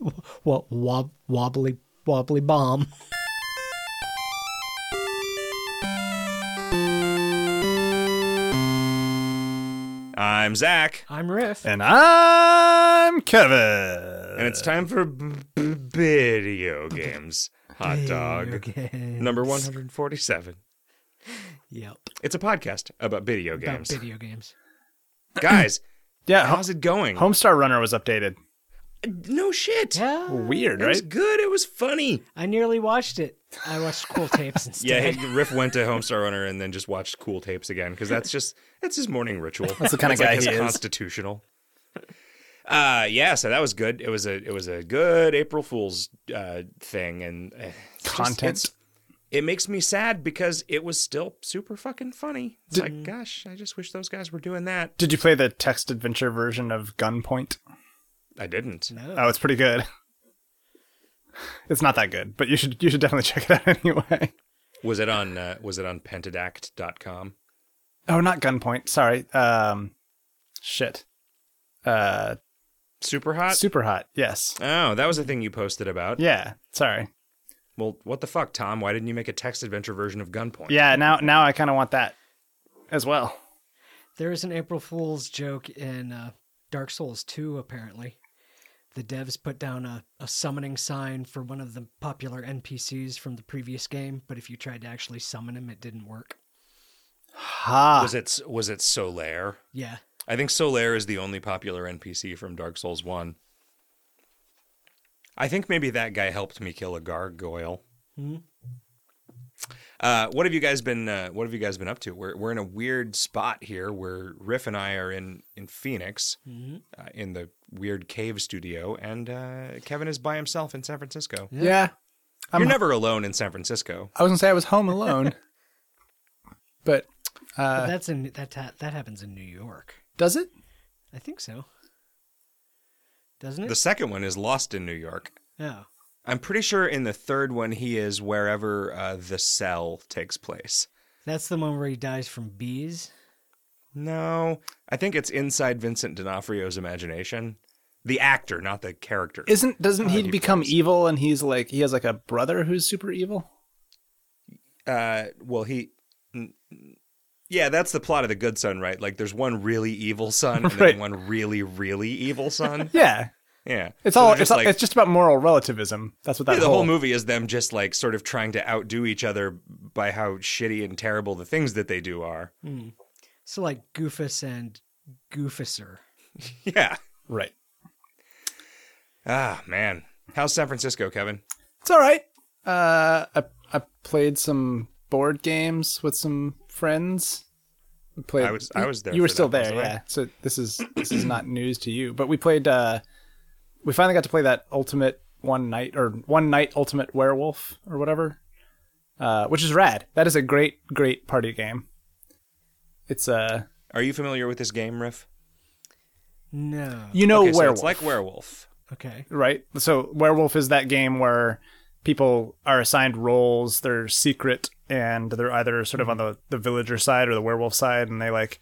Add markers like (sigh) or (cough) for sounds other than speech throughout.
(laughs) What wob, wobbly wobbly bomb? I'm Zach, I'm Riff. And I'm Kevin. and it's time for b- b- video games. Hot dog. Okay. Number 147. Yep. It's a podcast about video About games. video games. Guys, Yeah, how's it going? Homestar Runner was updated. No shit. Yeah. Weird, It was right? good. It was funny. I nearly watched it. I watched cool tapes (laughs) Yeah, instead. hey, (laughs) Riff went to Homestar Runner and then just watched cool tapes again because that's just that's his morning ritual. That's the kinda like guy his he is. constitutional. Uh yeah, so that was good. It was a it was a good April Fool's uh, thing and uh, it's just- Content. it makes me sad because it was still super fucking funny. It's like, gosh, I just wish those guys were doing that. Did you play the text adventure version of Gunpoint? I didn't. No. Oh, it's pretty good. (laughs) It's not that good, but you should you should definitely check it out (laughs) anyway. Was it on uh, was it on pentadact.com? Oh, not Gunpoint. Sorry. Um, shit. Uh, Super hot? super hot. Yes. oh, that was the thing you posted about. Yeah. Sorry. Well, what the fuck, Tom? Why didn't you make a text adventure version of Gunpoint? Yeah. Now now I kind of want that as well. There is an April Fool's joke in uh, Dark Souls 2, apparently. The devs put down a, a summoning sign for one of the popular NPCs from the previous game, but if you tried to actually summon him, it didn't work. Ha. Was it was it Solaire? Yeah. I think Solaire is the only popular NPC from Dark Souls 1. I think maybe that guy helped me kill a gargoyle. Hmm? Uh, what have you guys been uh, what have you guys been up to? We're we're in a weird spot here where Riff and I are in in Phoenix uh, in the weird cave studio and uh, Kevin is by himself in San Francisco. yeah. I'm, You're never alone in San Francisco. I was gonna say I was home alone, but (laughs) But uh, that's in that ha- that happens in New York. does it? I think so. Doesn't it? The second one is Lost in New York. oh. I'm pretty sure in the third one he is wherever uh, the cell takes place. That's the one where he dies from bees. No, I think it's inside Vincent D'Onofrio's imagination. The actor, not the character. Isn't doesn't he he become plays. evil and he's like he has like a brother who's super evil? Uh, well, he. n- Yeah, that's the plot of the Good Son, right? Like, there's one really evil son and Right. then one really, really evil son. (laughs) Yeah. Yeah, It's So all it's, just like it's just about moral relativism. That's what that yeah, the whole, whole movie is them just like sort of trying to outdo each other by how shitty and terrible the things that they do are. So like Goofus and Goofuser. (laughs) Yeah. right. Ah, man. How's San Francisco, Kevin? It's all right. Uh, I I played some board games with some friends. We played. I was- I was there You were still that, there, wasn't I? yeah. So this is this is not news to you, but we played. uh We finally got to play that ultimate one night or one night ultimate werewolf or whatever, uh, which is rad. That is a great great party game. It's uh Are you familiar with this game, Riff? No. you know okay, so it's like werewolf. Okay. right? So werewolf is that game where people are assigned roles, they're secret, and they're either sort of on the, the villager side or the werewolf side, and they like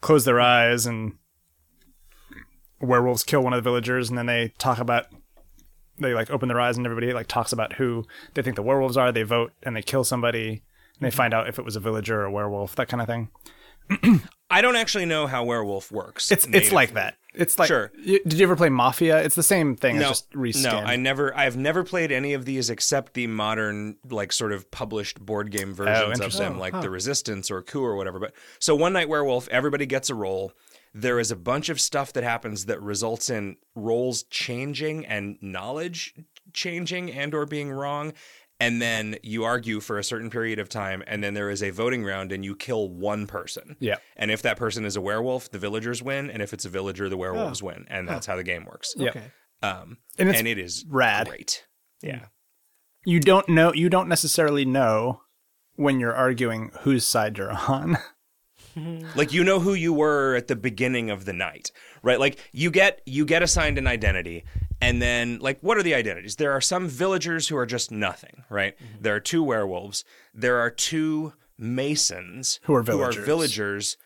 close their eyes and werewolves kill one of the villagers, and then they talk about they like open their eyes and everybody like talks about who they think the werewolves are. They vote and they kill somebody, and they mm-hmm. find out if it was a villager or a werewolf, that kind of thing. (clears throat) I don't actually know how werewolf works. It's it's like that. It's like Sure. y- did you ever play Mafia? It's the same thing. No, it's just reskin. no, I never. I've never played any of these except the modern, like, sort of published board game versions oh, of Oh, interesting. them, like the Resistance or Coup or whatever. But so one night werewolf, everybody gets a role. There is a bunch of stuff that happens that results in roles changing and knowledge changing and or being wrong. And then you argue for a certain period of time, and then there is a voting round, and you kill one person. Yeah. And if that person is a werewolf, the villagers win, and if it's a villager, the werewolves win, and that's how the game works. Yeah. Okay. Um, And and, it's it is rad. great. Yeah. you don't know you don't necessarily know when you're arguing whose side you're on. (laughs) Mm-hmm. Like you know who you were at the beginning of the night, right? Like you get you get assigned an identity and then like what are the identities? There are some villagers who are just nothing, right? Mm-hmm. There are two werewolves. There are two masons Who are villagers. villagers.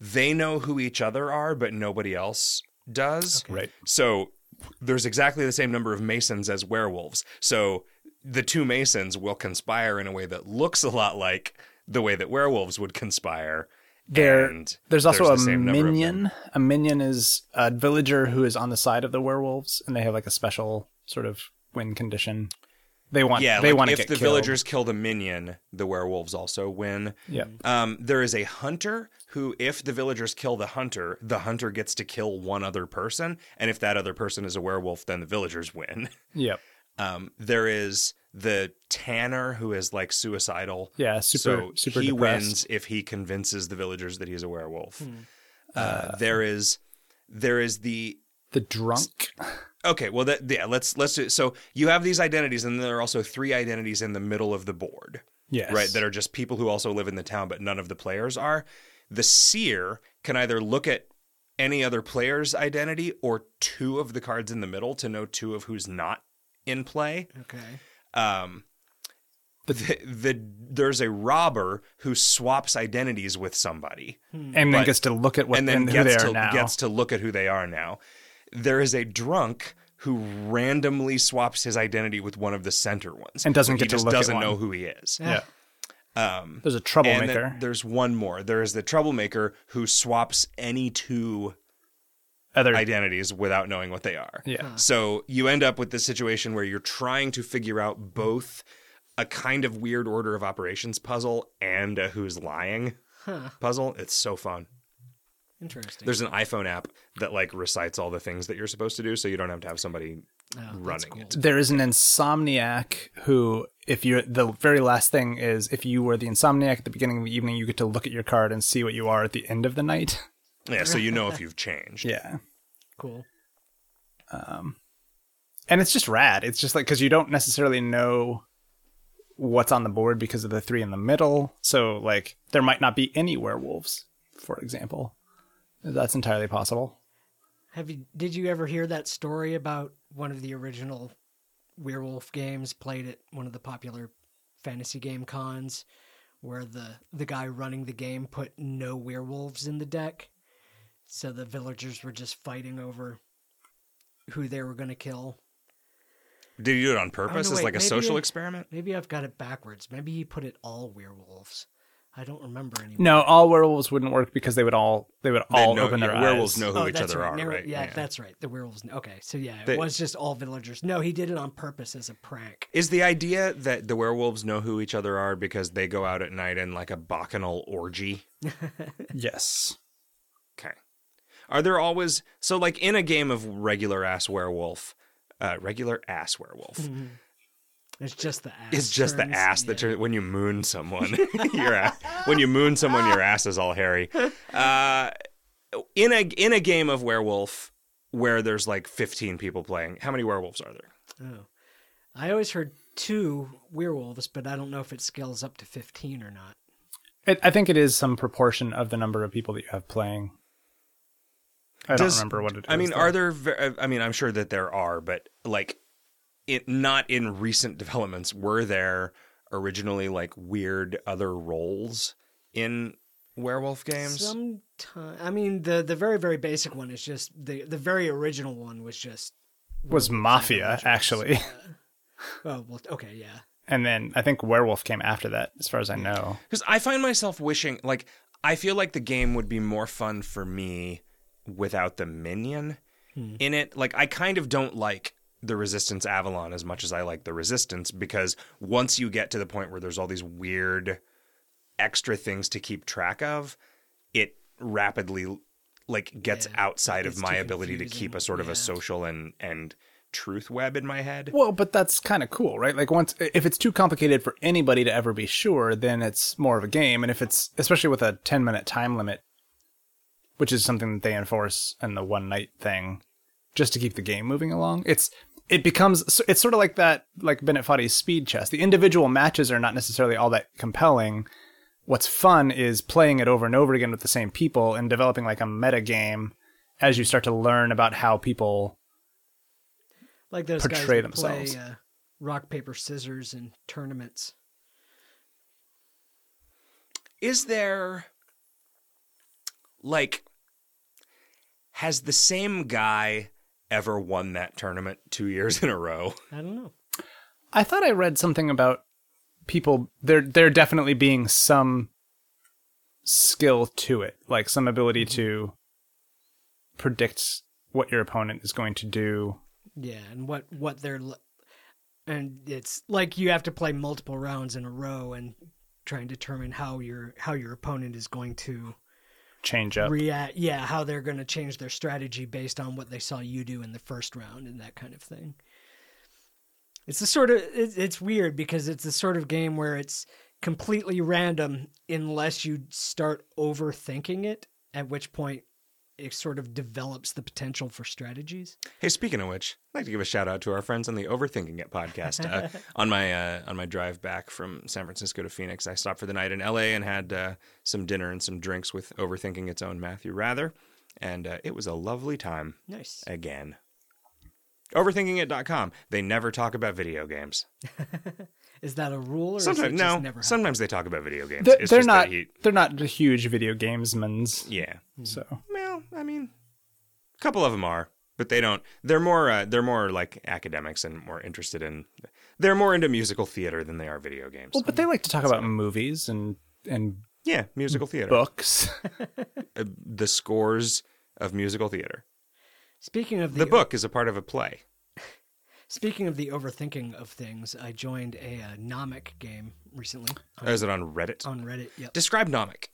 They know who each other are, but nobody else does. Right. So there's exactly the same number of masons as werewolves. So the two masons will conspire in a way that looks a lot like the way that werewolves would conspire. There, and there's also the a same number of them. minion. A minion is a villager who is on the side of the werewolves, and they have like a special sort of win condition. They want, Yeah, they like want to if the killed. villagers kill the minion, the werewolves also win. Yeah, Um, there is a hunter who, if the villagers kill the hunter, the hunter gets to kill one other person, and if that other person is a werewolf, then the villagers win. (laughs) yeah, Um, there is the tanner who is like suicidal. yeah. Super, so super he depressed. wins if he convinces the villagers that he's a werewolf. Uh, there is there is the The drunk. okay. Well, that yeah. Let's let's do, so you have these identities, and there are also three identities in the middle of the board. Yes, right? That are just people who also live in the town, but none of the players are. The seer can either look at any other player's identity or two of the cards in the middle to know two of who's not in play. Okay. Um, the, the there's a robber who swaps identities with somebody and then but- gets to look at what and then and who they gets are to now. gets to look at who they are now. There is a drunk who randomly swaps his identity with one of the center ones And doesn't So he get to just look at doesn't one. know who he is. yeah, Um, there's a troublemaker. then there's one more. There is the troublemaker who swaps any two Other identities without knowing what they are. Yeah. So you end up with this situation where you're trying to figure out both a kind of weird order of operations puzzle and a who's lying Huh. puzzle. It's so fun. Interesting. There's an iPhone app that like recites all the things that you're supposed to do, so you don't have to have somebody Oh, running cool. it. there is an insomniac who, if you're the very last thing is if you were the insomniac at the beginning of the evening, you get to look at your card and see what you are at the end of the night. (laughs) Yeah, so you know if (laughs) you've changed. Yeah. Cool. Um, and it's just rad. It's just like because you don't necessarily know what's on the board because of the three in the middle. So like there might not be any werewolves, for example. That's entirely possible. Have you? Did you ever hear that story about one of the original werewolf games played at one of the popular fantasy game cons, where the the guy running the game put no werewolves in the deck, so the villagers were just fighting over who they were going to kill. Did you do it on purpose no, as wait, like a social it- experiment? Maybe I've got it backwards. Maybe he put it all werewolves. I don't remember anymore. No, all werewolves wouldn't work because they would all they would They all know- open their yeah, eyes. werewolves know who Oh, each that's other right. are, Narrow- right? Yeah, that's right. The werewolves. Okay, so yeah, it They- was just all villagers. No, he did it on purpose as a prank. Is the idea that the werewolves know who each other are because they go out at night in like a bacchanal orgy? (laughs) Yes. Okay. Are there always so like in a game of regular ass werewolf, uh, regular ass werewolf? It's just the ass. It's just the turns. ass that Yeah. turns when you moon someone. (laughs) (laughs) your ass, when you moon someone, your ass is all hairy. Uh, in a in a game of werewolf where there's like 15 people playing, how many werewolves are there? Oh. I always heard two werewolves, but I don't know if it scales up to 15 or not. It, I think it is some proportion of the number of people that you have playing. I Does- don't remember what it is. I mean, though. are there? Uh, I mean, I'm sure that there are, but like, it not in recent developments. Were there originally like weird other roles in werewolf games? Sometime, I mean, the the very very basic one is just the the very original one was just was Mafia actually, (laughs) oh well okay yeah and then I think Werewolf came after that, as far as I know. Because I find myself wishing, like, I feel like the game would be more fun for me without the minion in it. Like, I kind of don't like the Resistance Avalon as much as I like the Resistance because once you get to the point where there's all these weird extra things to keep track of, it rapidly like gets Yeah, outside of my too ability to keep a sort of confusing, a social and and truth web in my head. Well, but that's kind of cool, right? Like once if it's too complicated for anybody to ever be sure, then it's more of a game. And if it's especially with a 10 minute time limit, which is something that they enforce in the one night thing just to keep the game moving along, it's it becomes it's sort of like that like Bennett Foddy's speed chess. The individual matches are not necessarily all that compelling. What's fun is playing it over and over again with the same people and developing like a meta game as you start to learn about how people like those Portray guys themselves. play uh, rock paper scissors in tournaments. is there like has the same guy ever won that tournament two years in a row. (laughs) I don't know. I thought I read something about people there there definitely being some skill to it, like some ability mm-hmm. to predict what your opponent is going to do. Yeah, and what what they're and it's like you have to play multiple rounds in a row and try and determine how your how your opponent is going to Change up. react. Yeah, how they're going to change their strategy based on what they saw you do in the first round and that kind of thing. It's the sort of it, it's weird because it's the sort of game where it's completely random unless you start overthinking it, at which point it sort of develops the potential for strategies. Hey, speaking of which, I'd like to give a shout out to our friends on the Overthinking It podcast. Uh, (laughs) on my uh, on my drive back from San Francisco to Phoenix, I stopped for the night in L.A. and had uh, some dinner and some drinks with Overthinking Its own Matthew Wrather, and uh, it was a lovely time Nice. again. Overthinkingit.com. They never talk about video games. (laughs) Is that a rule or Sometimes is it no. never Sometimes they talk about video games. They're, they're not he- they're not the huge video gamesmans. yeah. So Well, I mean, a couple of them are, but they don't. They're more. Uh, they're more like academics and more interested in. They're more into musical theater than they are video games. well, but they like to talk about movies and and yeah, musical theater. books. (laughs) Uh, the scores of musical theater. Speaking of the, The book is a part of a play. Speaking of the overthinking of things, I joined a uh, Nomic game recently on, Oh, Is it on Reddit? on Reddit. Yep. Describe Nomic.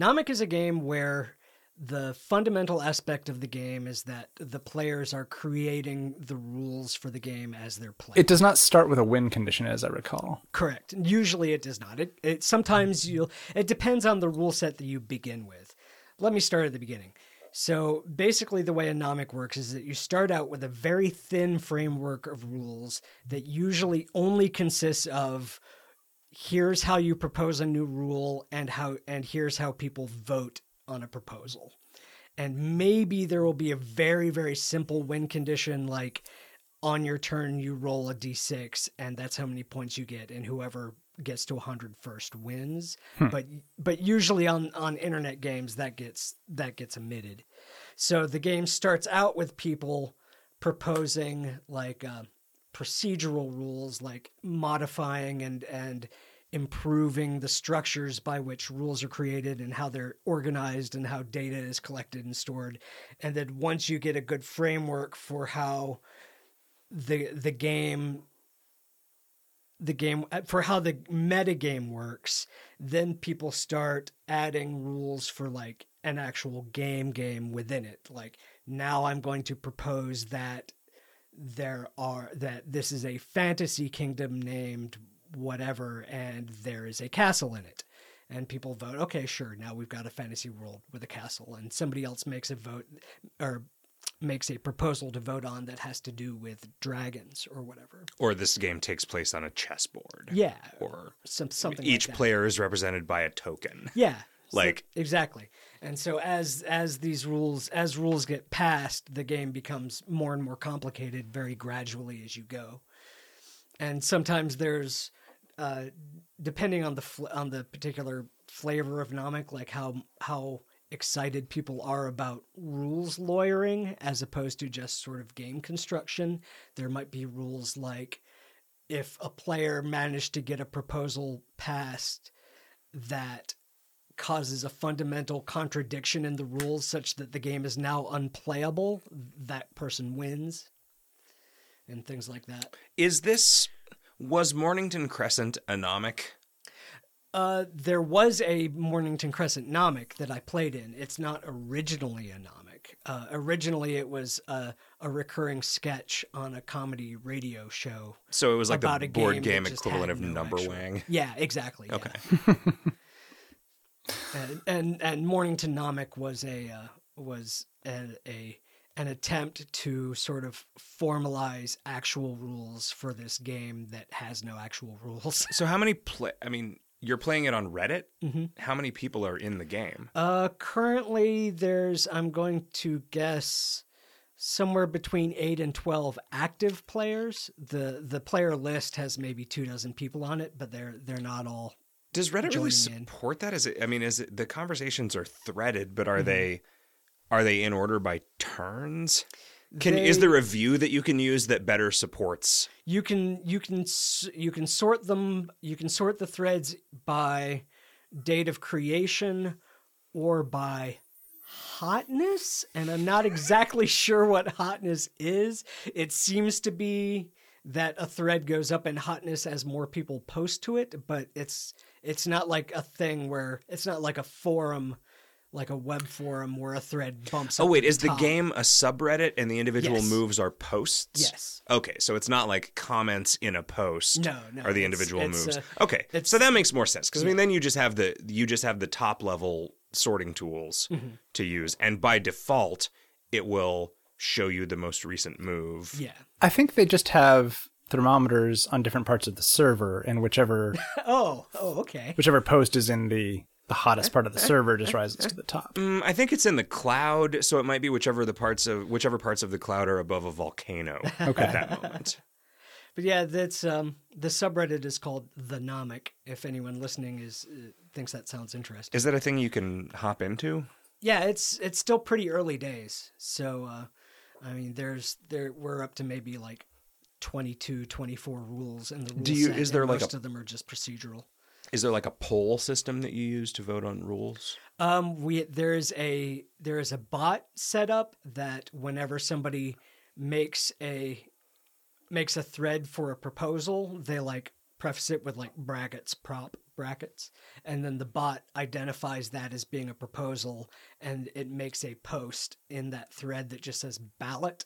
Nomic is a game where the fundamental aspect of the game is that the players are creating the rules for the game as they're playing. it does not start with a win condition, as I recall. Correct. Usually it does not. It, it sometimes you'll it depends on the rule set that you begin with. Let me start at the beginning. So basically the way a nomic works is that you start out with a very thin framework of rules that usually only consists of here's how you propose a new rule and how and here's how people vote on a proposal. And maybe there will be a very very simple win condition like on your turn you roll a d6 and that's how many points you get and whoever gets to 100 first wins but but usually on on internet games that gets that gets omitted. So the game starts out with people proposing like uh, procedural rules like modifying and and improving the structures by which rules are created and how they're organized and how data is collected and stored. And then once you get a good framework for how the the game the game uh, for how the meta game works then people start adding rules for like an actual game game within it. Like now i'm going to propose that there are that this is a fantasy kingdom named whatever and there is a castle in it. And people vote okay sure now we've got a fantasy world with a castle. And somebody else makes a vote or makes a proposal to vote on that has to do with dragons or whatever Or this game takes place on a chessboard. yeah Or some something each like that. player is represented by a token. Yeah. So- (laughs) Like- exactly. And so as as these rules as rules get passed, the game becomes more and more complicated very gradually as you go. And sometimes there's uh depending on the fl- on the particular flavor of nomic like how how excited people are about rules lawyering as opposed to just sort of game construction, there might be rules like if a player managed to get a proposal passed that causes a fundamental contradiction in the rules such that the game is now unplayable, that person wins. And things like that. Is this was Mornington Crescent a nomic? Uh, there was a Mornington Crescent nomic that I played in. It's not originally a nomic. Uh, originally, it was a, a recurring sketch on a comedy radio show. So it was like a board game game equivalent of no Number actual- Wang. Yeah, exactly. yeah. Okay. (laughs) and and, and Mornington Nomic was a uh, was a, a an attempt to sort of formalize actual rules for this game that has no actual rules. So how many play? I mean, you're playing it on Reddit. Mhm. How many people are in the game? Uh, currently, there's I'm going to guess somewhere between eight and twelve active players. the The player list has maybe two dozen people on it, but they're they're not all. Does Reddit really joining in. support that? Is it? I mean, is it the conversations are threaded, but are Mm-hmm. they are they in order by turns? Can They- is there a view that you can use that better supports? you can you can you can sort them you can sort the threads by date of creation or by hotness and i'm not exactly (laughs) sure what hotness is it seems to be that a thread goes up in hotness as more people post to it but it's it's not like a thing where it's not like a forum like a web forum where a thread bumps Oh up wait, to is the top. game a subreddit and the individual Yes. moves are posts? yes Okay, so it's not like comments in a post. No, no, Are the it's- individual it's, moves? uh, okay, so that makes more sense because I mean, then you just have the you just have the top level sorting tools Mm-hmm. to use, and by default, it will show you the most recent move. yeah I think they just have thermometers on different parts of the server, and whichever (laughs) oh oh okay whichever post is in the the hottest part of the server just (laughs) rises to the top. Mm, I think it's in the cloud, so it might be whichever the parts of whichever parts of the cloud are above a volcano (laughs) Okay. at that moment. (laughs) But yeah, that's um the subreddit is called the Nomic. If anyone listening is uh, thinks that sounds interesting. Is that a thing you can hop into? Yeah, it's it's still pretty early days. So uh I mean there's there we're up to maybe like 22 24 rules in the rule Do you- set, is there like most a- of them are just procedural. Is there like a poll system that you use to vote on rules? Um, we there's a there is a bot set up that whenever somebody makes a makes a thread for a proposal, they like preface it with like brackets, prop brackets, and then the bot identifies that as being a proposal, and it makes a post in that thread that just says ballot,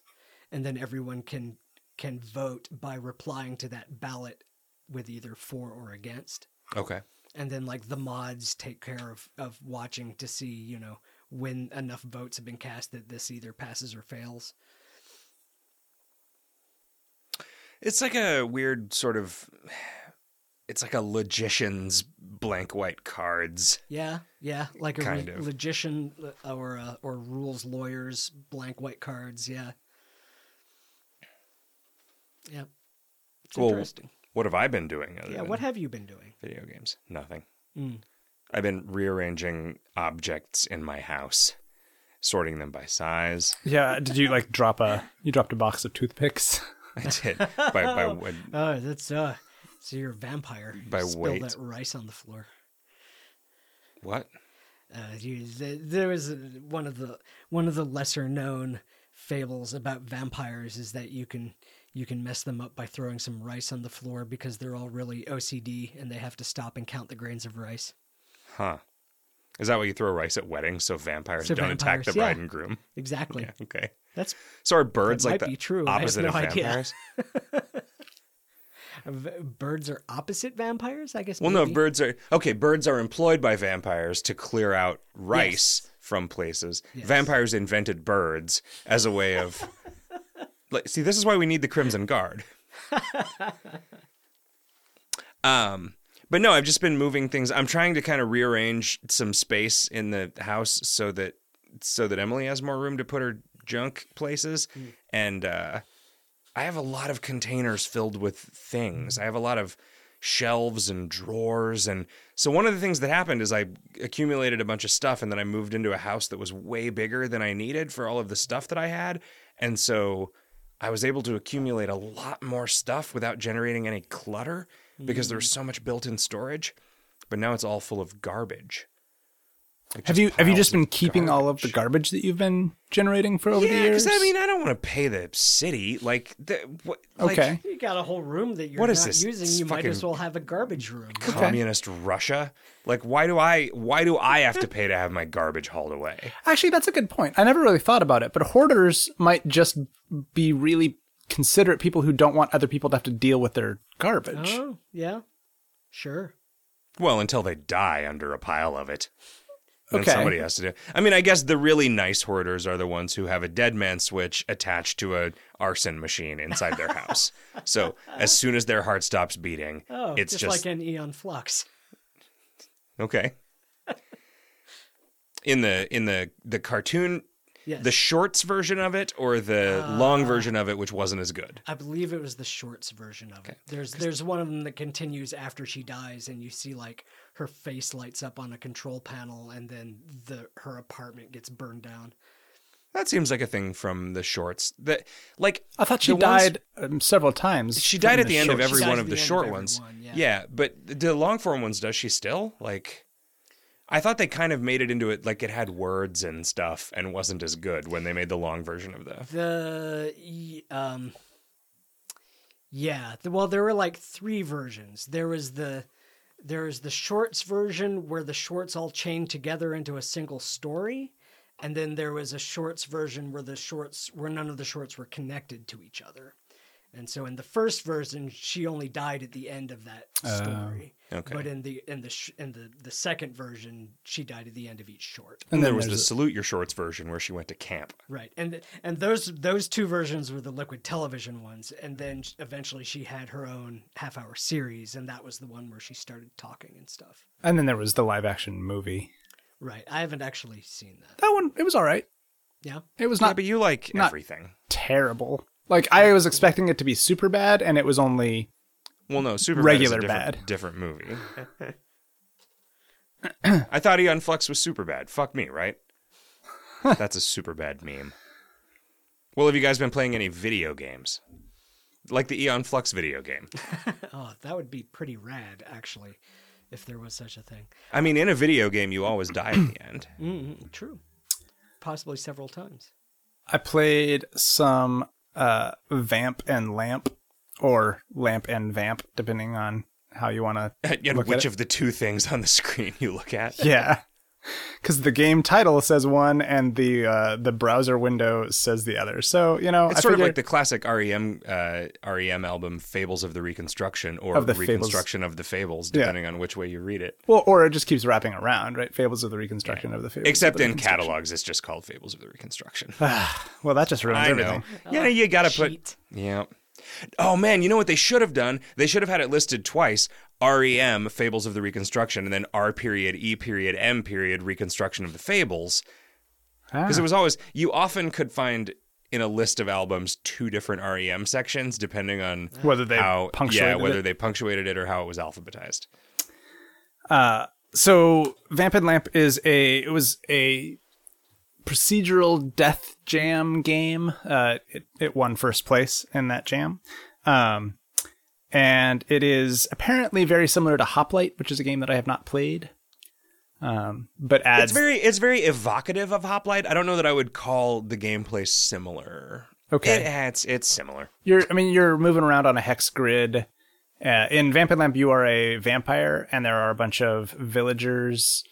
and then everyone can can vote by replying to that ballot with either for or against Okay. and then like the mods take care of of watching to see you know when enough votes have been cast that this either passes or fails It's like a weird sort of. It's like a logician's blank white cards. yeah yeah like a Kind re- logician uh, or uh, or rules lawyers blank white cards yeah yeah it's Well, interesting What have I been doing? Yeah what have you been doing video games? Nothing. Mm. I've been rearranging objects in my house, sorting them by size. Yeah, did you like drop a you dropped a box of toothpicks? (laughs) I did by by wood. (laughs) oh that's uh so you're a vampire By Spill weight. that rice on the floor What? Uh, you, th- there was uh, one of the one of the lesser known fables about vampires is that you can you can mess them up by throwing some rice on the floor because they're all really OCD and they have to stop and count the grains of rice. Huh? Is that why you throw rice at weddings so vampires So don't attack the vampires, yeah. bride and groom? Exactly. Yeah. Okay. That's So are birds like the true. Opposite no of vampires? (laughs) birds are opposite vampires, I guess. Well, no, birds are okay. Birds are employed by vampires to clear out rice from places. Vampires invented birds as a way of. (laughs) like, see, this is why we need the Crimson Guard. um, but no, I've just been moving things. I'm trying to kind of rearrange some space in the house so that so that Emily has more room to put her junk places, and uh, I have a lot of containers filled with things. I have a lot of shelves and drawers and so one of the things that happened is I accumulated a bunch of stuff and then I moved into a house that was way bigger than I needed for all of the stuff that I had and so I was able to accumulate a lot more stuff without generating any clutter because there was hmm. so much built-in storage but now it's all full of garbage Like, Have you have you just been of keeping all of the garbage that you've been generating for over the yeah, years? because I mean, I don't want to pay the city. Like, the, what, like, Okay. You got a whole room that you're What not this? using. It's You might as well have a garbage room. (laughs) communist Russia. Like, why do I why do I have to pay to have my garbage hauled away? Actually, that's a good point. I never really thought about it, but hoarders might just be really considerate people who don't want other people to have to deal with their garbage. Oh, yeah. Sure. Well, until they die under a pile of it. Then somebody has to do. I mean, I guess the really nice hoarders are the ones who have a dead man switch attached to a arson machine inside their house. (laughs) so as soon as their heart stops beating, Oh, it's just, just, like an Aeon Flux. okay. In the in the the cartoon, Yes. the shorts version of it, or the Uh, long version of it, which wasn't as good. I believe it was the shorts version of it. There's there's one of them that continues after she dies, and you see like her face lights up on a control panel, and then the her apartment gets burned down. That seems like a thing from the shorts. That like I thought she the ones- died um, several times. She died at the end of every one of the the end of short ones. one, yeah. but the long form ones, does she still? Like, I thought they kind of made it into it like it had words and stuff and wasn't as good when they made the long version of the. The um, yeah. The, well, there were like three versions. There was the there was the shorts version where the shorts all chained together into a single story, and then there was a shorts version where the shorts where none of the shorts were connected to each other. And so in the first version, she only died at the end of that oh. story. okay. But in the in the sh- in the the second version, she died at the end of each short. And And there was the there's salute your shorts version where she went to camp. Right, and and those those two versions were the liquid television ones, and then eventually she had her own half hour series, and that was the one where she started talking and stuff. and then there was the live action movie. Right, I haven't actually seen that. That one, it was all right. Yeah, It was Yeah, not but you like not- everything. terrible. Like I was expecting it to be super bad, and it was only Well, no, super Regular bad. Is a different, bad. different movie. (laughs) I thought Aeon Flux was super bad. Fuck me, right? (laughs) That's a super bad meme. Well, have you guys been playing any video games? Like the Aeon Flux video game. (laughs) oh, that would be pretty rad, actually, if there was such a thing. I mean, in a video game, you always die at the (clears throat) end. mm True, possibly several times. I played some uh, Vamp and Lamp, or Lamp and Vamp, depending on how you want to. (laughs) And Look at which of the two things on the screen you look at? Yeah, (laughs) because the game title says one, and the uh, the browser window says the other. So you know, It's I sort of like the classic REM uh, REM album, "Fables of the Reconstruction" or Of the Fables. "Reconstruction of the Fables," Yeah. depending on which way you read it. well, or it just keeps wrapping around, right? Fables of the Reconstruction of the Fables. Except the in catalogs, it's just called "Fables of the Reconstruction." (sighs) Well, that just ruins I everything. know. Yeah, you got to put. Cheat. Yeah. Oh man, you know what they should have done? They should have had it listed twice: REM, Fables of the Reconstruction, and then R period E period M period Reconstruction of the Fables. Because Ah. it was always you often could find in a list of albums two different REM sections depending on Whether they how yeah whether it. they punctuated it or how it was alphabetized. Uh, so Vamp and Lamp is a it was a procedural death jam game. Uh, it, it won first place in that jam. Um, and it is apparently very similar to Hoplite, which is a game that I have not played. Um, but adds It's very it's very evocative of Hoplite. I don't know that I would call the gameplay similar. Okay. It- it's it's similar. you're I mean you're moving around on a hex grid. Uh, in Vamp Lamp, you are a vampire, and there are a bunch of villagers,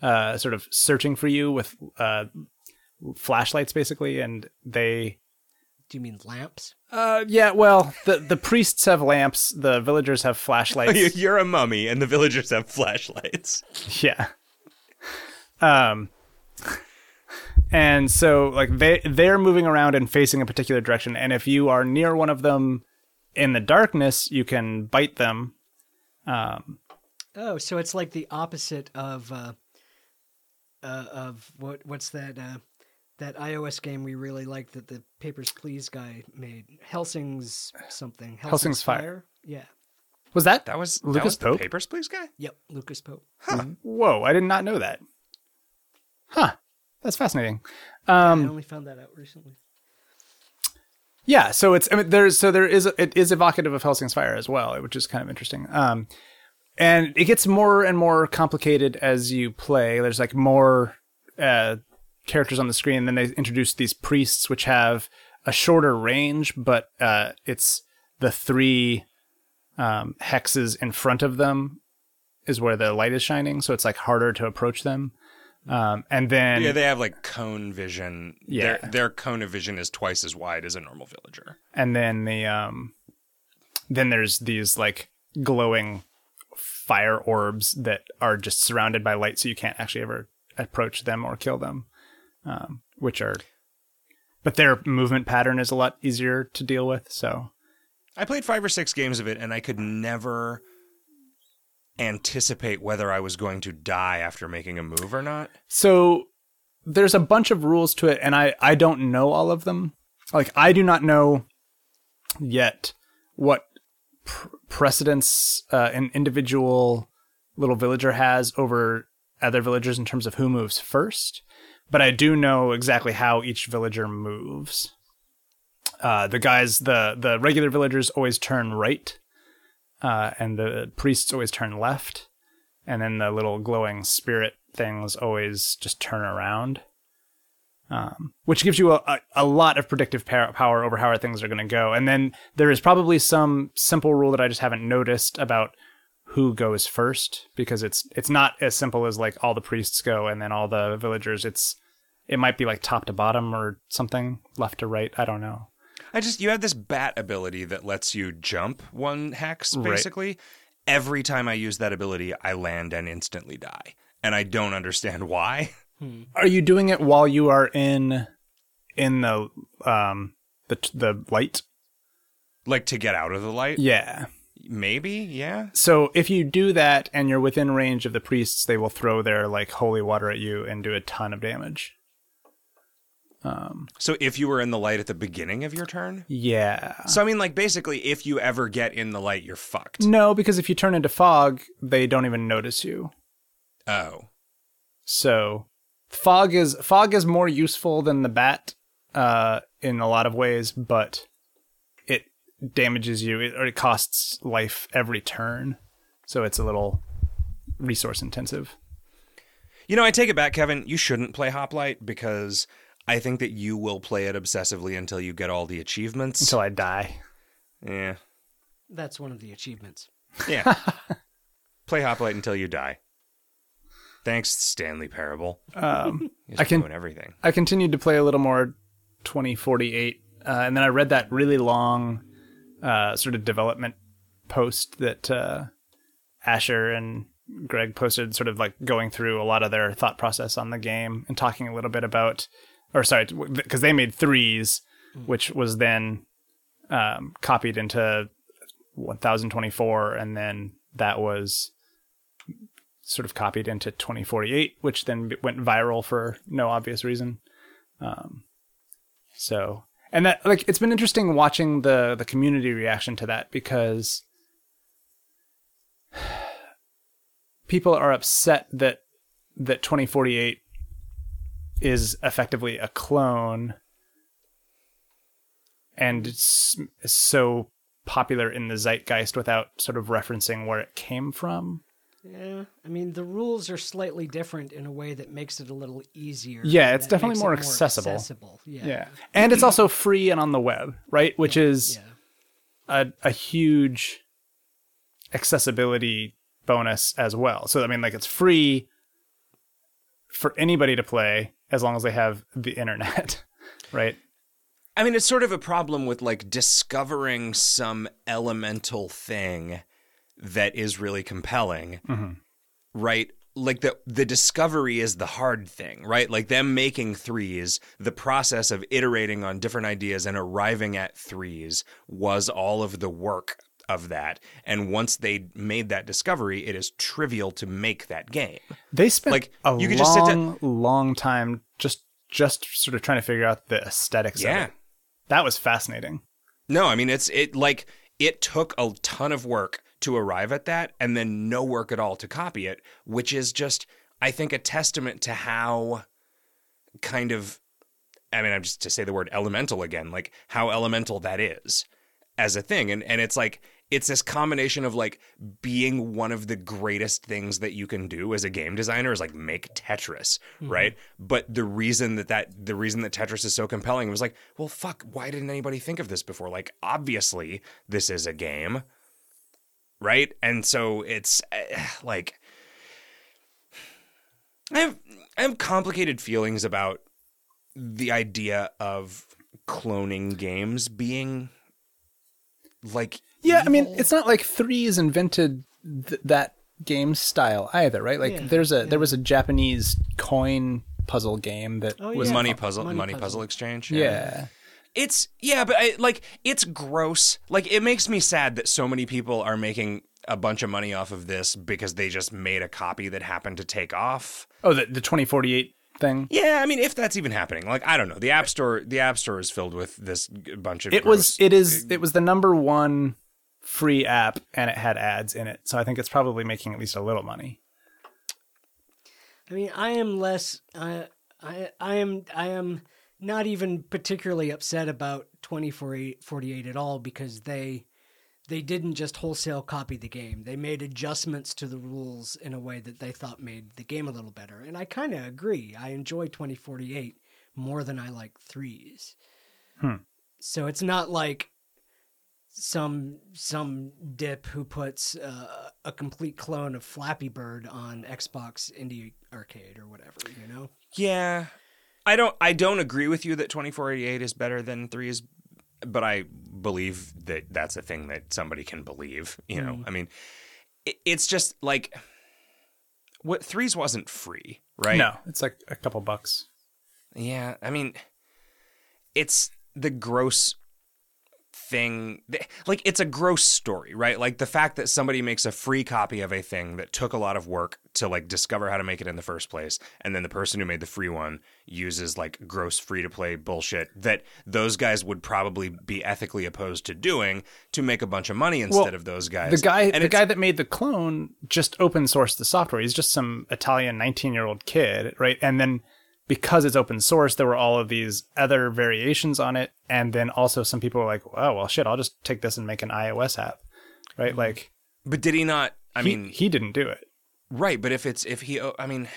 uh, sort of searching for you with uh, flashlights, basically, and they. Do you mean lamps? Uh, yeah, well, the the priests have lamps, the villagers have (laughs) flashlights. You're a mummy, and the villagers have flashlights. (laughs) yeah. Um. And so, like they they're moving around and facing a particular direction, and if you are near one of them in the darkness, you can bite them. Um, Oh, so it's like the opposite of uh, uh of what what's that uh that iOS game we really liked that the Papers Please guy made Helsing's something Helsing's Fire. Yeah. was that That was that Lucas was the Pope? Papers, Please guy. Yep. Lucas Pope. huh Whoa, I did not know that. Huh. That's fascinating. Um, I only found that out recently. yeah, so it's I mean there's so there is it is evocative of Helsing's Fire as well, which is kind of interesting. Um, and it gets more and more complicated as you play. There's like more uh, characters on the screen. And then they introduce these priests, which have a shorter range, but uh, it's the three um, hexes in front of them is where the light is shining, so it's like harder to approach them. Um, and then Yeah, they have like cone vision. Yeah. Their, their cone of vision is twice as wide as a normal villager. and then the um then there's these like glowing fire orbs that are just surrounded by light so you can't actually ever approach them or kill them um which are but their movement pattern is a lot easier to deal with so. I played five or six games of it, and I could never anticipate whether I was going to die after making a move or not. so there's a bunch of rules to it and i i don't know all of them. Like i do not know yet what pr- precedence uh, an individual little villager has over other villagers in terms of who moves first but I do know exactly how each villager moves. Uh, the guys, the the regular villagers always turn right, uh, and the priests always turn left, and then the little glowing spirit things always just turn around. Um, which gives you a, a, a lot of predictive power, over how things are going to go. And then there is probably some simple rule that I just haven't noticed about who goes first because it's it's not as simple as like all the priests go and then all the villagers. It's it might be like top to bottom or something, left to right. I don't know. I just you have this bat ability that lets you jump one hex Right. basically. Every time I use that ability, I land and instantly die, and I don't understand why. Are you doing it while you are in in the um the the light? Like to get out of the light, Yeah. maybe, yeah. So if you do that and you're within range of the priests, they will throw their like holy water at you and do a ton of damage. So if you were in the light at the beginning of your turn, Yeah. so I mean, like basically, if you ever get in the light, you're fucked. No, because if you turn into fog, they don't even notice you. Oh, So fog is fog is more useful than the bat uh, in a lot of ways, but it damages you it, or it costs life every turn. So it's a little resource intensive. you know, I take it back, Kevin. You shouldn't play Hoplite because I think that you will play it obsessively until you get all the achievements. Until I die. yeah, That's one of the achievements. yeah. (laughs) play Hoplite until you die. Thanks, Stanley Parable. Um, I can- doing everything. I continued to play a little more 2048, uh, and then I read that really long uh, sort of development post that uh, Asher and Greg posted, sort of like going through a lot of their thought process on the game and talking a little bit about, or sorry, because they made threes, which was then um, copied into 1024, and then that was sort of copied into 2048, which then went viral for no obvious reason. Um, so, and that like it's been interesting watching the the community reaction to that because (sighs) people are upset that that 2048 is effectively a clone and it's, it's so popular in the zeitgeist without sort of referencing where it came from. Yeah, I mean the rules are slightly different in a way that makes it a little easier. Yeah, it's definitely more it accessible. accessible. Yeah, Yeah. And it's also free and on the web, right? Which is yeah. a, a huge accessibility bonus as well. So I mean like it's free for anybody to play as long as they have the internet, (laughs) right? I mean, it's sort of a problem with like discovering some elemental thing that is really compelling, mm-hmm. right? Like the the discovery is the hard thing, right? Like them making threes, the process of iterating on different ideas and arriving at threes was all of the work of that. And once they made that discovery, it is trivial to make that game. They spent Like, a you long, could just sit down- long time just just sort of trying to figure out the aesthetics Yeah. of it. That was fascinating. No, I mean it's it like it took a ton of work to arrive at that and then no work at all to copy it, which is just I think a testament to how kind of I mean I'm just to say the word elemental again, like how elemental that is as a thing and and it's like it's this combination of like being one of the greatest things that you can do as a game designer is like make Tetris, right? But the reason that that the reason that Tetris is so compelling was like, well, fuck, why didn't anybody think of this before? Like, obviously, this is a game, right? And so it's eh, (sighs) like I have I have complicated feelings about the idea of cloning games being like Yeah, I mean, it's not like Threes invented th- that game style either, right? Like Yeah, there's a there was a Japanese coin puzzle game that Oh, was yeah. money puzzle Money money, puzzle. puzzle exchange yeah. It's yeah, but I, like it's gross. Like it makes me sad that so many people are making a bunch of money off of this because they just made a copy that happened to take off. Oh, the the 2048 thing. Yeah, I mean if that's even happening. Like I don't know. The App Store the App Store is filled with this g- bunch of It gross- was it is it was the number one free app and it had ads in it. So I think it's probably making at least a little money. I mean, I am less. I I I am I am not even particularly upset about 2048 at all because they they didn't just wholesale copy the game. They made adjustments to the rules in a way that they thought made the game a little better. And I kind of agree. I enjoy 2048 more than I like threes. Hmm. So it's not like some some dip who puts uh, a complete clone of Flappy Bird on Xbox Indie Arcade or whatever, you know. Yeah. I don't I don't agree with you that 2048 is better than 3 is but I believe that that's a thing that somebody can believe, you know. Mm. I mean, it, it's just like what Threes wasn't free, right? No, it's like a couple bucks. Yeah, I mean, it's the gross thing. Like, it's a gross story, right? Like the fact that somebody makes a free copy of a thing that took a lot of work to like discover how to make it in the first place, and then the person who made the free one uses like gross free to play bullshit that those guys would probably be ethically opposed to doing to make a bunch of money instead Well, of those guys. The guy, and the guy that made the clone, just open sourced the software. He's just some Italian nineteen-year-old kid, right? And then because it's open source, there were all of these other variations on it, and then also some people were like, "Oh well, shit, I'll just take this and make an iOS app," right? Mm-hmm. Like, but did he not? I he, mean, he didn't do it. Right, but if it's if he oh, I mean,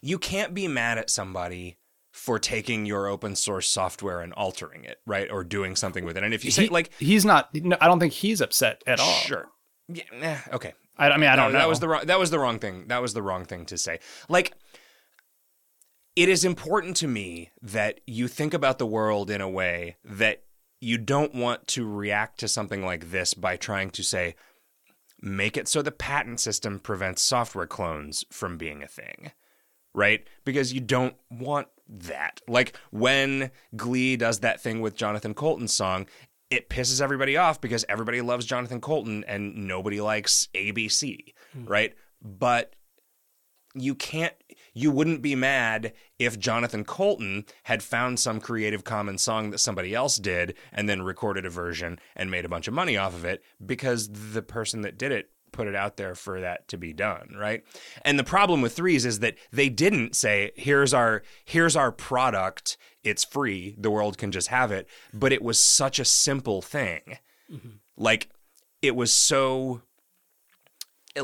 you can't be mad at somebody for taking your open source software and altering it, right? Or doing something with it. And if you say He- like he's not. No, I don't think he's upset at all. sure. Yeah, okay. I, I mean, I don't No, know. That was the wrong that was the wrong thing. That was the wrong thing to say. Like it is important to me that you think about the world in a way that you don't want to react to something like this by trying to say make it so the patent system prevents software clones from being a thing. Right? Because you don't want that. Like when Glee does that thing with Jonathan Coulton's song, it pisses everybody off because everybody loves Jonathan Coulton and nobody likes ABC, hmm. right? But you can't you wouldn't be mad if Jonathan Coulton had found some creative commons song that somebody else did and then recorded a version and made a bunch of money off of it because the person that did it put it out there for that to be done, right? And the problem with threes is that they didn't say, here's our here's our product, it's free, the world can just have it, but it was such a simple thing. Mm-hmm. Like it was so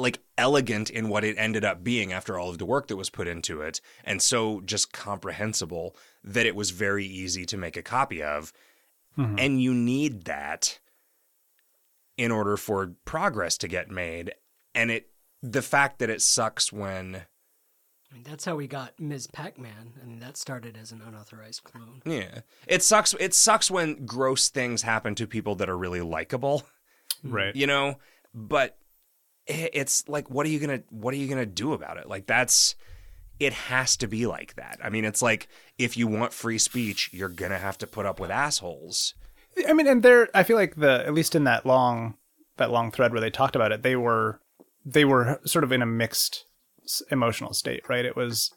like elegant in what it ended up being after all of the work that was put into it and so just comprehensible that it was very easy to make a copy of mm-hmm. and you need that in order for progress to get made and it the fact that it sucks when I mean, that's how we got Ms. Pac-Man. I mean, that started as an unauthorized clone. yeah it sucks it sucks when gross things happen to people that are really likable right. you know but i- it's like what are you gonna what are you gonna do about it like that's it has to be like that i mean it's like if you want free speech you're gonna have to put up with assholes I mean, and there, I feel like the at least in that long that long thread where they talked about it, they were they were sort of in a mixed emotional state, right? It was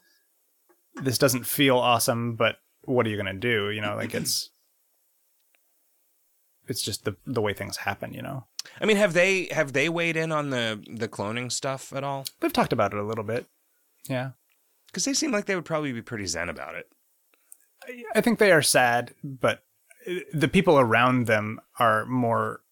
this doesn't feel awesome, but what are you to do? You know, like it's it's just the the way things happen. You know, i mean have they have they weighed in on the the cloning stuff at all We've talked about it a little bit. Yeah, because they seem like they would probably be pretty zen about it I think they are sad, but uh, the people around them are more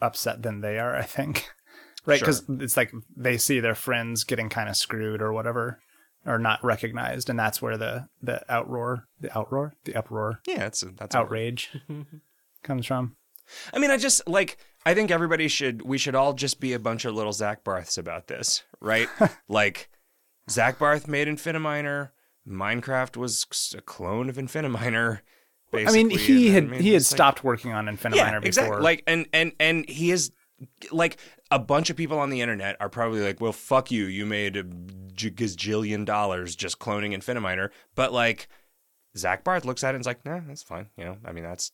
upset than they are. I think, (laughs) right? Because it's like they see their friends getting kind of screwed or whatever, or not recognized, and that's where the the outroar, the outroar, the uproar, yeah that's that's a word. outrage (laughs) comes from. I mean, I just like I think everybody should we should all just be a bunch of little Zach Barths about this, right? (laughs) like Zach Barth made Infiniminer, Minecraft was a clone of Infiniminer. I mean, he had he had like- stopped working on Infiniminer yeah, before. exactly. Like, and and and he is like a bunch of people on the internet are probably like, well, fuck you, you made a gazillion dollars just cloning Infiniminer, but like Zach Barth looks at it and is like, nah, that's fine. You know, I mean, that's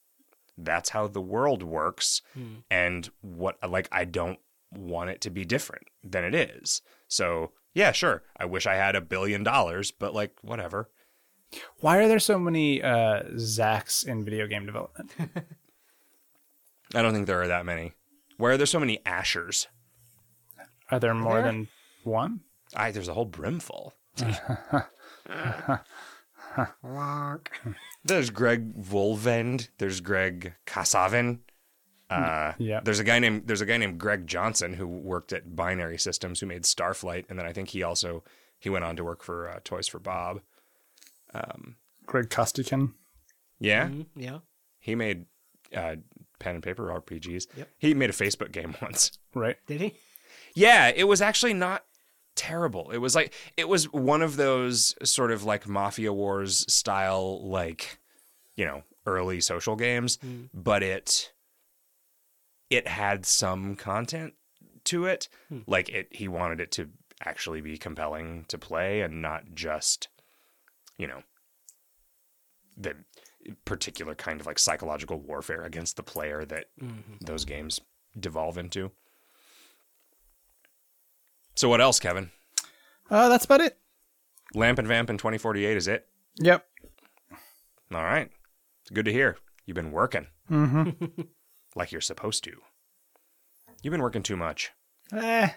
that's how the world works, and what like I don't want it to be different than it is. So yeah, sure, I wish I had a billion dollars, but like whatever. Why are there so many uh, Zachs in video game development? (laughs) (laughs) I don't think there are that many. Why are there so many Ashers? Are there more there? than one? I there's a whole brimful. (laughs) Wonk. There's Greg Volvend. There's Greg Kasavin. Uh, Yeah. There's a guy named There's a guy named Greg Johnson who worked at Binary Systems who made Starflight, and then I think he also he went on to work for uh, Toys for Bob. Um, Greg Costikyan. Yeah, Mhm, Yeah. he made uh, pen and paper RPGs. Yep. He made a Facebook game (laughs) once. Right. Did he? Yeah, it was actually not terrible. It was like it was one of those sort of like Mafia Wars style like, you know, early social games, hmm. but it it had some content to it. Hmm. Like it he wanted it to actually be compelling to play and not just, you know, the particular kind of like psychological warfare against the player that mm-hmm. those games devolve into. So what else, Kevin? Uh, that's about it. Lamp and Vamp in 2048 is it? Yep. All right. It's good to hear. You've been working. Mm-hmm. (laughs) like you're supposed to. You've been working too much. Eh.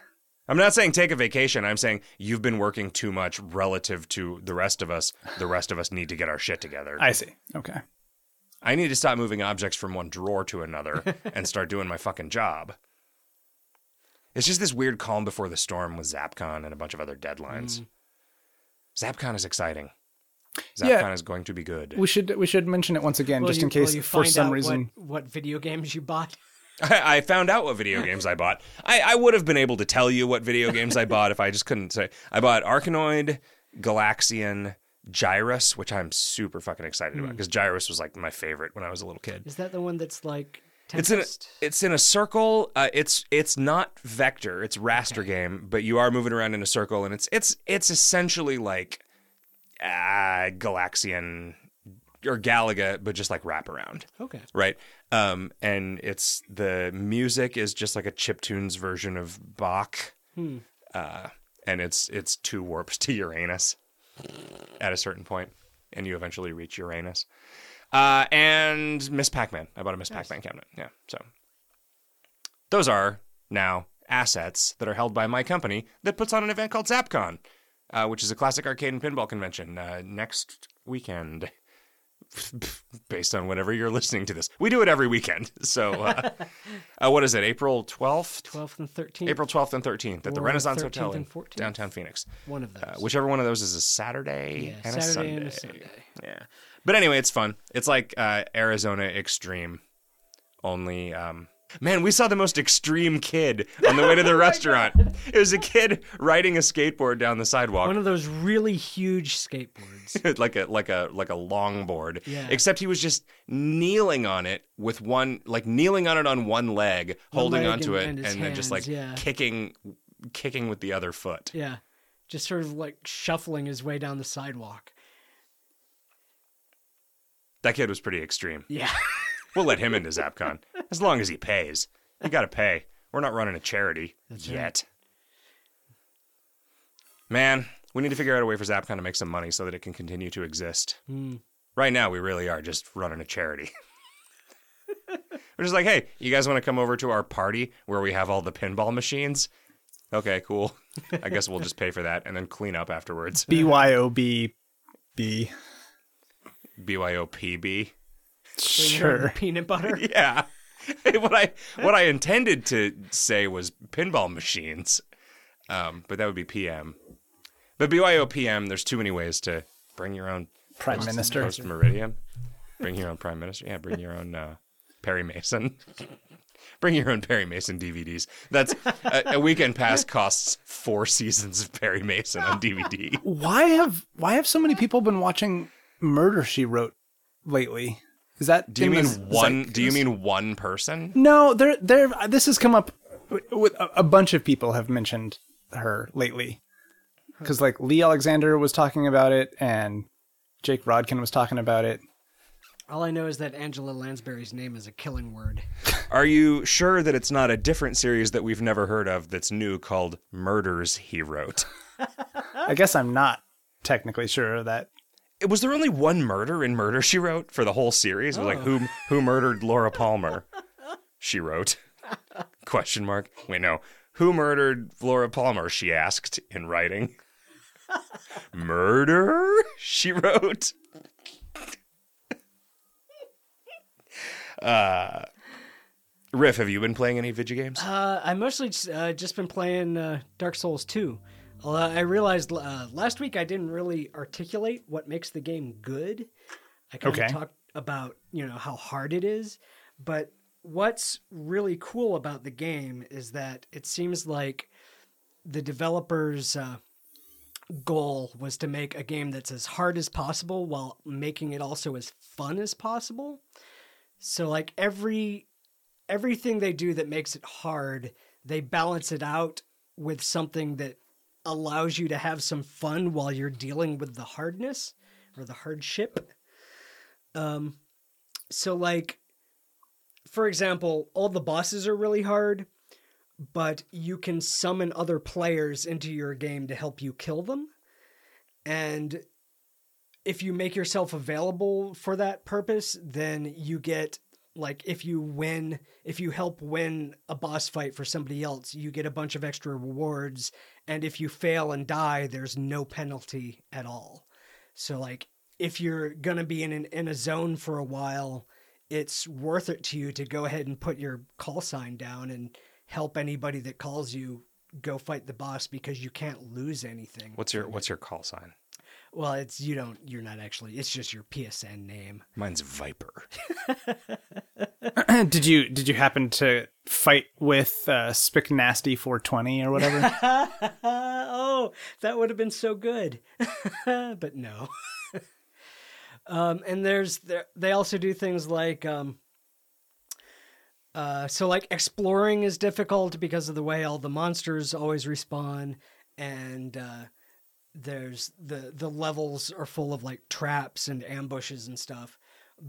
I'm not saying take a vacation. I'm saying you've been working too much relative to the rest of us. The rest of us need to get our shit together. I see. Okay. I need to stop moving objects from one drawer to another (laughs) and start doing my fucking job. It's just this weird calm before the storm with Zapcon and a bunch of other deadlines. Mm. Zapcon is exciting. Zapcon Yeah. is going to be good. We should we should mention it once again, Will just you- in case will you for find some out reason. what, what video games you bought. (laughs) I, I found out what video games I (laughs) bought. I, I would have been able to tell you what video games I bought if I just couldn't say. I bought Arkanoid, Galaxian, Gyruss, which I'm super fucking excited about mm. because Gyruss was like my favorite when I was a little kid. Is that the one that's like It's in a, it's in a circle. Uh, it's it's not vector. It's raster game, but you are moving around in a circle, and it's it's it's essentially like uh, Galaxian or Galaga, but just like wraparound okay. right? Um, and it's the music is just like a chiptunes version of Bach, uh, and it's it's two warps (laughs) to Uranus at a certain point, and you eventually reach Uranus. Uh, and Ms. Pac-Man, I bought a Ms. Pac-Man cabinet. Yeah, so. Those are now assets that are held by my company that puts on an event called ZapCon, uh, which is a classic arcade and pinball convention uh, next weekend (laughs) based on whenever you're listening to this. We do it every weekend. (laughs) So, uh, uh, what is it? April 12th? 12th and 13th. April 12th and 13th at the Renaissance Hotel in downtown Phoenix. One of those. Uh, whichever one of those is a Saturday, Yeah, and, a Saturday Sunday. and a Sunday. Yeah. But anyway, it's fun. It's like uh, Arizona Extreme. Only, um, man, we saw the most extreme kid (laughs) on the way to the oh restaurant. It was a kid riding a skateboard down the sidewalk. One of those really huge skateboards. (laughs) like a like a like a longboard. Yeah. Except he was just kneeling on it with one like kneeling on it on one leg, holding leg onto and- it, and his then just like yeah. kicking kicking with the other foot. yeah. Just sort of like shuffling his way down the sidewalk. That kid was pretty extreme. Yeah. We'll let him into Zapcon (laughs) (laughs) as long as he pays. You got to pay. We're not running a charity That's yet. Man, we need to figure out a way for Zapcon to make some money so that it can continue to exist. Hmm. Right now, we really are just running a charity. (laughs) We're just like, hey, you guys want to come over to our party where we have all the pinball machines? Okay, cool. I guess we'll just pay for that and then clean up afterwards. BYOB (laughs) B. BYOPB. Sure. Peanut butter. Yeah. (laughs) what I what I intended to say was pinball machines, um, but that would be PM. But BYO PM, there's too many ways to bring your own Prime Minister. post meridian. Bring your own prime minister. Yeah, bring your own uh, Perry Mason. (laughs) bring your own Perry Mason DVDs. That's a, a weekend pass costs four seasons of Perry Mason on DVD. Why have why have so many people been watching Murder She Wrote lately? Is that Do you mean the one? Do you mean one person? No, there there this has come up with a, a bunch of people have mentioned her lately. Cuz like Leigh Alexander was talking about it and Jake Rodkin was talking about it. All I know is that Angela Lansbury's name is a killing word. (laughs) Are you sure that it's not a different series that we've never heard of that's new called Murders He Wrote? (laughs) I guess I'm not technically sure of that. Was there only one murder in Murder She Wrote for the whole series? It was like who who murdered Laura (laughs) Palmer? She wrote. Question mark. Wait, no. Who murdered Laura Palmer? She asked in writing. Murder, she wrote. uh, Riff, have you been playing any video games? Uh, I mostly just, uh, just been playing uh, Dark Souls 2. Although I realized uh, last week I didn't really articulate what makes the game good. I kind Okay. of talked about you know how hard it is, but what's really cool about the game is that it seems like the developers' uh, goal was to make a game that's as hard as possible while making it also as fun as possible. So like every everything they do that makes it hard, they balance it out with something that allows you to have some fun while you're dealing with the hardness or the hardship. Um so like for example, all the bosses are really hard, but you can summon other players into your game to help you kill them. And if you make yourself available for that purpose, then you get like if you win, if you help win a boss fight for somebody else, you get a bunch of extra rewards. And if you fail and die, there's no penalty at all. So like if you're gonna be in an, in a zone for a while, it's worth it to you to go ahead and put your call sign down and help anybody that calls you go fight the boss because you can't lose anything. What's your What's your call sign? Well, it's you don't you're not actually it's just your PSN name. Mine's Viper. (laughs) (clears throat) did you did you happen to fight with uh, Spick Nasty 420 or whatever? (laughs) oh, that would have been so good. (laughs) but no. um and there's there they also do things like um uh so like exploring is difficult because of the way all the monsters always respawn and uh there's the the levels are full of like traps and ambushes and stuff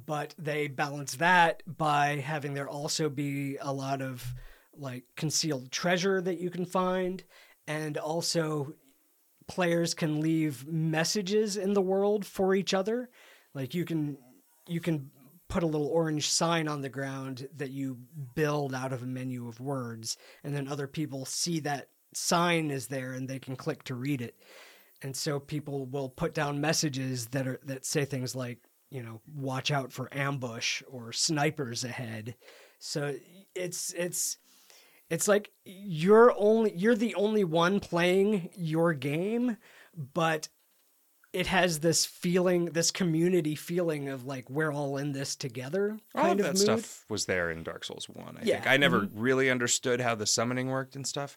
but they balance that by having there also be a lot of like concealed treasure that you can find and also players can leave messages in the world for each other. Like you can you can put a little orange sign on the ground that you build out of a menu of words and then other people see that sign is there and they can click to read it and so people will put down messages that are that say things like you know watch out for ambush or snipers ahead so it's it's it's like you're only you're the only one playing your game but it has this feeling this community feeling of like we're all in this together All of that mood stuff was there in Dark Souls One. I Yeah. think I never mm-hmm. really understood how the summoning worked and stuff.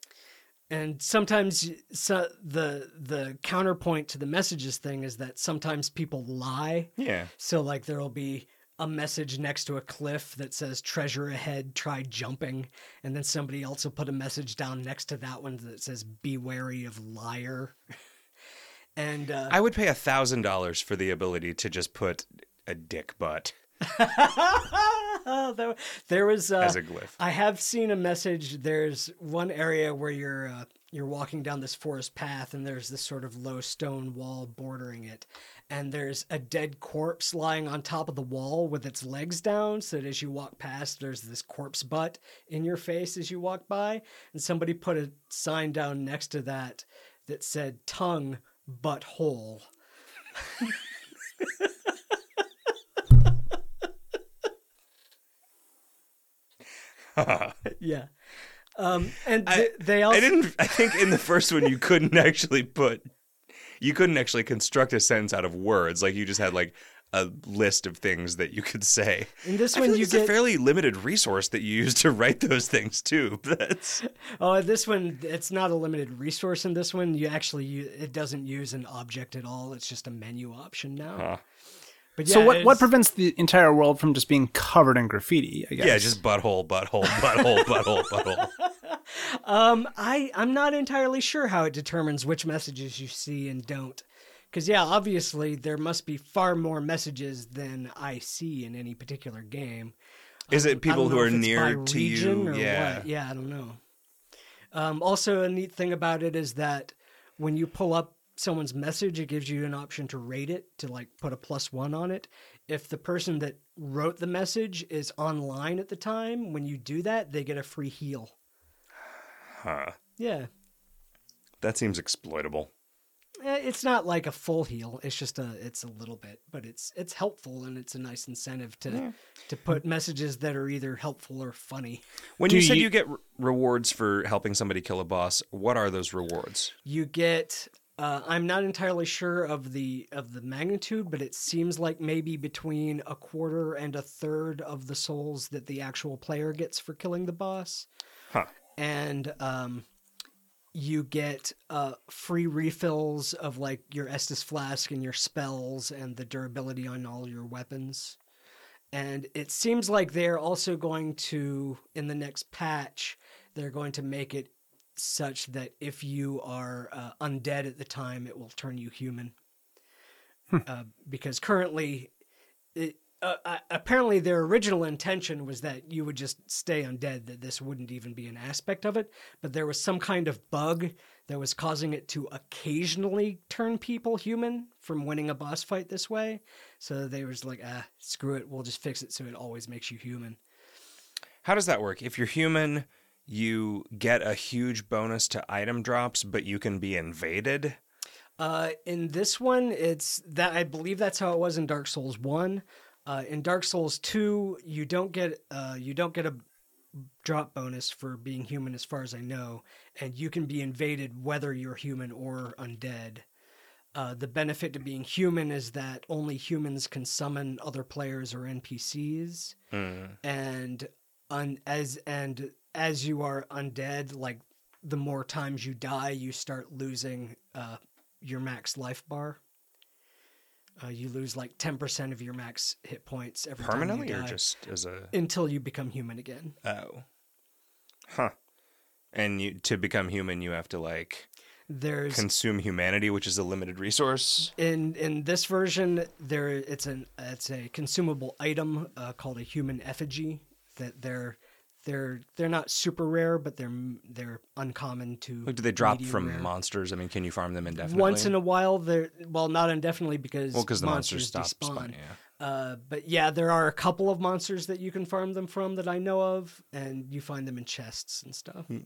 And sometimes so the the counterpoint to the messages thing is that sometimes people lie. Yeah, So like there'll be a message next to a cliff that says treasure ahead, try jumping, and then somebody else will put a message down next to that one that says be wary of liar. (laughs) and uh I would pay a thousand dollars for the ability to just put a dick butt (laughs) there, there was uh, as a glyph. I have seen a message. There's one area where you're uh, you're walking down this forest path, and there's this sort of low stone wall bordering it, and there's a dead corpse lying on top of the wall with its legs down. So that as you walk past, there's this corpse butt in your face as you walk by, and somebody put a sign down next to that that said "tongue butthole." (laughs) (laughs) yeah. Um, and I- th- they also I didn't. I think in the first one you couldn't actually put, you couldn't actually construct a sentence out of words. Like you just had like a list of things that you could say. in this one like you it's get a fairly limited resource that you use to write those things too. (laughs) That's (laughs) oh this one it's not a limited resource in this one you actually u- it doesn't use an object at all it's just a menu option now Huh. But yeah so what what prevents the entire world from just being covered in graffiti? I guess. yeah, just butthole, butthole, butthole, (laughs) butthole, butthole. (laughs) um i i'm not entirely sure how it determines which messages you see and don't because yeah obviously there must be far more messages than i see in any particular game Is I it people who are near to region you? or Yeah. what. yeah, I don't know. Um, also, a neat thing about it is that when you pull up someone's message, it gives you an option to rate it to like put a plus one on it. If the person that wrote the message is online at the time, when you do that, they get a free heal. Huh. Yeah, That seems exploitable. Eh, It's not like a full heal. It's just a it's a little bit, but it's it's helpful and it's a nice incentive to to put messages that are either helpful or funny. When Do you said you- you get re- rewards for helping somebody kill a boss, what are those rewards? You get uh, I'm not entirely sure of the of the magnitude, but it seems like maybe between a quarter and a third of the souls that the actual player gets for killing the boss. Huh. and um, you get uh, free refills of like your Estus flask and your spells and the durability on all your weapons. And it seems like they're also going to, in the next patch, they're going to make it such that if you are uh, undead at the time, it will turn you human. uh, because currently, it, uh, uh, apparently their original intention was that you would just stay undead that this wouldn't even be an aspect of it. But there was some kind of bug that was causing it to occasionally turn people human from winning a boss fight this way. So they was like ah screw it. We'll just fix it so it always makes you human. How does that work? If you're human, you get a huge bonus to item drops, but you can be invaded. Uh, in this one, it's that I believe that's how it was in Dark Souls One. Uh, in Dark Souls Two, you don't get uh, you don't get a drop bonus for being human, as far as I know, and you can be invaded whether you're human or undead. Uh, the benefit to being human is that only humans can summon other players or NPCs, and un- as and as you are undead, like the more times you die, you start losing uh, your max life bar. Uh, you lose like ten percent of your max hit points every Permanently time you die or just as a until you become human again. oh. Huh. And you to become human you have to like There's consume humanity, which is a limited resource. in in this version there it's an it's a consumable item uh, called a human effigy that they're they're they're not super rare but they're they're uncommon to do they drop from rare. monsters? I mean, can you farm them indefinitely? once in a while they're well not indefinitely because well, because the monsters, monsters, stop despawn. spawning. Yeah. Uh, but yeah, there are a couple of monsters that you can farm them from that I know of, and you find them in chests and stuff. Hmm.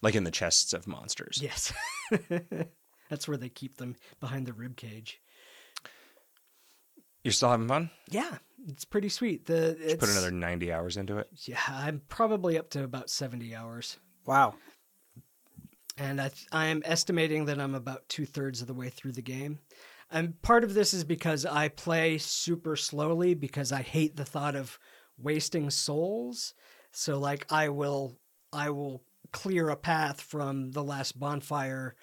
Like in the chests of monsters. Yes, (laughs) that's where they keep them behind the rib cage. You're still having fun? Yeah, it's pretty sweet. The it's, Put another 90 hours into it. Yeah, I'm probably up to about seventy hours, Wow. and I I am estimating that I'm about two thirds of the way through the game. And part of this is because I play super slowly because I hate the thought of wasting souls. So like I will I will clear a path from the last bonfire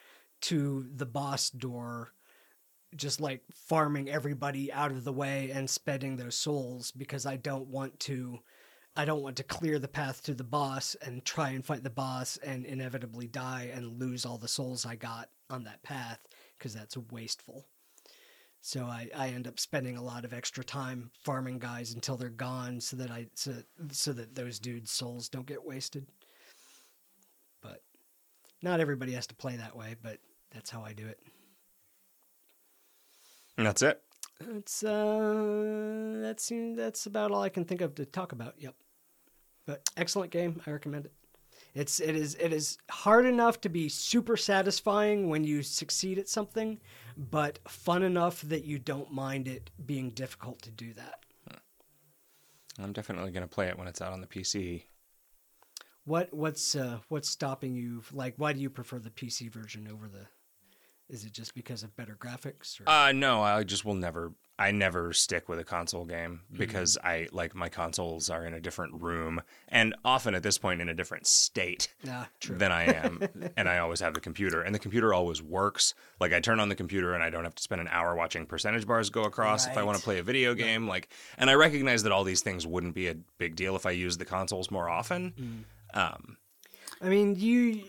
to the boss door just like farming everybody out of the way and spending those souls because I don't want to I don't want to clear the path to the boss and try and fight the boss and inevitably die and lose all the souls I got on that path because that's wasteful. So I, I end up spending a lot of extra time farming guys until they're gone so that I so, so that those dudes' souls don't get wasted. But not everybody has to play that way, but that's how I do it. And that's it. That's uh that's that's about all I can think of to talk about. Yep. But excellent game. I recommend it. It's it is it is hard enough to be super satisfying when you succeed at something, but fun enough that you don't mind it being difficult to do that. I'm definitely going to play it when it's out on the PC. What what's uh what's stopping you like why do you prefer the PC version over the is it just because of better graphics or? Uh no, I just will never I never stick with a console game because I like my consoles are in a different room and often at this point in a different state Ah, than I am (laughs) and I always have the computer and the computer always works. Like I turn on the computer and I don't have to spend an hour watching percentage bars go across if I want to play a video game like and I recognize that all these things wouldn't be a big deal if I used the consoles more often. Um I mean, you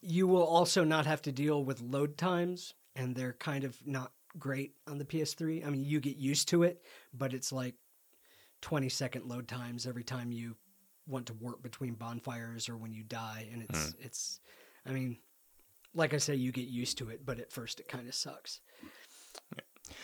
you will also not have to deal with load times, and they're kind of not great on the PS3. I mean, you get used to it, but it's like twenty second load times every time you want to warp between bonfires or when you die, and it's hmm. it's. I mean, like I say, you get used to it, but at first it kind of sucks.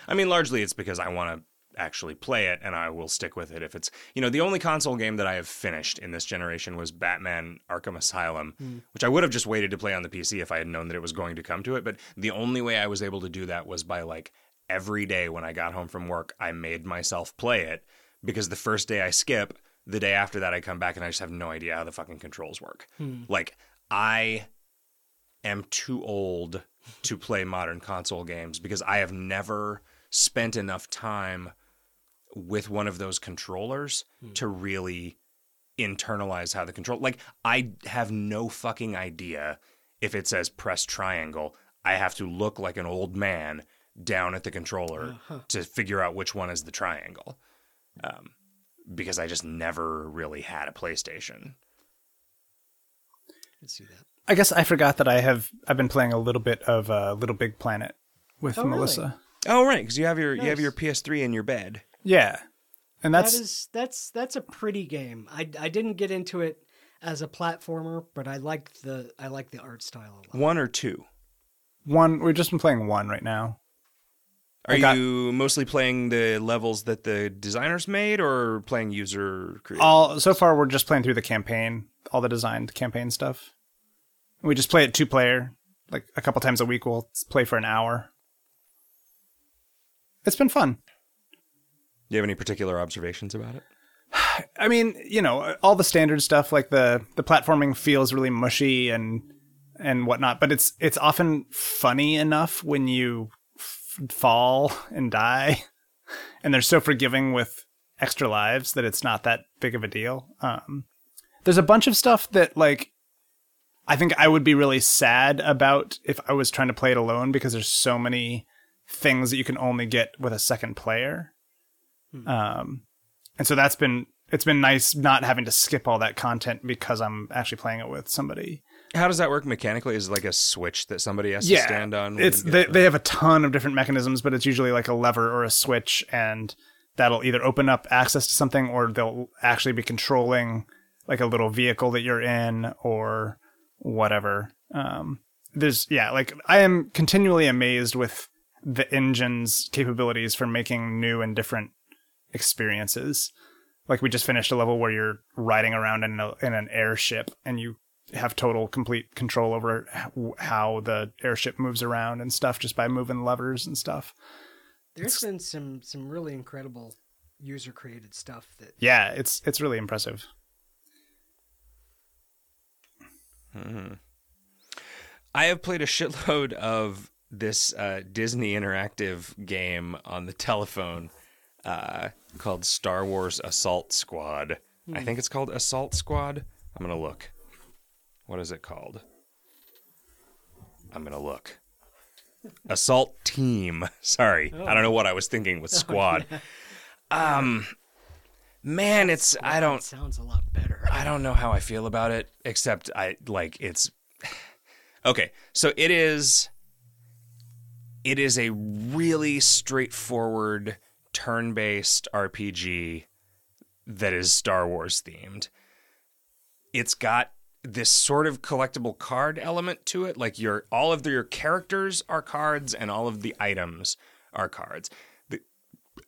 I mean, largely it's because I want to actually play it and I will stick with it if it's you know the only console game that I have finished in this generation was Batman Arkham Asylum hmm. which I would have just waited to play on the PC if I had known that it was going to come to it but the only way I was able to do that was by like every day when I got home from work I made myself play it because the first day I skip the day after that I come back and I just have no idea how the fucking controls work. Hmm. Like I am too old to play modern console games because I have never spent enough time with one of those controllers to really internalize how the control like I have no fucking idea if it says press triangle I have to look like an old man down at the controller to figure out which one is the triangle um, because I just never really had a PlayStation Let's see that. I guess I forgot that I have I've been playing a little bit of uh, Little Big Planet with Oh, really? Melissa. oh right because you have your you have your PS3 in your bed Yeah, and that's that is that's that's a pretty game. I I didn't get into it as a platformer, but I like the I like the art style a lot. one or two one. We've just been playing one right now. Are got- you mostly playing the levels that the designers made or playing user created? All so far, we're just playing through the campaign, all the designed campaign stuff. We just play it two player, like a couple times a week. We'll play for an hour. It's been fun. You have any particular observations about it? I mean, you know, all the standard stuff like the the platforming feels really mushy and and whatnot, but it's it's often funny enough when you f- fall and die, and they're so forgiving with extra lives that it's not that big of a deal. Um, there's a bunch of stuff that like I think I would be really sad about if I was trying to play it alone because there's so many things that you can only get with a second player. Um, and so that's been it's been nice not having to skip all that content because I'm actually playing it with somebody. How does that work mechanically? Is it like a switch that somebody has to stand on? It's they, they have a ton of different mechanisms, but it's usually like a lever or a switch, and that'll either open up access to something or they'll actually be controlling like a little vehicle that you're in or whatever. Um, there's yeah, like I am continually amazed with the engine's capabilities for making new and different experiences. Like we just finished a level where you're riding around in, a, in an airship and you have total complete control over how the airship moves around and stuff just by moving levers and stuff. There's been some some really incredible user created stuff that Yeah, it's it's really impressive. I have played a shitload of this uh, Disney interactive game on the telephone uh, called Star Wars Assault Squad. I think it's called Assault Squad. I'm gonna look. What is it called? I'm gonna look. Assault Team. (laughs) Sorry, I don't know what I was thinking with (laughs) squad. Um, man, it's I don't sounds a lot better. I don't know how I feel about it, except I like it's (sighs) okay. So it is. It is a really straightforward turn-based RPG that is Star Wars themed. It's got this sort of collectible card element to it, like your all of the, your characters are cards and all of the items are cards. The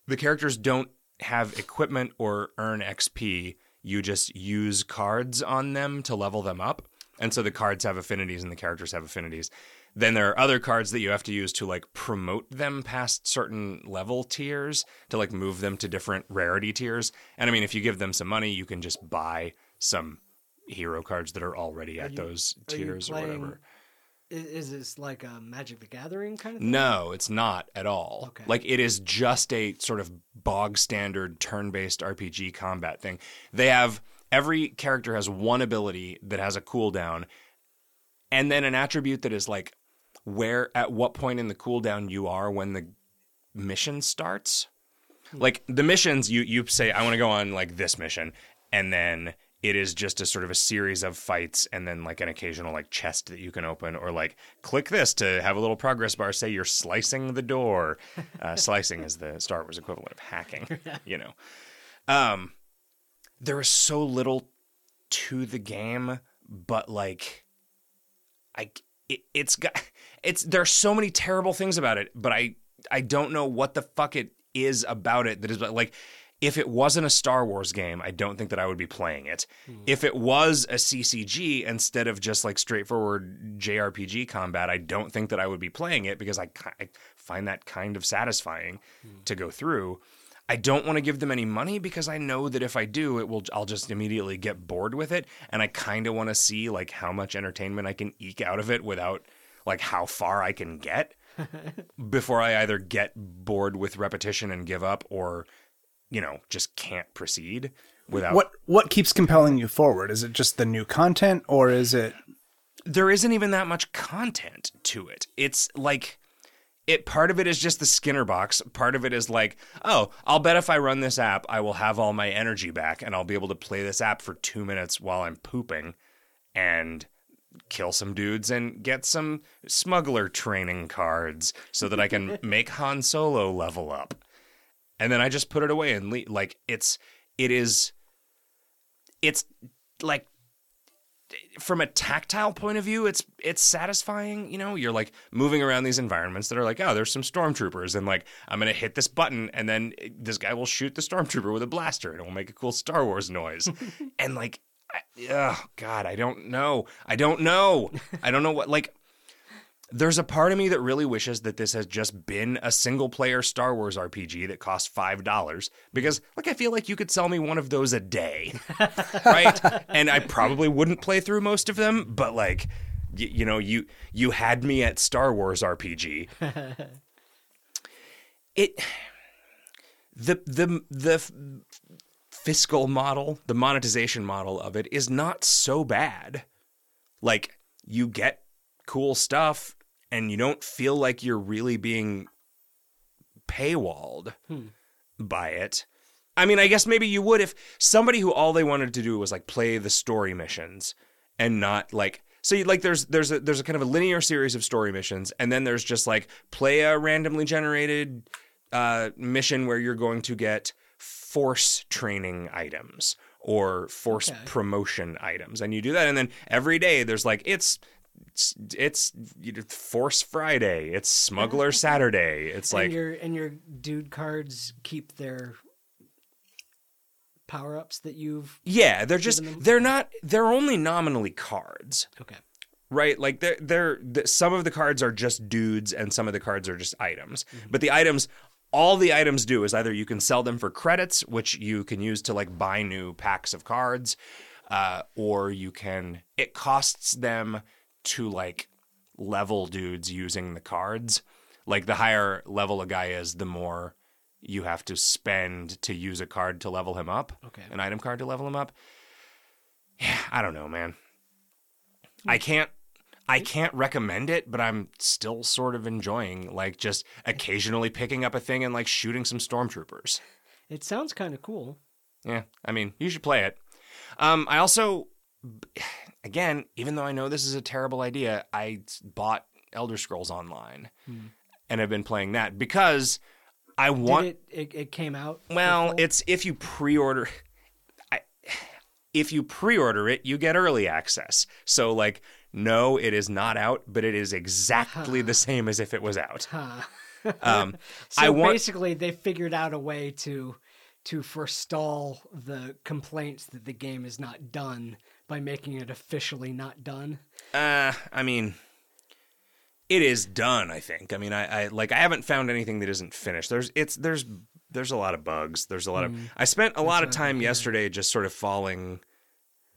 the characters don't have equipment or earn XP. You just use cards on them to level them up. And so the cards have affinities and the characters have affinities. Then there are other cards that you have to use to like promote them past certain level tiers to like move them to different rarity tiers. And I mean, if you give them some money, you can just buy some hero cards that are already at you- those Are tiers or whatever. i- Is, this like a Magic the Gathering kind of thing? No, it's not at all. Okay. Like it is just a sort of bog standard turn-based RPG combat thing. They have every character has one ability that has a cooldown and then an attribute that is like where at what point in the cooldown you are when the mission starts. Like the missions you you say I want to go on like this mission and then it is just a sort of a series of fights and then like an occasional like chest that you can open or like click this to have a little progress bar say you're slicing the door. (laughs) Uh, slicing is the star wars equivalent of hacking (laughs) you know. Um there is so little to the game but like i it, it's got it's there are so many terrible things about it but i i don't know what the fuck it is about it that is like if it wasn't a Star Wars game, I don't think that I would be playing it. Hmm. If it was a CCG instead of just like straightforward JRPG combat, I don't think that I would be playing it because I, I find that kind of satisfying hmm. to go through. I don't want to give them any money because I know that if I do, it will I'll just immediately get bored with it and I kind of want to see like how much entertainment I can eke out of it without like how far I can get (laughs) before I either get bored with repetition and give up or you know, just can't proceed without What what keeps compelling you forward? Is it just the new content, or is it? there isn't even that much content to it. It's like it part of it is just the Skinner box. Part of it is like, oh, I'll bet if I run this app, I will have all my energy back and I'll be able to play this app for 2 minutes while I'm pooping and kill some dudes and get some smuggler training cards so that I can (laughs) make Han Solo level up. And then I just put it away and le- like it's it is it's like from a tactile point of view, it's it's satisfying. You know, you're like moving around these environments that are like, oh, there's some stormtroopers, and like I'm gonna hit this button, and then this guy will shoot the stormtrooper with a blaster, and it will make a cool Star Wars noise, (laughs) and like, Oh god, I don't know, I don't know, I don't know what like. There's a part of me that really wishes that this has just been a single player Star Wars RPG that cost $5 because like I feel like you could sell me one of those a day. (laughs) right? And I probably wouldn't play through most of them, but like y- you know, you you had me at Star Wars RPG. (laughs) it the the the fiscal model, the monetization model of it is not so bad. Like you get cool stuff and you don't feel like you're really being paywalled by it. I mean, I guess maybe you would if somebody who all they wanted to do was like play the story missions and not like so you, like there's there's a there's a kind of a linear series of story missions and then there's just like play a randomly generated uh, mission where you're going to get force training items or force Okay. promotion items and you do that and then every day there's like it's it's, it's you know, Force Friday. It's Smuggler (laughs) Saturday. It's like and your and your dude cards keep their power ups that you've yeah, they're just them- they're not they're only nominally cards. okay. right? Like they're they're the, some of the cards are just dudes, and some of the cards are just items. Mm-hmm. But the items, all the items do is either you can sell them for credits, which you can use to like buy new packs of cards, uh, or you can. It costs them to like level dudes using the cards. Like the higher level a guy is, the more you have to spend to use a card to level him up. Okay. An item card to level him up. Yeah, I don't know, man. I can't I can't recommend it, but I'm still sort of enjoying like just occasionally picking up a thing and like shooting some stormtroopers. It sounds kind of cool. Yeah, I mean, you should play it. Um, I also, again, even though I know this is a terrible idea, I bought Elder Scrolls Online and have been playing that because I want. It, it? It came out. Well, full? it's if you pre-order. I, if you pre-order it, you get early access. So, like, no, it is not out, but it is exactly the same as if it was out. (laughs) Um, (laughs) so want. basically they figured out a way to to forestall the complaints that the game is not done by making it officially not done. Uh, I mean, it is done. I think. I mean, I, I like. I haven't found anything that isn't finished. There's. It's. There's. There's a lot of bugs. There's a lot of. I spent a lot of time yesterday just sort of falling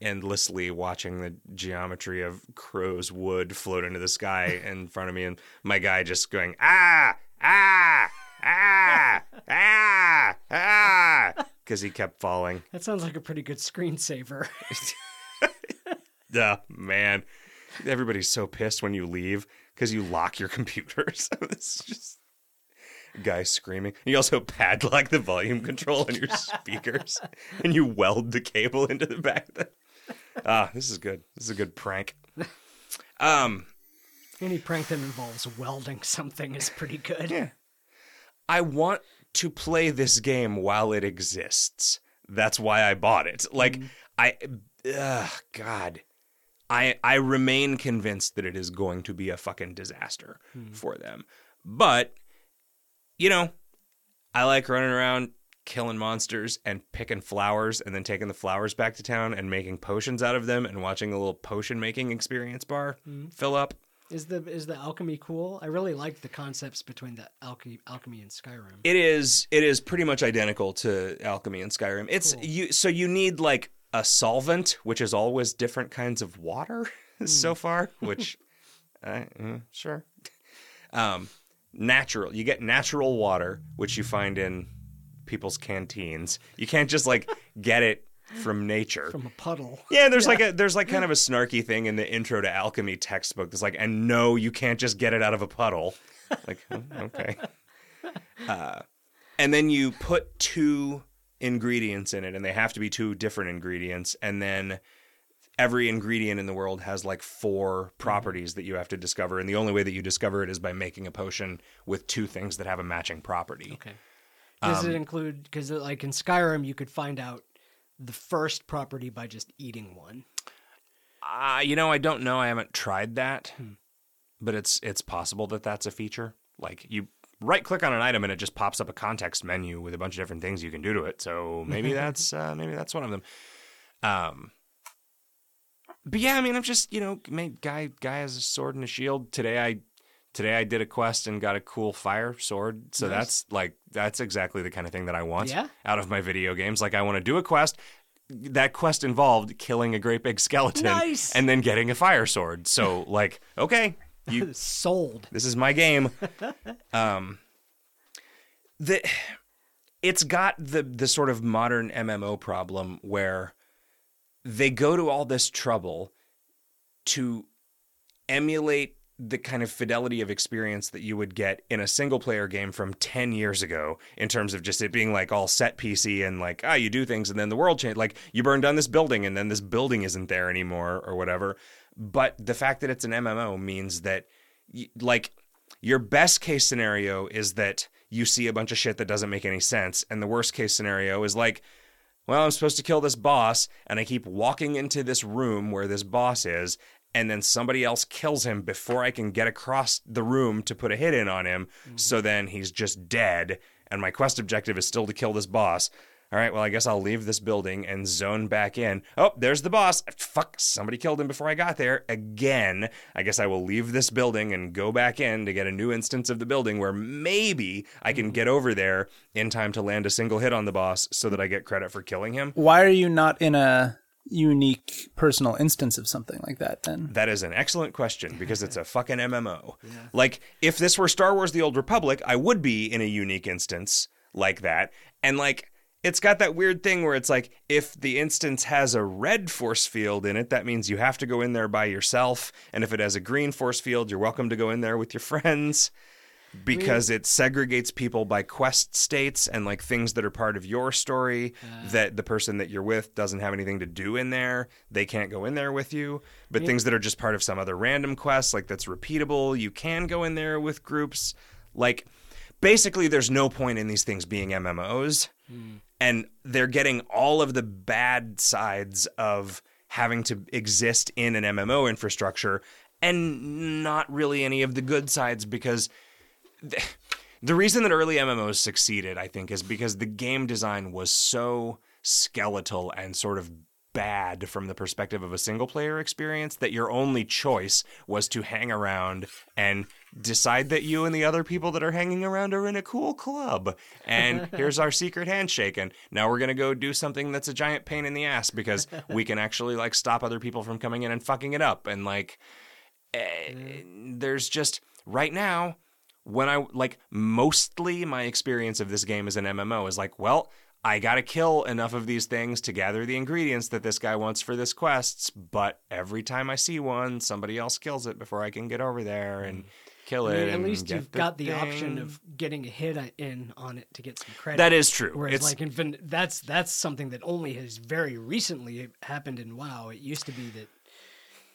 endlessly watching the geometry of crow's wood float into the sky (laughs) in front of me, and my guy just going ah ah ah ah ah because he kept falling. That sounds like a pretty good screensaver. (laughs) (laughs) Yeah, man. Everybody's so pissed when you leave because you lock your computers. it's just guy screaming. You also padlock the volume control on your speakers and you weld the cable into the back. Of the... Ah, this is good. This is a good prank. Um, Any prank that involves welding something is pretty good. Yeah. I want to play this game while it exists. That's why I bought it. Like I ugh, god. I I remain convinced that it is going to be a fucking disaster for them. But you know, I like running around killing monsters and picking flowers and then taking the flowers back to town and making potions out of them and watching a little potion making experience bar fill up. Is the is the alchemy cool? I really like the concepts between the alchemy alchemy and Skyrim. It is it is pretty much identical to alchemy and Skyrim. It's Cool. you so you need like a solvent, which is always different kinds of water (laughs) so far, (laughs) which uh, mm, sure. (laughs) Um, natural. You get natural water, which you find in people's canteens. You can't just like (laughs) get it from nature. From a puddle. Yeah, there's like a there's like kind of a (laughs) snarky thing in the intro to alchemy textbook. That's like, and no, you can't just get it out of a puddle. Like, oh, okay. (laughs) Uh, and then you put two ingredients in it, and they have to be two different ingredients. And then every ingredient in the world has like four properties that you have to discover, and the only way that you discover it is by making a potion with two things that have a matching property. Okay. Does Um, it include because like in Skyrim you could find out the first property by just eating one? Uh, you know, I don't know. I haven't tried that, but it's it's possible that that's a feature. Like you right click on an item and it just pops up a context menu with a bunch of different things you can do to it. So maybe (laughs) that's uh, maybe that's one of them. Um, but yeah, I mean, I'm just you know, made guy guy has a sword and a shield. Today I today I did a quest and got a cool fire sword. So Nice. that's like that's exactly the kind of thing that I want Yeah? out of my video games. Like I want to do a quest. That quest involved killing a great big skeleton Nice. and then getting a fire sword. So (laughs) like, okay, you (laughs) Sold. this is my game. (laughs) Um, the it's got the the sort of modern MMO problem where they go to all this trouble to emulate the kind of fidelity of experience that you would get in a single player game from 10 years ago in terms of just it being like all set PC and like ah you do things and then the world change like you burn down this building and then this building isn't there anymore or whatever. But the fact that it's an MMO means that like your best case scenario is that you see a bunch of shit that doesn't make any sense and the worst case scenario is like well, I'm supposed to kill this boss, and I keep walking into this room where this boss is, and then somebody else kills him before I can get across the room to put a hit in on him. Mm-hmm. So then he's just dead, and my quest objective is still to kill this boss. All right, well, I guess I'll leave this building and zone back in. Oh, there's the boss. Fuck, somebody killed him before I got there. Again, I guess I will leave this building and go back in to get a new instance of the building where maybe I can mm-hmm. get over there in time to land a single hit on the boss so that I get credit for killing him. Why are you not in a unique personal instance of something like that then? That is an excellent question because it's a (laughs) fucking MMO. Like, if this were Star Wars The Old Republic, I would be in a unique instance like that. And, like, it's got that weird thing where it's like, if the instance has a red force field in it, that means you have to go in there by yourself. And if it has a green force field, you're welcome to go in there with your friends because it segregates people by quest states and like things that are part of your story ah. that the person that you're with doesn't have anything to do in there. They can't go in there with you. But things that are just part of some other random quest like that's repeatable you can go in there with groups. Like basically there's no point in these things being mmos hmm. and they're getting all of the bad sides of having to exist in an mmo infrastructure and not really any of the good sides because the reason that early MMOs succeeded, I think, is because the game design was so skeletal and sort of bad from the perspective of a single player experience that your only choice was to hang around and decide that you and the other people that are hanging around are in a cool club. And (laughs) here's our secret handshake and now we're going to go do something that's a giant pain in the ass because we can actually like stop other people from coming in and fucking it up. And like eh, there's just right now when I like mostly my experience of this game as an MMO is like, well, I got to kill enough of these things to gather the ingredients that this guy wants for this quests, but every time I see one, somebody else kills it before I can get over there and mm. kill I it. mean, at least you've got the option of getting a hit in on it to get some credit. That is true. Whereas, It's like in Vin- that's that's something that only has very recently happened in WoW. It used to be that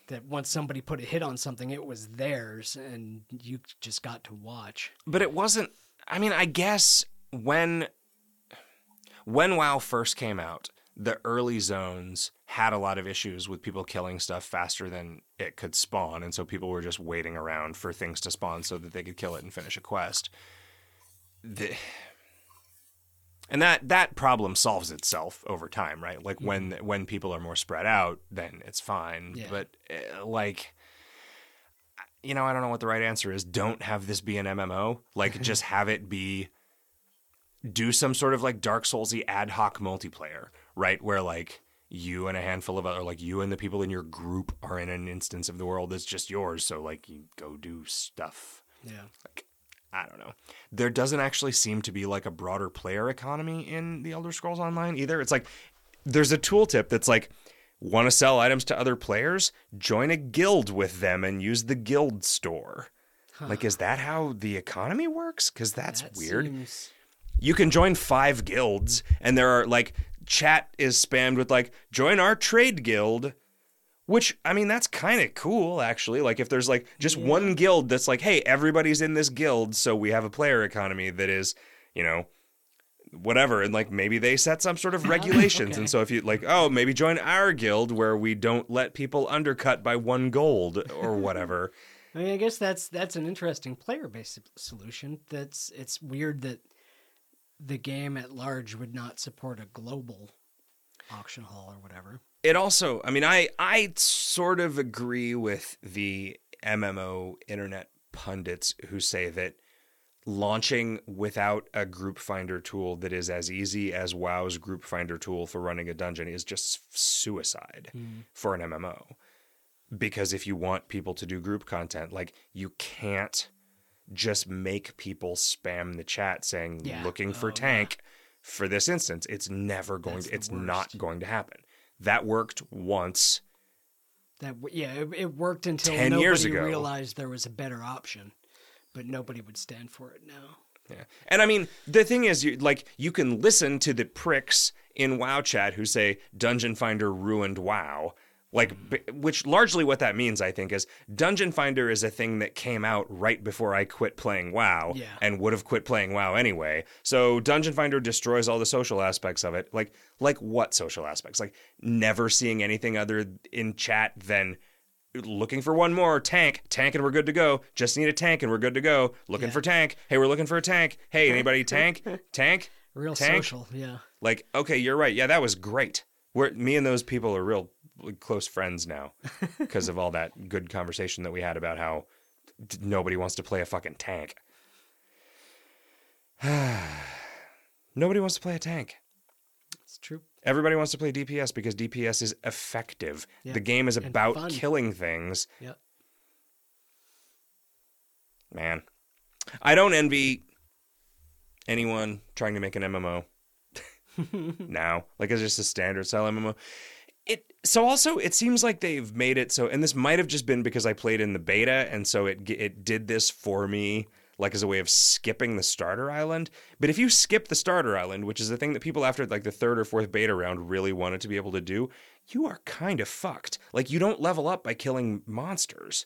that once somebody put a hit on something, it was theirs, and you just got to watch. but it wasn't i mean i guess when when wow first came out the early zones had a lot of issues with people killing stuff faster than it could spawn and so people were just waiting around for things to spawn so that they could kill it and finish a quest the, and that that problem solves itself over time, right? Like when when people are more spread out, then it's fine. Yeah. But uh, like, you know, I don't know what the right answer is. Don't have this be an MMO. Like, just (laughs) have it be do some sort of like Dark Soulsy ad hoc multiplayer, right? Where like you and a handful of other, like you and the people in your group are in an instance of the world that's just yours. So like you go do stuff. Yeah. Like I don't know. There doesn't actually seem to be like a broader player economy in the Elder Scrolls Online either. It's like there's a tooltip that's like want to sell items to other players, join a guild with them and use the guild store. Like is that how the economy works? Cuz that's That weird seems- you can join five guilds and there are like chat is spammed with like join our trade guild which i mean that's kind of cool actually like if there's like just one guild that's like hey everybody's in this guild so we have a player economy that is you know whatever and like maybe they set some sort of (laughs) regulations Okay. and so if you like oh maybe join our guild where we don't let people undercut by one gold or (laughs) whatever I mean, I guess that's that's an interesting player-based solution. That's it's weird that the game at large would not support a global auction hall or whatever. It also i mean i i sort of agree with the mmo internet pundits who say that launching without a group finder tool that is as easy as wow's group finder tool for running a dungeon is just suicide for an mmo because if you want people to do group content like you can't just make people spam the chat saying Yeah. looking for Oh, tank for this instance. It's never going That's to it's not going to happen that worked once That yeah, it, it worked until 10 nobody years ago. realized there was a better option, but nobody would stand for it now. Yeah. And I mean, the thing is, you like you can listen to the pricks in WoW chat who say Dungeon Finder ruined WoW. Like, which largely what that means, I think, is Dungeon Finder is a thing that came out right before I quit playing WoW Yeah. and would have quit playing WoW anyway. So Dungeon Finder destroys all the social aspects of it. Like, like what social aspects? Like never seeing anything other in chat than looking for one more tank, tank, and we're good to go. Just need a tank, and we're good to go. Looking Yeah. for tank. Hey, we're looking for a tank. Hey, anybody (laughs) tank? Tank? Real Tank? social, yeah. Like, okay, you're right. Yeah, that was great. We're me and those people are real close friends now (laughs) because of all that good conversation that we had about how d- nobody wants to play a fucking tank. (sighs) nobody wants to play a tank. It's true. Everybody wants to play DPS because DPS is effective. Yeah, The game is and about fun. killing things. Yep. Man, I don't envy anyone trying to make an MMO (laughs) now. Like it's just a standard style MMO. It so also it seems like they've made it so, and this might have just been because I played in the beta, and so it it did this for me. Like as a way of skipping the starter island, but if you skip the starter island, which is the thing that people after like the third or fourth beta round really wanted to be able to do, you are kind of fucked. Like you don't level up by killing monsters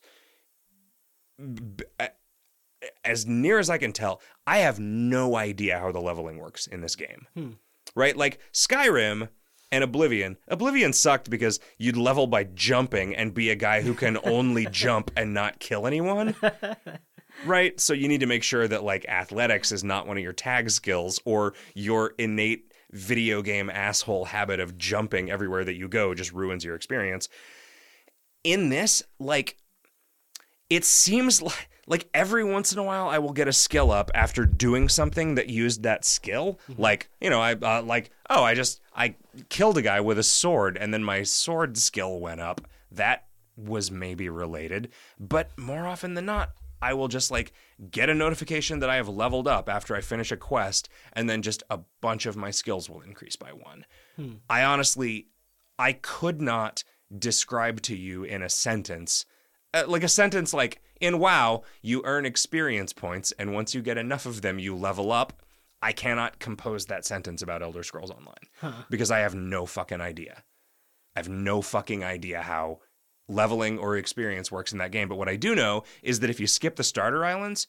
as near as I can tell, I have no idea how the leveling works in this game. Hmm. Right? Like Skyrim and Oblivion. Oblivion sucked because you'd level by jumping and be a guy who can (laughs) only jump and not kill anyone. (laughs) right? So you need to make sure that like athletics is not one of your tag skills or your innate video game asshole habit of jumping everywhere that you go just ruins your experience. In this, like it seems like like every once in a while I will get a skill up after doing something that used that skill. Like you know, I uh, like oh, I just I killed a guy with a sword, and then my sword skill went up. That was maybe related, but more often than not, I will just like get a notification that I have leveled up after I finish a quest, and then just a bunch of my skills will increase by one. I honestly, I could not describe to you in a sentence uh, like a sentence like in WoW, you earn experience points, and once you get enough of them, you level up. I cannot compose that sentence about Elder Scrolls Online because I have no fucking idea. I have no fucking idea how leveling or experience works in that game. But what I do know is that if you skip the starter islands,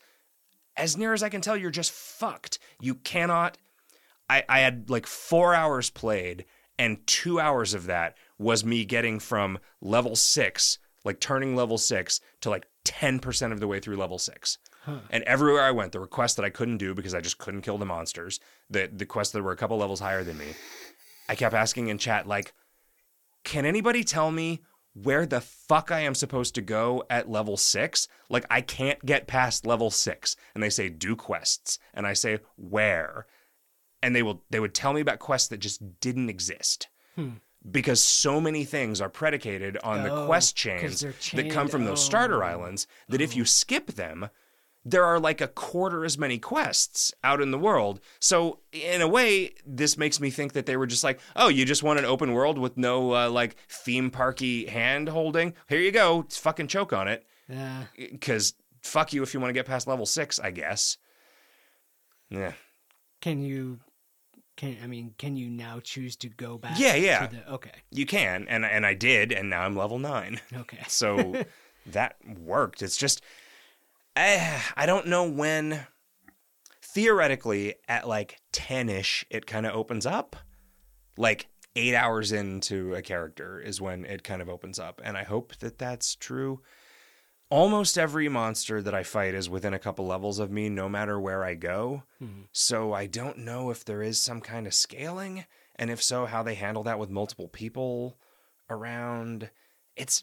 as near as I can tell, you're just fucked. You cannot. I, I had like four hours played, and two hours of that was me getting from level six, like turning level six, to like 10% of the way through level six. And everywhere I went, there were quests that I couldn't do because I just couldn't kill the monsters. The the quests that were a couple levels higher than me. I kept asking in chat, like, can anybody tell me where the fuck I am supposed to go at level six? Like, I can't get past level six. And they say, do quests. And I say, where? And they will they would tell me about quests that just didn't exist. Hmm. Because so many things are predicated on the quest chains that come from those starter Oh. islands that if you skip them, there are like a quarter as many quests out in the world. So in a way, this makes me think that they were just like, oh, you just want an open world with no uh, like theme parky hand holding. Here you go, fucking choke on it. Yeah. Because fuck you if you want to get past level six, I guess. Yeah, Can you? Can I mean? Can you now choose to go back? Yeah, yeah. To the, okay. you can, and and I did, and now I'm level nine. Okay. (laughs) So that worked. It's just eh, I don't know when theoretically at like 10ish it kind of opens up. Like 8 hours into a character is when it kind of opens up and I hope that that's true. Almost every monster that I fight is within a couple levels of me no matter where I go. Mm-hmm. So I don't know if there is some kind of scaling and if so how they handle that with multiple people around. It's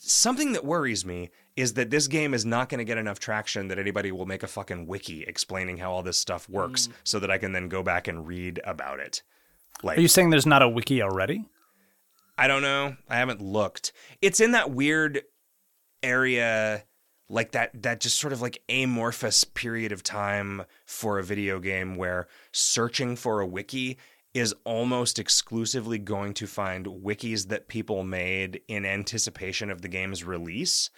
something that worries me is that this game is not going to get enough traction that anybody will make a fucking wiki explaining how all this stuff works mm. so that I can then go back and read about it. Like Are you saying there's not a wiki already? I don't know. I haven't looked. It's in that weird area like that that just sort of like amorphous period of time for a video game where searching for a wiki is almost exclusively going to find wikis that people made in anticipation of the game's release.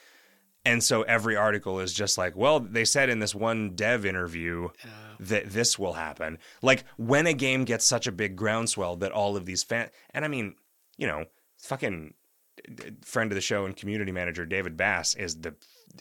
And so every article is just like, well, they said in this one dev interview that this will happen. Like when a game gets such a big groundswell that all of these fan and I mean, you know, fucking friend of the show and community manager David Bass is the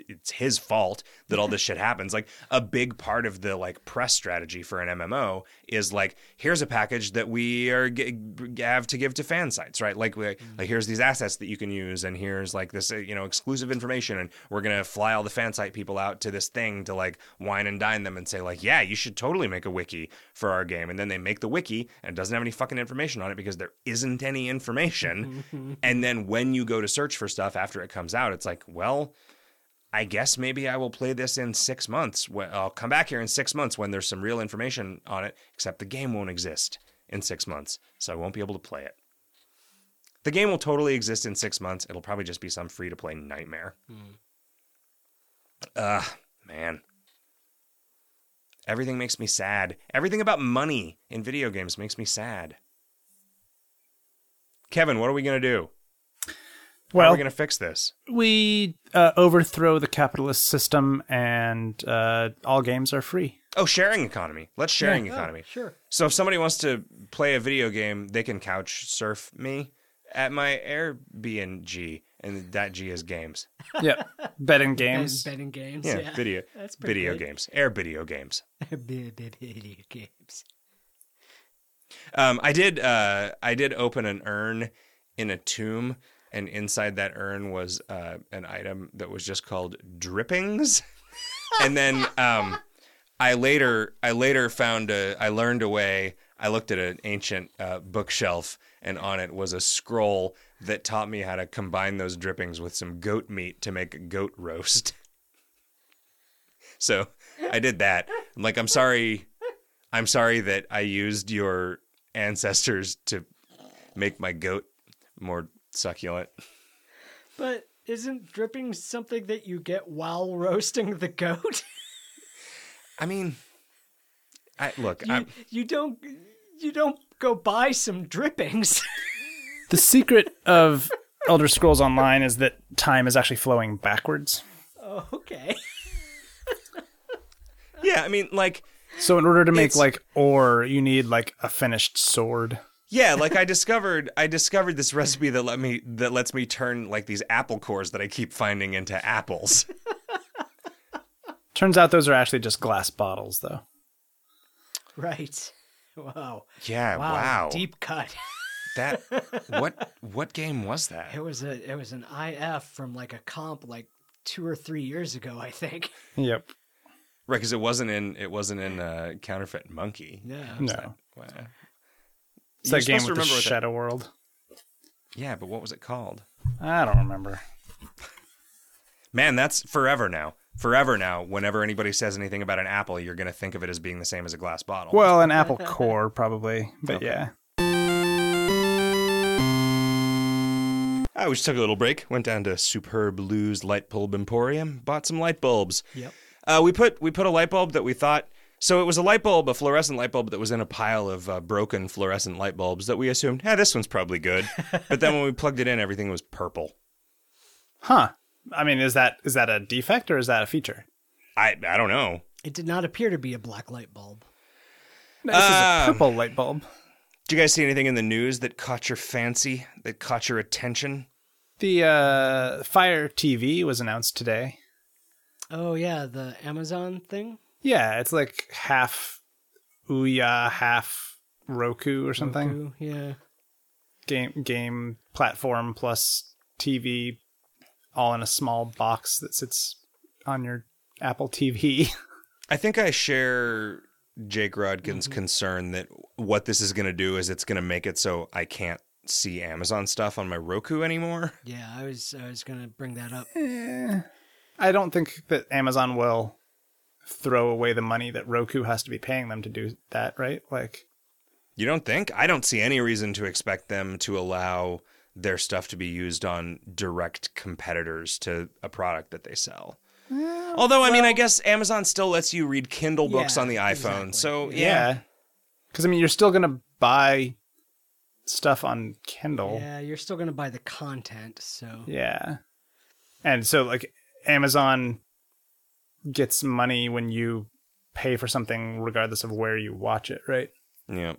it's his fault that all this shit happens. Like a big part of the like press strategy for an MMO is like here's a package that we are g- have to give to fan sites, right? Like we, like here's these assets that you can use and here's like this uh, you know exclusive information and we're going to fly all the fan site people out to this thing to like wine and dine them and say like yeah, you should totally make a wiki for our game and then they make the wiki and it doesn't have any fucking information on it because there isn't any information. (laughs) and then when you go to search for stuff after it comes out, it's like, well, I guess maybe I will play this in six months. I'll come back here in six months when there's some real information on it, except the game won't exist in six months. So I won't be able to play it. The game will totally exist in six months. It'll probably just be some free to play nightmare. Hmm. Ugh, man. Everything makes me sad. Everything about money in video games makes me sad. Kevin, what are we going to do? How are Well, we going to fix this? we uh, overthrow the capitalist system, and uh, all games are free. Oh, sharing economy. Let's sharing economy. Sure. So if somebody wants to play a video game, they can couch surf me at my Airbnb, and that G is games. Yeah, betting games. (laughs) betting games. Yeah, Yeah. video, (laughs) That's pretty video good. games, air video games. (laughs) video games. Um, I did, uh, I did open an urn in a tomb, and inside that urn was uh, an item that was just called drippings, (laughs) and then um, I later, I later found a, I learned a way. I looked at an ancient uh, bookshelf, and on it was a scroll that taught me how to combine those drippings with some goat meat to make goat roast. (laughs) so I did that. I'm like, I'm sorry, I'm sorry that I used your ancestors to make my goat more succulent. But isn't dripping something that you get while roasting the goat? (laughs) I mean, I look, you, I'm, you don't you don't go buy some drippings. (laughs) The secret of Elder Scrolls Online is that time is actually flowing backwards. oh, okay. yeah, I mean, like, So in order to make It's- like ore, you need like a finished sword. Yeah, like I discovered, I discovered this recipe that let me that lets me turn like these apple cores that I keep finding into apples. (laughs) Turns out those are actually just glass bottles, though. Right. Wow. Yeah, Wow. wow. Deep cut. That (laughs) what what game was that? It was a it was an IF from like a comp like two or three years ago, I think. (laughs) Yep. Right, because it wasn't in it wasn't in uh, Counterfeit Monkey. Yeah. No. Wow. It's You're that game with the remember what that- Shadow World. Yeah, but what was it called? I don't remember. Man, that's forever now. Forever now. Whenever anybody says anything about an apple, you're going to think of it as being the same as a glass bottle. Well, an Apple (laughs) Core probably, but Okay. yeah. I just took a little break. Went down to Superb Lou's Light Bulb Emporium. Bought some light bulbs. Yep. Uh, we put we put a light bulb that we thought. So it was a light bulb, a fluorescent light bulb that was in a pile of uh, broken fluorescent light bulbs that we assumed, yeah, this one's probably good. (laughs) but then when we plugged it in, everything was purple. Huh. I mean, is that is that a defect or is that a feature? I I don't know. It did not appear to be a black light bulb. No, this is a Um, purple light bulb. Do you guys see anything in the news that caught your fancy, that caught your attention? The uh, Fire TV was announced today. Oh yeah, the Amazon thing. Yeah, it's like half Ouya, half Roku or something. Roku, Yeah. Game game platform plus TV, all in a small box that sits on your Apple TV. (laughs) I think I share Jake Rodkin's concern that what this is going to do is it's going to make it so I can't see Amazon stuff on my Roku anymore. Yeah, I was I was gonna bring that up. Eh, I don't think that Amazon will throw away the money that Roku has to be paying them to do that, right? Like, You don't think? I don't see any reason to expect them to allow their stuff to be used on direct competitors to a product that they sell. Mm, Although, I mean, I guess Amazon still lets you read Kindle books Yeah, on the iPhone. exactly. So, yeah. yeah. Because, I mean, you're still going to buy stuff on Kindle. Yeah, you're still gonna buy the content, so Yeah. And so, like, Amazon gets money when you pay for something, regardless of where you watch it, right? Yeah.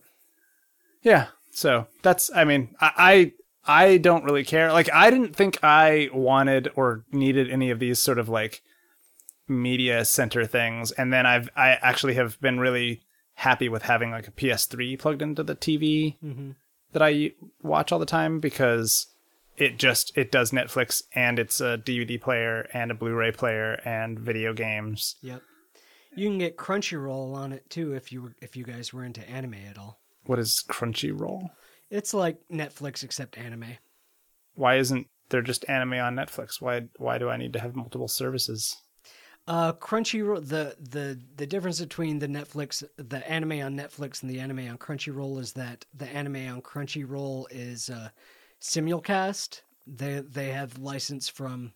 Yeah. So that's, I mean, I, I, I don't really care. Like, I didn't think I wanted or needed any of these sort of like media center things. And then I've, I actually have been really happy with having like a PS3 plugged into the TV mm-hmm. that I watch all the time because it just, it does Netflix and it's a DVD player and a Blu-ray player and video games. Yep. You can get Crunchyroll on it too if you were, if you guys were into anime at all. What is Crunchyroll? It's like Netflix except anime. Why isn't there just anime on Netflix? Why, why do I need to have multiple services? Uh, Crunchyroll. The the the difference between the Netflix, the anime on Netflix, and the anime on Crunchyroll is that the anime on Crunchyroll is uh, simulcast. They they have license from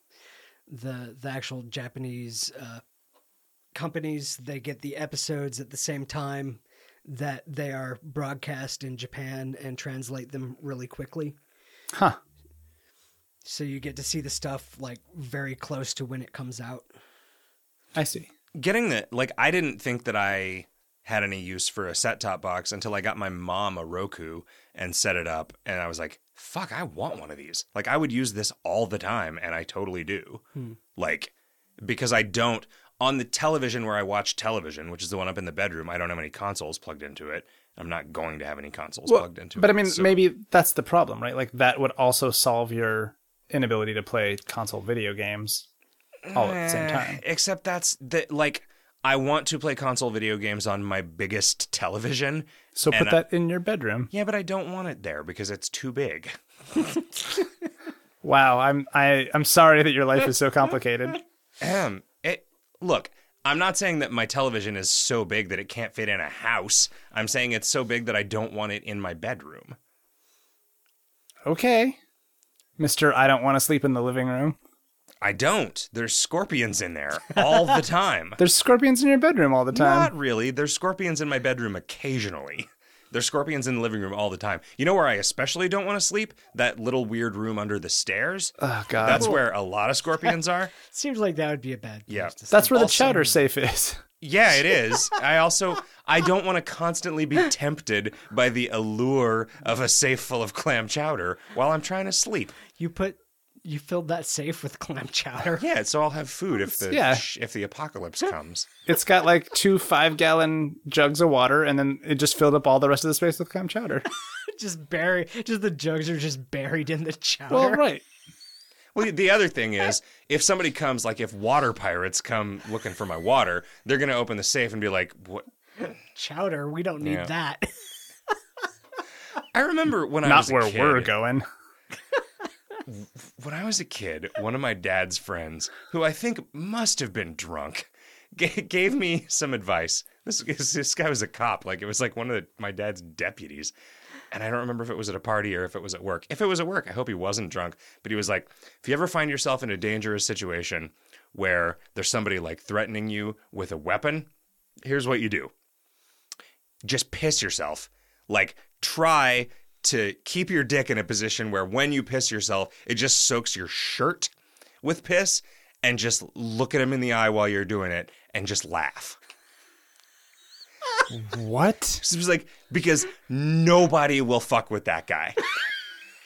the the actual Japanese uh, companies. They get the episodes at the same time that they are broadcast in Japan and translate them really quickly. Huh. So you get to see the stuff like very close to when it comes out. I see. getting the like I didn't think that I had any use for a set top box until I got my mom a Roku and set it up and I was like, fuck, I want one of these. Like I would use this all the time and I totally do. Like because I don't on the television where I watch television, which is the one up in the bedroom, I don't have any consoles plugged into it. I'm not going to have any consoles plugged into it. but I mean, So- maybe that's the problem, right? Like that would also solve your inability to play console video games all at the same Eh, time. Except that's the like I want to play console video games on my biggest television. So put and I- that in your bedroom. Yeah, but I don't want it there because it's too big. (laughs) Wow, I'm I I'm sorry that your life is so complicated. (laughs) Um, it look. I'm not saying that my television is so big that it can't fit in a house. I'm saying it's so big that I don't want it in my bedroom. Okay. Mister, I don't want to sleep in the living room. I don't. There's scorpions in there all the (laughs) time. There's scorpions in your bedroom all the time. Not really. There's scorpions in my bedroom occasionally. There's scorpions in the living room all the time. You know where I especially don't want to sleep? That little weird room under the stairs. Oh god. That's That's, where a lot of scorpions are. (laughs) Seems like that would be a bad. place Yeah. to sleep. That's where the Also- chowder safe is. (laughs) Yeah, it is. I also I don't want to constantly be tempted by the allure of a safe full of clam chowder while I'm trying to sleep. You put you filled that safe with clam chowder. Yeah, so I'll have food if the Yeah. if the apocalypse comes. It's got like two five gallon jugs of water, and then it just filled up all the rest of the space with clam chowder. (laughs) just bury just the jugs are just buried in the chowder. well, right. Well, the other thing is, if somebody comes, like if water pirates come looking for my water, they're gonna open the safe and be like, "What?" Chowder, we don't need Yeah. that. (laughs) I remember when I Not was a where kid, we're going. (laughs) when I was a kid, one of my dad's friends, who I think must have been drunk, ga- gave me some advice. This this guy was a cop, like it was like one of the, my dad's deputies, and I don't remember if it was at a party or if it was at work. If it was at work, I hope he wasn't drunk. But he was like, if you ever find yourself in a dangerous situation where there's somebody like threatening you with a weapon, here's what you do: just piss yourself. Like try to keep your dick in a position where when you piss yourself, it just soaks your shirt with piss and just look at him in the eye while you're doing it and just laugh. What? So it was like because nobody will fuck with that guy.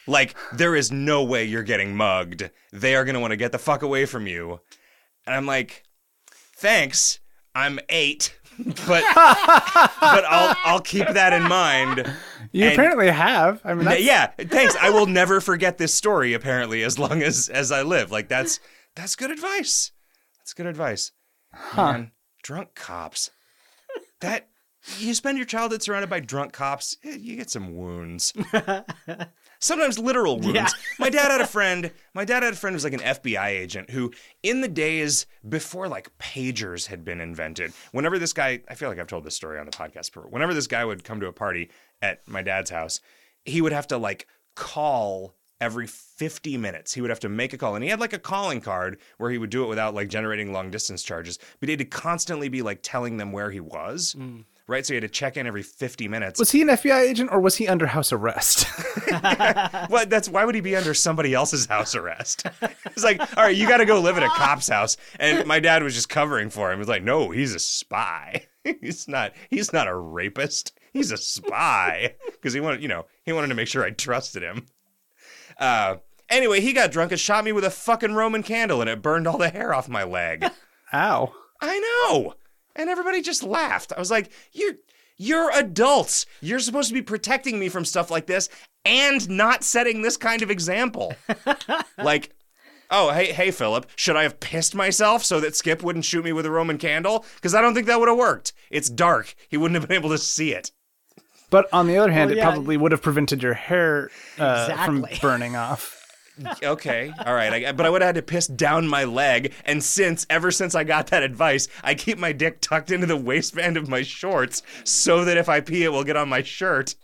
like there is no way you're getting mugged. They are going to want to get the fuck away from you. And I'm like, "Thanks. I'm 8." But but I'll I'll keep that in mind. You And- apparently have. I mean, that's, yeah, thanks. I will never forget this story. Apparently, as long as as I live, like that's that's good advice. That's good advice. Man, drunk cops. That you spend your childhood surrounded by drunk cops, eh, you get some wounds. (laughs) Sometimes literal wounds. Yeah. (laughs) My dad had a friend. My dad had a friend who was like an FBI agent who, in the days before like pagers had been invented, whenever this guy, I feel like I've told this story on the podcast before. Whenever this guy would come to a party at my dad's house, he would have to like call every 50 minutes. He would have to make a call. And he had like a calling card where he would do it without like generating long distance charges. But he had to constantly be like telling them where he was. Mm. Right? So you had to check in every 50 minutes. Was he an FBI agent or was he under house arrest? (laughs) (laughs) Well, that's why would he be under somebody else's house arrest? (laughs) It's like, all right, you got to go live at a cop's house, and my dad was just covering for him. He's like, no, he's a spy. he's not. He's not a rapist. He's a spy because he wanted, you know, he wanted to make sure I trusted him. Uh, anyway, he got drunk and shot me with a fucking Roman candle, and it burned all the hair off my leg. Ow. I know. And everybody just laughed. I was like, "You're you're adults. You're supposed to be protecting me from stuff like this and not setting this kind of example." (laughs) like, "Oh, hey hey Philip, should I have pissed myself so that Skip wouldn't shoot me with a Roman candle? Cuz I don't think that would have worked. It's dark. He wouldn't have been able to see it." But on the other hand, Well, it probably would have prevented your hair uh, from (laughs) burning off. (laughs) Okay, all right, I, but I would have had to piss down my leg, and since ever since I got that advice, I keep my dick tucked into the waistband of my shorts so that if I pee, it will get on my shirt.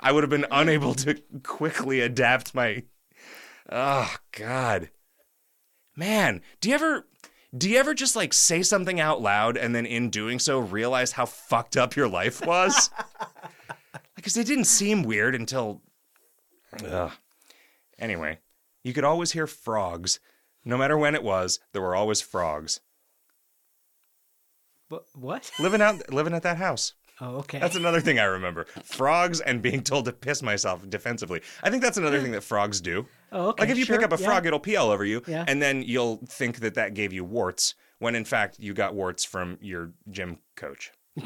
I would have been unable to quickly adapt my. Oh God, man, do you ever? Do you ever just like say something out loud and then in doing so realize how fucked up your life was? (laughs) Because it didn't seem weird until. Ugh. Anyway, you could always hear frogs. No matter when it was, there were always frogs But what? (laughs) living out living at that house. Oh, okay. That's another thing I remember. Frogs and being told to piss myself defensively. I think that's another thing that frogs do. oh, okay. Like if you sure, pick up a yeah. frog, it'll pee all over you, Yeah. and then you'll think that that gave you warts, when in fact you got warts from your gym coach. (laughs)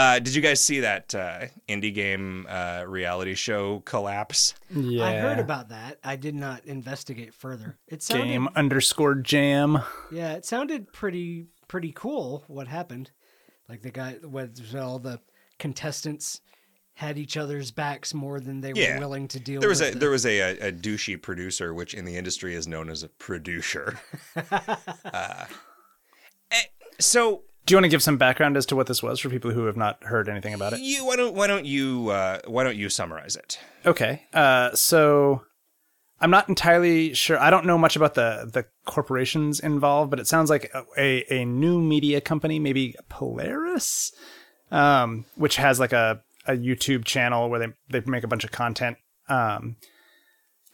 uh, did you guys see that uh, indie game uh, reality show collapse? Yeah. I heard about that. I did not investigate further. It sounded, game underscore jam. yeah, it sounded pretty pretty cool. What happened? Like the guy, with all the contestants had each other's backs more than they Yeah. were willing to deal. There was a with the- there was a, a, a douchey producer, which in the industry is known as a producer. (laughs) uh, eh, so Do you want to give some background as to what this was for people who have not heard anything about it? you why don't why don't you uh, why don't you summarize it? Okay. Uh, so I'm not entirely sure. I don't know much about the the corporations involved, but it sounds like a, a, a new media company, maybe Polaris, um, which has like a, a YouTube channel where they, they make a bunch of content. Um,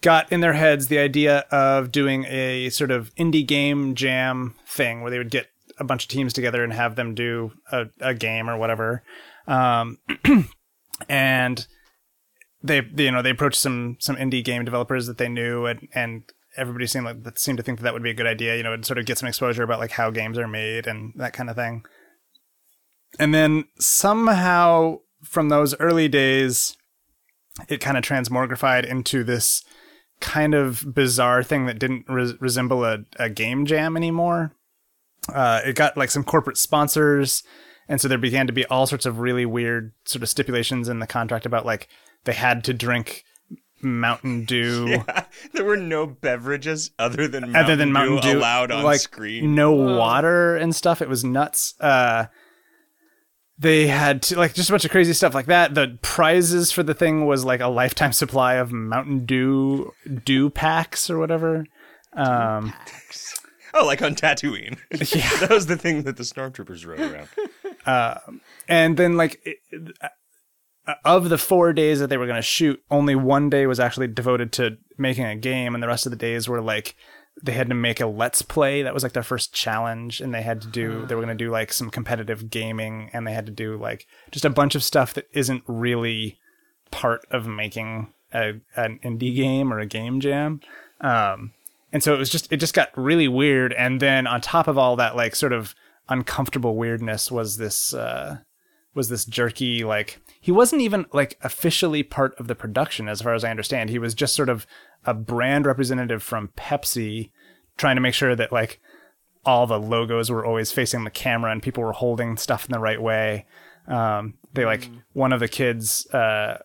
got in their heads the idea of doing a sort of indie game jam thing where they would get a bunch of teams together and have them do a, a game or whatever. Um, (clears throat) and they you know they approached some some indie game developers that they knew and and everybody seemed like that seemed to think that that would be a good idea you know and sort of get some exposure about like how games are made and that kind of thing and then somehow from those early days it kind of transmogrified into this kind of bizarre thing that didn't res- resemble a, a game jam anymore. Uh, it got like some corporate sponsors, and so there began to be all sorts of really weird sort of stipulations in the contract about like they had to drink Mountain (laughs) Dew. Yeah, there were no beverages other than Mountain, other than Mountain Dew, Dew, allowed on like screen. no water and stuff. It was nuts. Uh, they had to, like just a bunch of crazy stuff like that. The prizes for the thing was like a lifetime supply of Mountain Dew Dew packs or whatever. Um, Oh, like on Tatooine. (laughs) Yeah, that was the thing that the stormtroopers rode around. and then like it, uh, of the four days that they were going to shoot, only one day was actually devoted to making a game, and the rest of the days were like they had to make a let's play. That was like their first challenge, and they had to do they were going to do like some competitive gaming, and they had to do like just a bunch of stuff that isn't really part of making a, an indie game or a game jam. Um, and so it was just it just got really weird. And then on top of all that like sort of uncomfortable weirdness was this uh was this jerky like he wasn't even like officially part of the production as far as i understand. He was just sort of a brand representative from pepsi trying to make sure that like all the logos were always facing the camera and people were holding stuff in the right way. Um they like one of the kids uh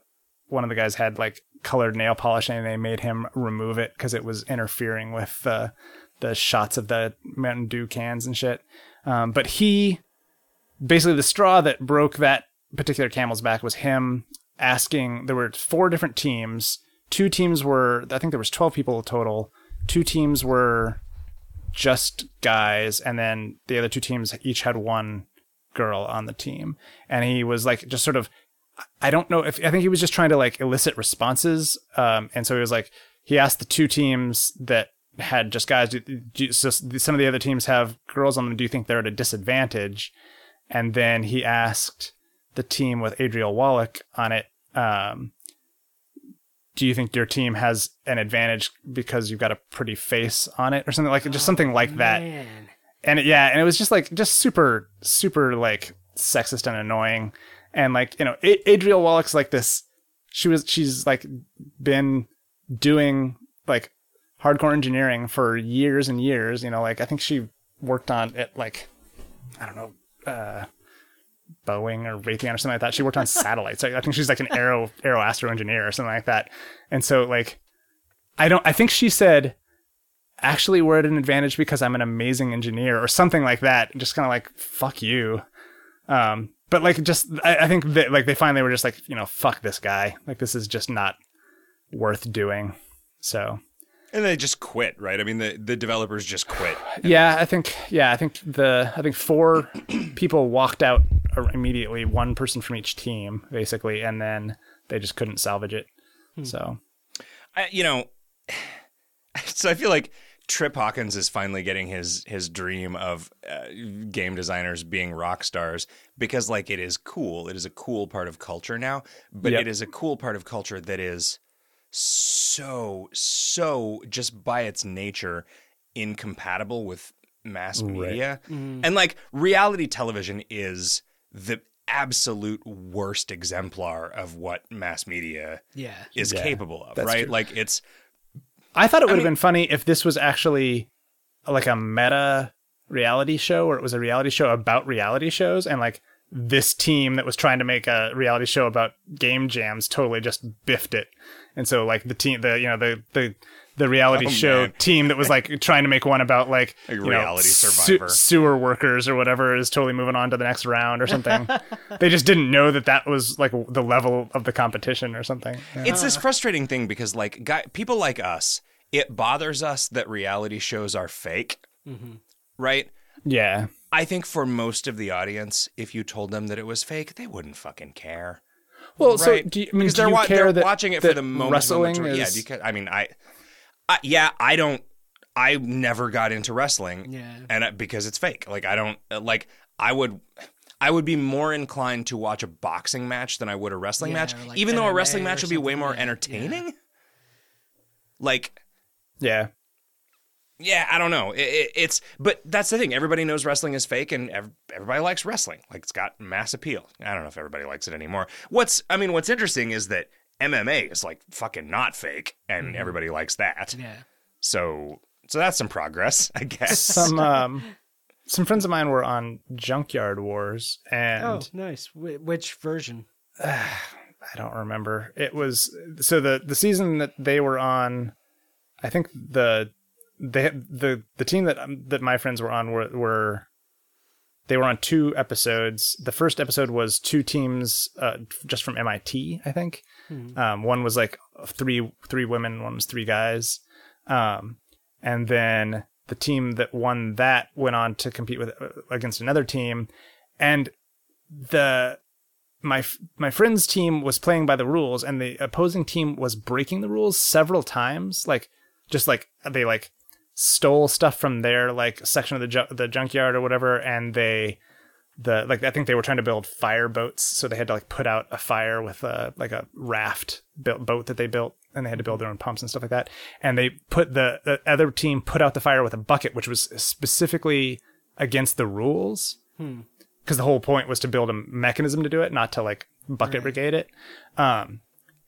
one of the guys had like colored nail polish and they made him remove it because it was interfering with the the shots of the Mountain Dew cans and shit. Um, but he basically the straw that broke that particular camel's back was him asking. There were four different teams. Two teams were I think there was twelve people total. Two teams were just guys, and then the other two teams each had one girl on the team. And he was like just sort of I don't know if I think he was just trying to like elicit responses. Um, and so he was like, he asked the two teams that had just guys. Do, do, so some of the other teams have girls on them. Do you think they're at a disadvantage? And then he asked the team with Adriel Wallick on it. Um, do you think your team has an advantage because you've got a pretty face on it or something like just something like that? And it, yeah, and it was just like just super super like sexist and annoying and like you know A- adriel wallick's like this she was she's like been doing like hardcore engineering for years and years you know like i think she worked on it like i don't know uh boeing or raytheon or something like that. She worked on (laughs) satellites. I think she's like an aero aero astro engineer or something like that. And so like i don't i think she said actually we're at an advantage because i'm an amazing engineer or something like that. Just kind of like fuck you. Um but like just I, I think that like they finally were just like you know fuck this guy. Like this is just not worth doing. So. And they just quit, right? I mean, the, the developers just quit. (sighs) yeah i think yeah i think the i think four (clears throat) people walked out immediately one person from each team basically and then they just couldn't salvage it. Hmm. So. I, you know, (sighs) so I feel like Trip Hawkins is finally getting his his dream of uh, game designers being rock stars because like it is cool. It is a cool part of culture now, but Yep. it is a cool part of culture that is so so just by its nature incompatible with mass media. And like reality television is the absolute worst exemplar of what mass media Yeah. is Yeah, capable of, right? true. Like it's I thought it would have mean- been funny if this was actually like a meta reality show or it was a reality show about reality shows and like this team that was trying to make a reality show about game jams totally just biffed it. And so like the team the you know the the the reality Oh, show man. team that was like (laughs) trying to make one about like, Like you know, Reality su- Survivor. sewer workers or whatever is totally moving on to the next round or something. (laughs) they just didn't know that that was like the level of the competition or something. Yeah. it's this frustrating thing because like guy, people like us, it bothers us that reality shows are fake, mm-hmm. right? yeah. I think for most of the audience, if you told them that it was fake, they wouldn't fucking care. Well, so right? do you, I mean, because do they're, you wa- care they're that watching it for the moment. Wrestling moment- yeah, is because I mean, I, I, yeah, I don't. I never got into wrestling, Yeah. and I, because it's fake. Like I don't uh, like. I would. I would be more inclined to watch a boxing match than I would a wrestling Yeah, match, like even though a wrestling match would be way more yeah, yeah. entertaining. (laughs) Like, yeah. yeah, I don't know. It, it, it's but that's the thing. Everybody knows wrestling is fake, and ev- everybody likes wrestling. Like it's got mass appeal. I don't know if everybody likes it anymore. What's I mean, what's interesting is that MMA is like fucking not fake, and everybody likes that. Yeah. So so that's some progress, (laughs) I guess. Some um, some friends of mine were on Junkyard Wars, and Oh, nice. Wh- which version? (sighs) I don't remember. It was so the the season that they were on. I think the they the the team that um, that my friends were on were were they were on two episodes. The first episode was two teams uh, just from MIT, I think. Um, one was like three three women, one was three guys. Um, and then the team that won that went on to compete with uh, against another team, and the my my friend's team was playing by the rules, and the opposing team was breaking the rules several times. Like just like they like stole stuff from their like section of the ju- the junkyard or whatever, and they the like I think they were trying to build fire boats, so they had to like put out a fire with a like a raft built boat that they built, and they had to build their own pumps and stuff like that. And they put the, the other team put out the fire with a bucket, which was specifically against the rules, because the whole point was to build a mechanism to do it, not to like bucket brigade it. Um,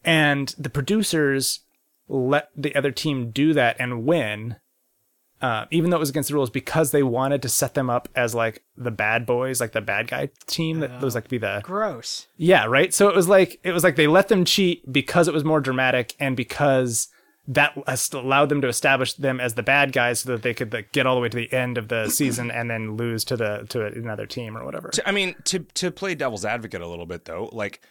and the producers let the other team do that and win uh, even though it was against the rules, because they wanted to set them up as like the bad boys, like the bad guy team that was like to be the Gross. yeah, right. So it was like it was like they let them cheat because it was more dramatic and because that has allowed them to establish them as the bad guys so that they could like, get all the way to the end of the (clears throat) season and then lose to the to another team or whatever. To- I mean, to to play devil's advocate a little bit though, like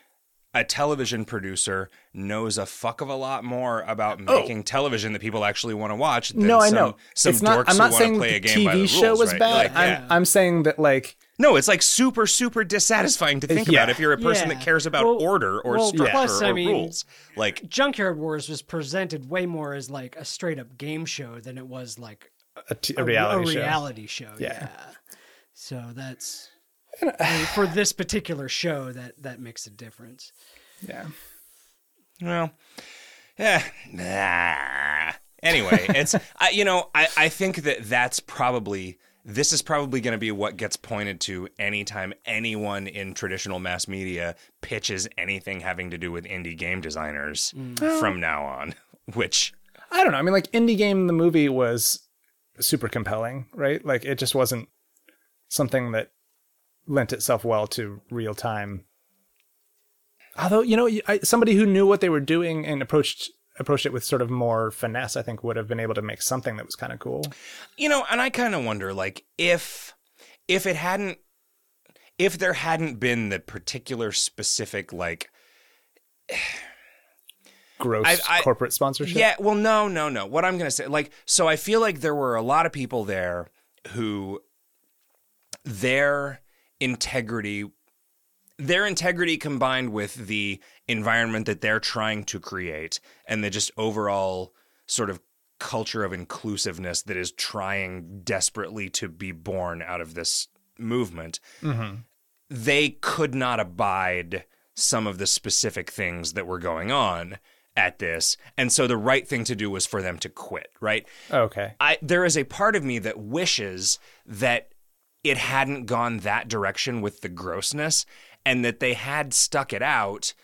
a television producer knows a fuck of a lot more about oh. making television that people actually want to watch. Than Oh. no, I some, know. Some it's dorks not. I'm who not want saying to play the a game by the TV show rules, was right? bad. Like, I'm, yeah. I'm saying that like No, it's like super, super dissatisfying to think Yeah. about if you're a person Yeah. that cares about Well- order or well, structure plus, or I mean- rules. Like, Junkyard Wars was presented way more as like a straight up game show than it was like a, t- a reality a show. reality show. Yeah. Yeah. So that's I (sighs) for this particular show that that makes a difference. Yeah. well, yeah. Nah. Anyway, it's (laughs) I, you know I I think that that's probably this is probably going to be what gets pointed to anytime anyone in traditional mass media pitches anything having to do with indie game designers mm. from now on. (laughs) Which I don't know. I mean, like indie game, the movie was super compelling, right? Like it just wasn't something that lent itself well to real time. Although you know, I, somebody who knew what they were doing and approached approached it with sort of more finesse, I think would have been able to make something that was kind of cool. you know, and I kind of wonder like if if it hadn't if there hadn't been the particular specific like (sighs) Gross I- I- corporate sponsorship. Yeah, well, no, no, no. What I'm going to say, like, so I feel like there were a lot of people there who their integrity, their integrity combined with the environment that they're trying to create and the just overall sort of culture of inclusiveness that is trying desperately to be born out of this movement, mm-hmm. they could not abide some of the specific things that were going on at this. And so the right thing to do was for them to quit, right? Okay. I there is a part of me that wishes that it hadn't gone that direction with the grossness and that they had stuck it out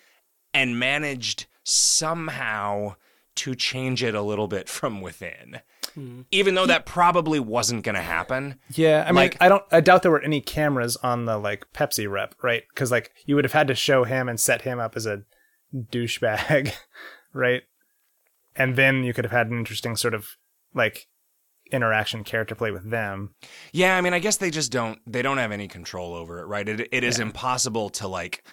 and managed somehow to change it a little bit from within. Hmm. Even though that probably wasn't going to happen. Yeah, I mean, Like- I don't. I doubt there were any cameras on the like Pepsi rep, right? Because like you would have had to show him and set him up as a douchebag, (laughs) right? And then you could have had an interesting sort of like interaction character play with them. Yeah, I mean, I guess they just don't they don't have any control over it, right? It it is impossible to like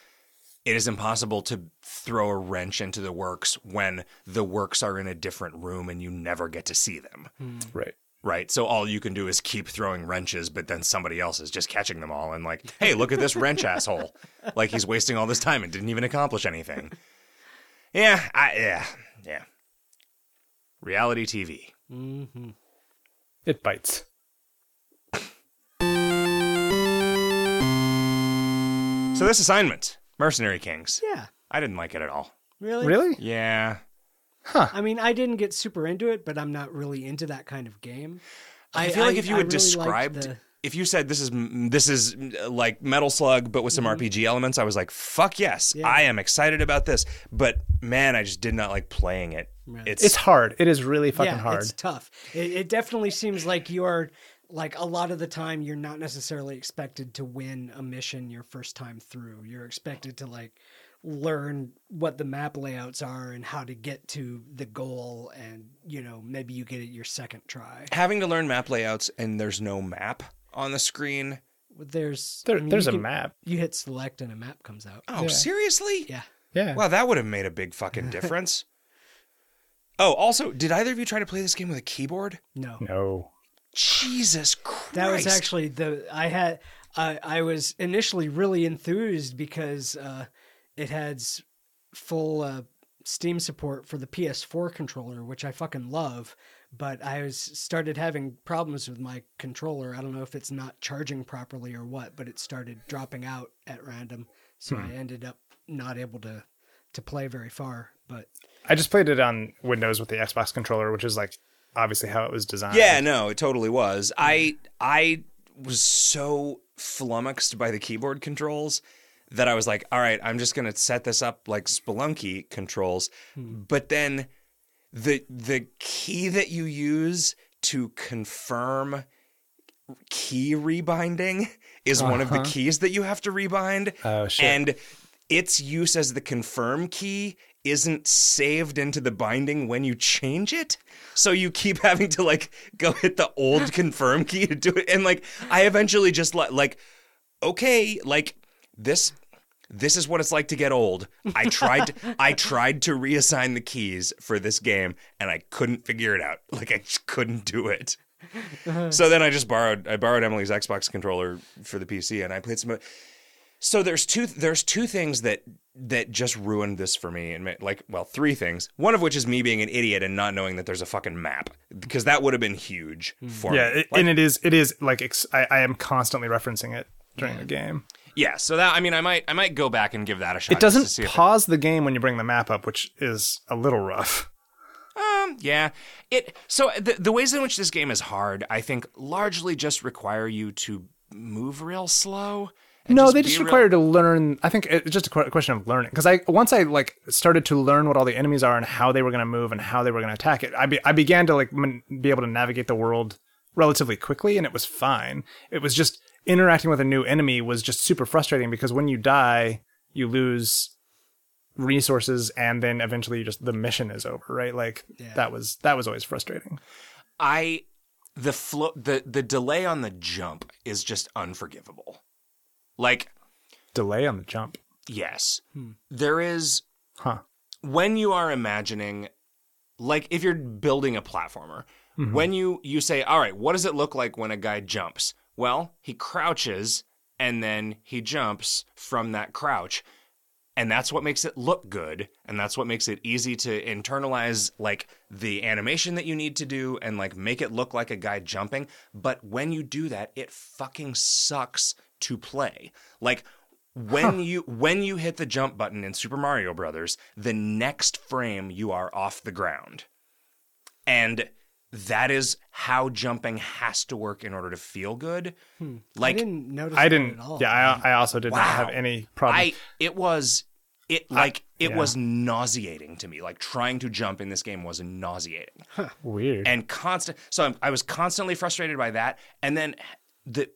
it is impossible to throw a wrench into the works when the works are in a different room and you never get to see them. Right. Right? So all you can do is keep throwing wrenches, but then somebody else is just catching them all and like, (laughs) "Hey, look at this wrench asshole." Like he's wasting all this time and didn't even accomplish anything. Yeah, I yeah, yeah. Reality TV. Mm-hmm. It bites. So this assignment, Mercenary Kings. Yeah. I didn't like it at all. Really? Really? Yeah. Huh. I mean, I didn't get super into it, but I'm not really into that kind of game. I feel like if you had really described the- if you said this is this is like Metal Slug but with some mm-hmm. RPG elements, I was like, "Fuck yes, Yeah. I am excited about this." But man, I just did not like playing it. It's, It's hard. It is really fucking yeah, hard. it's tough. It, it definitely seems like you're like a lot of the time you're not necessarily expected to win a mission your first time through. You're expected to like learn what the map layouts are and how to get to the goal and you know maybe you get it your second try. having to learn map layouts and there's no map on the screen. There's There, I mean, there's a can- map. You hit select and a map comes out. Oh, Yeah. seriously? Yeah. Yeah. Wow, that would have made a big fucking (laughs) difference. oh, also, did either of you try to play this game with a keyboard? No. no. Jesus Christ. That was actually the I had I I was initially really enthused because uh, it had full uh, Steam support for the PS4 controller, which I fucking love. But I was started having problems with my controller. I don't know if it's not charging properly or what, but it started dropping out at random, so hmm. I ended up not able to to play very far. But I just played it on Windows with the Xbox controller, which is like obviously how it was designed. Yeah, no, it totally was. I I was so flummoxed by the keyboard controls that I was like, all right, I'm just gonna set this up like Spelunky controls. Hmm. But then the the key that you use to confirm key rebinding is one of the Uh-huh. keys that you have to rebind. Oh, shit. And its use as the confirm key isn't saved into the binding when you change it. So you keep (laughs) having to like go hit the old (laughs) confirm key to do it. And like I eventually just let like, okay, like this this is what it's like to get old. I tried I tried to reassign the keys for this game and I couldn't figure it out. Like I just couldn't do it. So then I just borrowed I borrowed Emily's Xbox controller for the PC and I played some so there's two there's two things that that just ruined this for me and like well three things one of which is me being an idiot and not knowing that there's a fucking map because that would have been huge for Yeah, me it, and it is it is like ex- I, I am constantly referencing it during the game. Yeah so that i mean i might i might go back and give that a shot It doesn't to see if pause the game when you bring the map up, which is a little rough. Um, yeah. It so the the ways in which this game is hard, I think, largely just require you to move real slow. No, they just real- require you to learn. I think it's just a question of learning. Because I once I like started to learn what all the enemies are and how they were going to move and how they were going to attack it, I be, I began to like be able to navigate the world relatively quickly, and it was fine. It was just interacting with a new enemy was just super frustrating because when you die, you lose resources, and then eventually just the mission is over. Right? Like Yeah. that was that was always frustrating. I the flow the the delay on the jump is just unforgivable. Like, Delay on the jump, yes. Hmm. There is huh? when you are imagining like if you're building a platformer mm-hmm. when you you say all right what does it look like when a guy jumps well he crouches and then he jumps from that crouch. And that's what makes it look good. And that's what makes it easy to internalize like the animation that you need to do and like make it look like a guy jumping. But when you do that it fucking sucks to play. Like when you when you hit the jump button in Super Mario Brothers the next frame you are off the ground. And that is how jumping has to work in order to feel good hmm. I like I didn't notice. I didn't. At all. Yeah, I, I also did not have any problem. I it was it like it yeah. was nauseating to me. Like trying to jump in this game was nauseating Weird. and constant. So I'm, I was constantly frustrated by that. And then the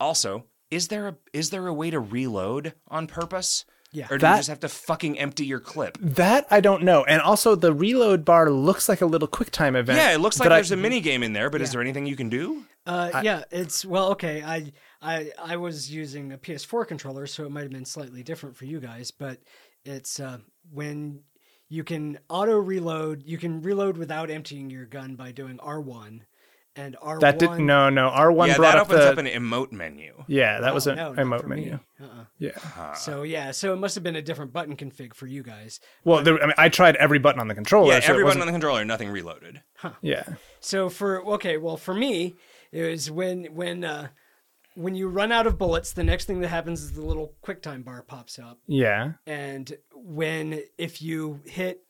also is there a is there a way to reload on purpose? Yeah. Or do That- you just have to fucking empty your clip? That I don't know. And also, the reload bar looks like a little QuickTime event. Yeah, it looks like there's a mini game in there, but is there anything you can do? Uh, yeah, it's well, okay. I I I was using a PS4 controller, so it might have been slightly different for you guys. But it's uh, when you can auto reload. You can reload without emptying your gun by doing R1, and R1. That did no, no. R one yeah, brought that up opens the. up an emote menu. yeah, that was Oh, an no, emote menu. Uh-uh. Yeah. So yeah, so it must have been a different button config for you guys. Well, there, I mean, I tried every button on the controller. Yeah, so every button on the controller, nothing reloaded. Huh. Yeah. So for okay, well for me, it was when when uh, when you run out of bullets, the next thing that happens is the little QuickTime bar pops up. Yeah. and when if you hit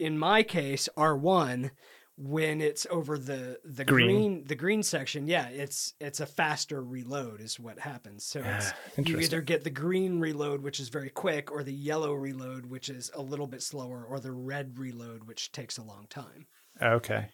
in my case r1 when it's over the the Green. green. the green section, yeah, it's it's a faster reload is what happens. So it's ah, you either get the green reload, which is very quick, or the yellow reload, which is a little bit slower, or the red reload, which takes a long time. Okay.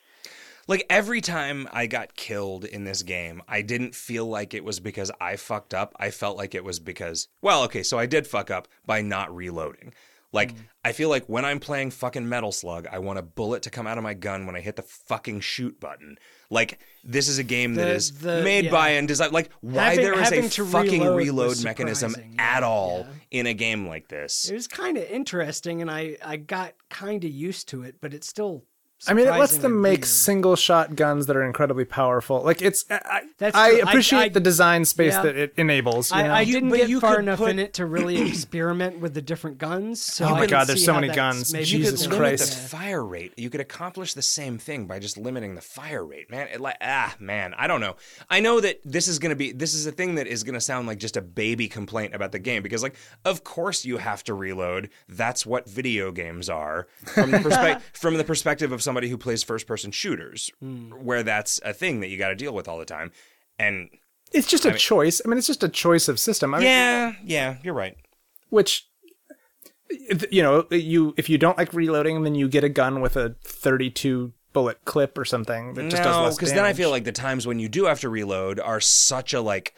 Like every time I got killed in this game, I didn't feel like it was because I fucked up. I felt like it was because, well, okay, so I did fuck up by not reloading. Like, mm. I feel like when I'm playing fucking Metal Slug, I want a bullet to come out of my gun when I hit the fucking shoot button. Like, this is a game that The- is the- made yeah. by and designed. Like, why Having- there is a fucking reload reload, mechanism surprising, at all yeah. in a game like this? It was kind of interesting, and I I got kind of used to it, but it's still. I mean, it lets them make weird. single shot guns that are incredibly powerful. Like it's, I, I- That's I true. I- appreciate I- the design space yeah. that it enables. you know? I, I You- didn't but get you far enough put- in it to really (clears throat) experiment with the different guns. So Oh my God, there's so many guns. maybe you Jesus could the- limit Christ. the fire rate. You could accomplish the same thing by just limiting the fire rate, man. It like ah, man, I don't know. I know that this is going to be this is a thing that is going to sound like just a baby complaint about the game because like of course you have to reload. That's what video games are from the (laughs) perspective from the perspective of somebody who plays first person shooters, hmm. where that's a thing that you got to deal with all the time. And it's just a choice. I mean, it's just a choice of system. I mean, yeah, yeah, you're right. which you know, you if you don't like reloading, then you get a gun with a 32 bullet clip or something that just does no, less because then I feel like the times when you do have to reload are such a like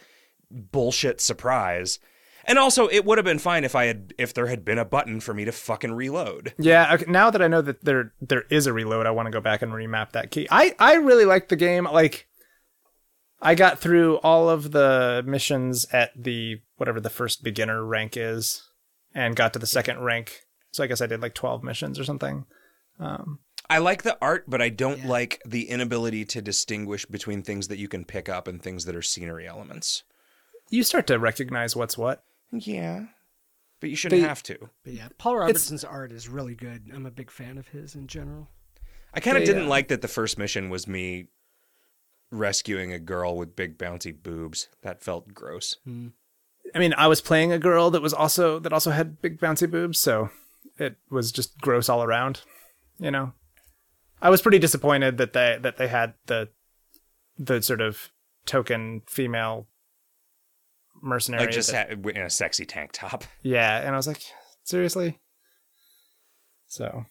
bullshit surprise. And also, it would have been fine if I had if there had been a button for me to fucking reload. Yeah, okay, now that I know that there there is a reload, I want to go back and remap that key. I I really like the game. Like I got through all of the missions at the whatever the first beginner rank is and got to the second rank. So I guess I did like 12 missions or something. Um, I like the art, but I don't like the inability to distinguish between things that you can pick up and things that are scenery elements. You start to recognize what's what. Yeah, but you shouldn't They- have to. But yeah, Paul Robertson's art is really good. I'm a big fan of his in general. I kind of didn't uh, like that the first mission was me rescuing a girl with big bouncy boobs. That felt gross. I mean, I was playing a girl that was also that also had big bouncy boobs, so it was just gross all around. You know, I was pretty disappointed that they that they had the the sort of token female mercenary. Like just that- in a sexy tank top. (laughs) yeah, and I was like, seriously. So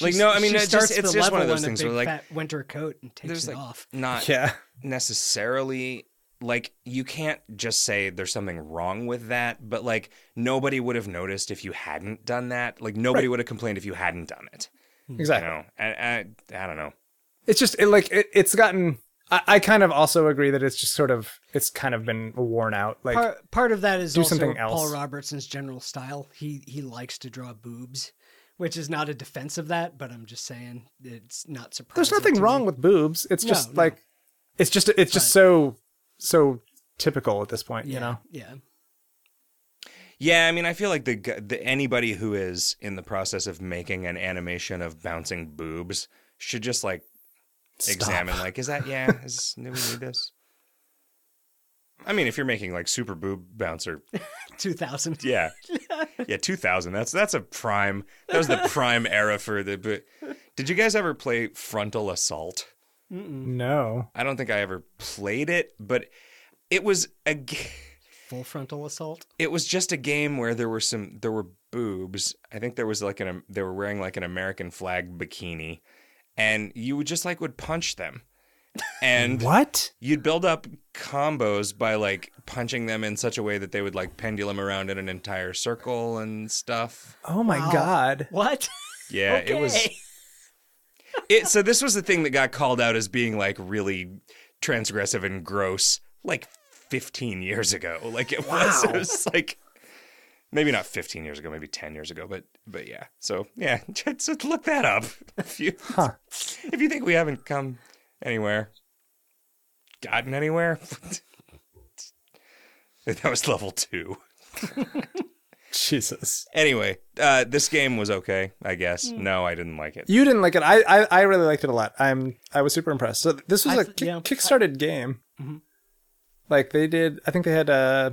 Like no, I mean it's just it's just one of those things where like winter coat and takes it like off. not (laughs) yeah, necessarily like you can't just say there's something wrong with that, but like nobody would have noticed if you hadn't done that. Like nobody would have complained if you hadn't done it. You exactly. know, and, I, I don't know. It's just it, like it, it's gotten. I, I kind of also agree that it's just sort of it's kind of been worn out. Like part, part of that is do also something Paul. Robertson's general style. He he likes to draw boobs, which is not a defense of that, but I'm just saying it's not surprising. there's nothing to wrong me. with boobs. It's No, just no. like it's just it's just so so typical at this point. yeah, You know. yeah. Yeah, I mean, I feel like the, the anybody who is in the process of making an animation of bouncing boobs should just like examine, like, is that yeah? (laughs) Is do we need this? I mean, if you're making like super boob bouncer, (laughs) Two thousand. yeah, (laughs) yeah, two thousand. That's that's a prime. That was the prime era for the. But did you guys ever play Frontal Assault? No. I don't think I ever played it, but it was a. g- Full frontal assault. it was just a game where there were some there were boobs. I think there was like an they were wearing like an American flag bikini, and you would just like would punch them, and What? you'd build up combos by like punching them in such a way that they would like pendulum around in an entire circle and stuff. Oh my Wow. god. What? Yeah, it was. It so this was the thing that got called out as being like really transgressive and gross, like 15 years ago. Like it was. It was like maybe not 15 years ago, maybe 10 years ago, but but yeah. So yeah, (laughs) just look that up (laughs) if you Huh. if you think we haven't come anywhere, gotten anywhere. (laughs) that was level two. Jesus. Anyway, uh, this game was okay, I guess. No, I didn't like it. You didn't like it. I, I I really liked it a lot. I'm I was super impressed. So this was I a th- kick, yeah. kickstarted game. Mhm. Like they did. I think they had uh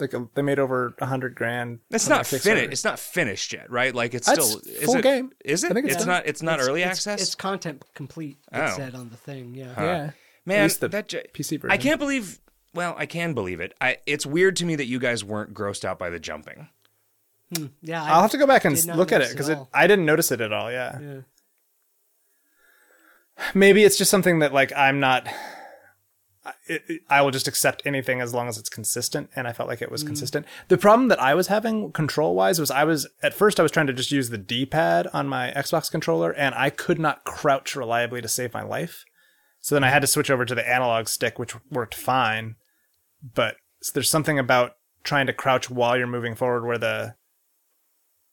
like they made over a hundred grand. It's not finished. It's not finished yet, right? Like it's That's still is full it, game. Is it? I think it's it's not. It's not It's- early it's- access. It's content complete. It Oh. said on the thing. Yeah. Yeah, Man, At least the that j- PC version. I can't believe. Well, I can believe it. I, it's weird to me that you guys weren't grossed out by the jumping. Hmm. Yeah. I I'll have to go back and look at it because at it, all. I didn't notice it at all. Yeah. Yeah. maybe it's just something that like I'm not. It, it- I will just accept anything as long as it's consistent, and I felt like it was mm. consistent. The problem that I was having control wise was I was at first I was trying to just use the D pad on my Xbox controller, and I could not crouch reliably to save my life. So then I had to switch over to the analog stick, which worked fine. But there's something about trying to crouch while you're moving forward where the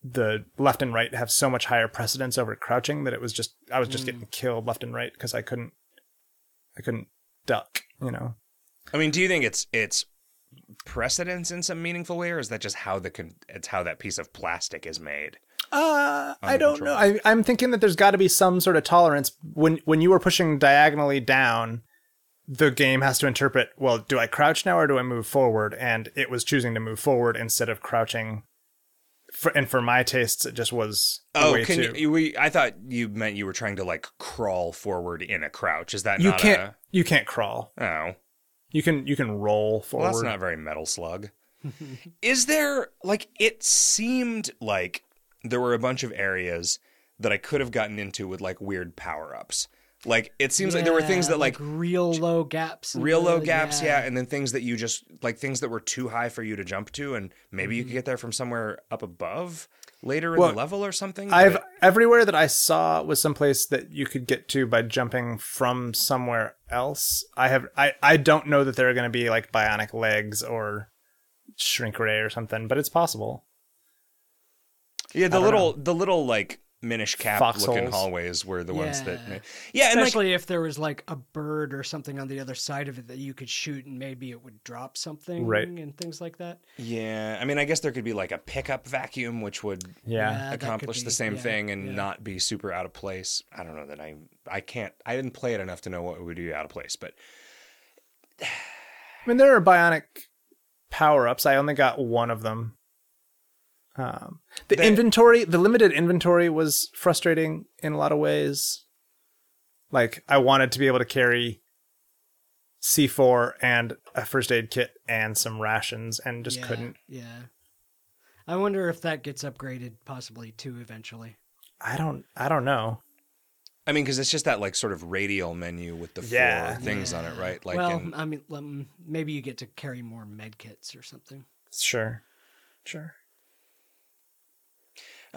the left and right have so much higher precedence over crouching that it was just I was just mm. getting killed left and right because I couldn't I couldn't duck, you know. I mean, do you think it's it's precedence in some meaningful way, or is that just how the con- it's how that piece of plastic is made? Uh, I don't control. know. I, I'm thinking that there's got to be some sort of tolerance when when you are pushing diagonally down. The game has to interpret. Well, do I crouch now or do I move forward? And it was choosing to move forward instead of crouching. For, and for my tastes, it just was Oh, way can too. you, we, I thought you meant you were trying to like crawl forward in a crouch. Is that you not can't. You can't crawl. Oh, You can. You can roll forward. well, that's not very Metal Slug. (laughs) is there like it seemed like there were a bunch of areas that I could have gotten into with like weird power ups. Like it seems like there were things that like real low gaps. real low gaps, yeah. and then things that you just like things that were too high for you to jump to, and maybe Mm-hmm. you could get there from somewhere up above later in the level or something. I've but- everywhere that I saw was someplace that you could get to by jumping from somewhere else. I have I I don't know that there are going to be like bionic legs or shrink ray or something, but it's possible. yeah, the don't little the little like Minish cap looking Foxholes. hallways were the ones that Yeah. yeah, and like Especially if there was like a bird or something on the other side of it that you could shoot and maybe it would drop something Right. and things like that. yeah, I mean, I guess there could be like a pickup vacuum which would Yeah. Yeah, that could accomplish the same yeah, thing and yeah. not be super out of place. I don't know that I I can't I didn't play it enough to know what would be out of place, but (sighs) I mean, there are bionic power ups. I only got one of them. Um, the That- inventory, the limited inventory, was frustrating in a lot of ways. Like, I wanted to be able to carry C4 and a first aid kit and some rations, and just yeah, couldn't. Yeah. I wonder if that gets upgraded possibly too eventually. I don't. I don't know. I mean, because it's just that like sort of radial menu with the four Yeah. things on it, right? Like, well, in- I mean, maybe you get to carry more med kits or something. Sure. Sure.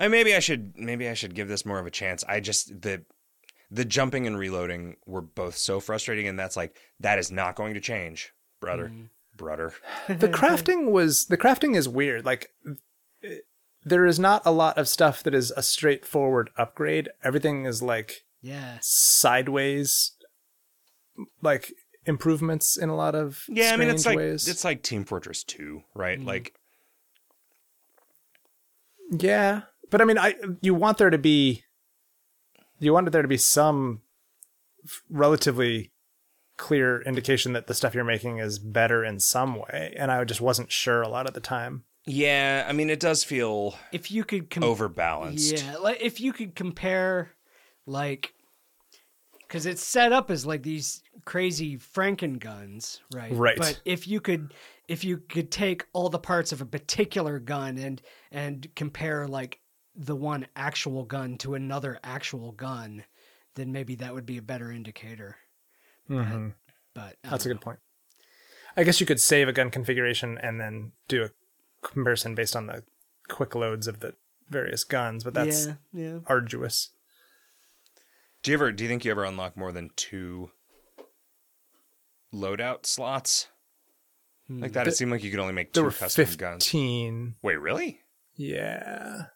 I maybe I should maybe I should give this more of a chance. I just the the jumping and reloading were both so frustrating, and that's like that is not going to change, brother, Mm. brother. the crafting was the crafting is weird like there is not a lot of stuff that is a straightforward upgrade everything is like Yeah. sideways like improvements in a lot of Yeah, I mean it's strange like ways. it's like Team Fortress Two, right? Mm. Like yeah but i mean i you want there to be you want there to be some relatively clear indication that the stuff you're making is better in some way and i just wasn't sure a lot of the time yeah, I mean it does feel If you could com- overbalanced. Yeah, like if you could compare, like, because it's set up as like these crazy Franken guns, right? Right. But if you could, if you could take all the parts of a particular gun and and compare like the one actual gun to another actual gun, then maybe that would be a better indicator. mm-hmm. But I That's a good point. I guess you could save a gun configuration and then do a comparison based on the quick loads of the various guns, but that's yeah, yeah. arduous. Do you ever do you think you ever unlock more than two loadout slots? Like that, it seemed like you could only make There two were custom guns. 15. Wait, really? Yeah.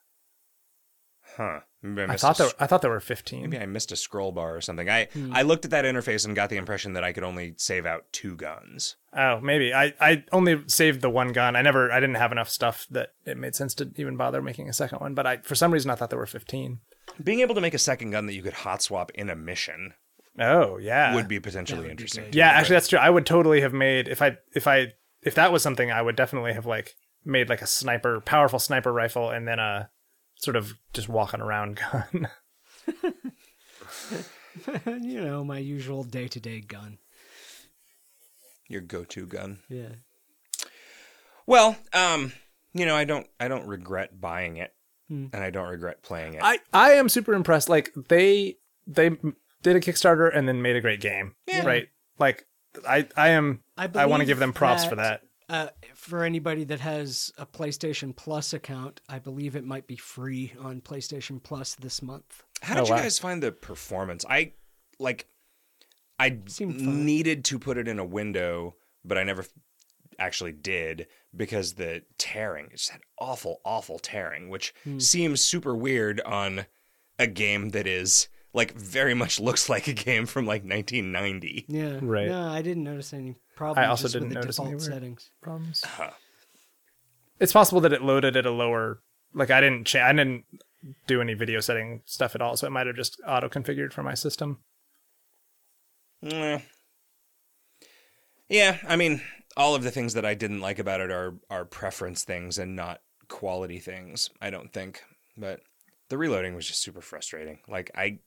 Huh. Maybe I, I thought a there s- I thought there were 15. Maybe I missed a scroll bar or something. I Hmm. I looked at that interface and got the impression that I could only save out two guns. Oh, maybe. I I only saved the one gun. I never I didn't have enough stuff that it made sense to even bother making a second one, but I for some reason I thought there were 15. Being able to make a second gun that you could hot swap in a mission Oh, yeah. would be potentially would interesting. good. to Yeah, me, actually that's true. I would totally have made if I if I if that was something, I would definitely have like made like a sniper, powerful sniper rifle, and then a sort of just walking around (laughs) gun. (laughs) you know, my usual day to day gun. Your go-to gun. Yeah. Well, um, you know, I don't I don't regret buying it, and I don't regret playing it. I I am super impressed. Like they they did a Kickstarter and then made a great game, Yeah. right? Like I I am I I, want to give them props for that- that. Uh, for anybody that has a PlayStation Plus account, I believe it might be free on PlayStation Plus this month. How did Oh, you wow. guys find the performance? I like I needed to put it in a window, but I never actually did because the tearing it just had awful, awful tearing, which Hmm. seems super weird on a game that is like very much looks like a game from like 1990. Yeah. Right. No, I didn't notice any problems. I also just didn't with the notice any default weird- settings. Problems. It's possible that it loaded at a lower. Like I didn't cha- I didn't do any video setting stuff at all, so it might have just auto configured for my system. Eh. Yeah, I mean, all of the things that I didn't like about it are are preference things and not quality things. I don't think, but the reloading was just super frustrating. Like I,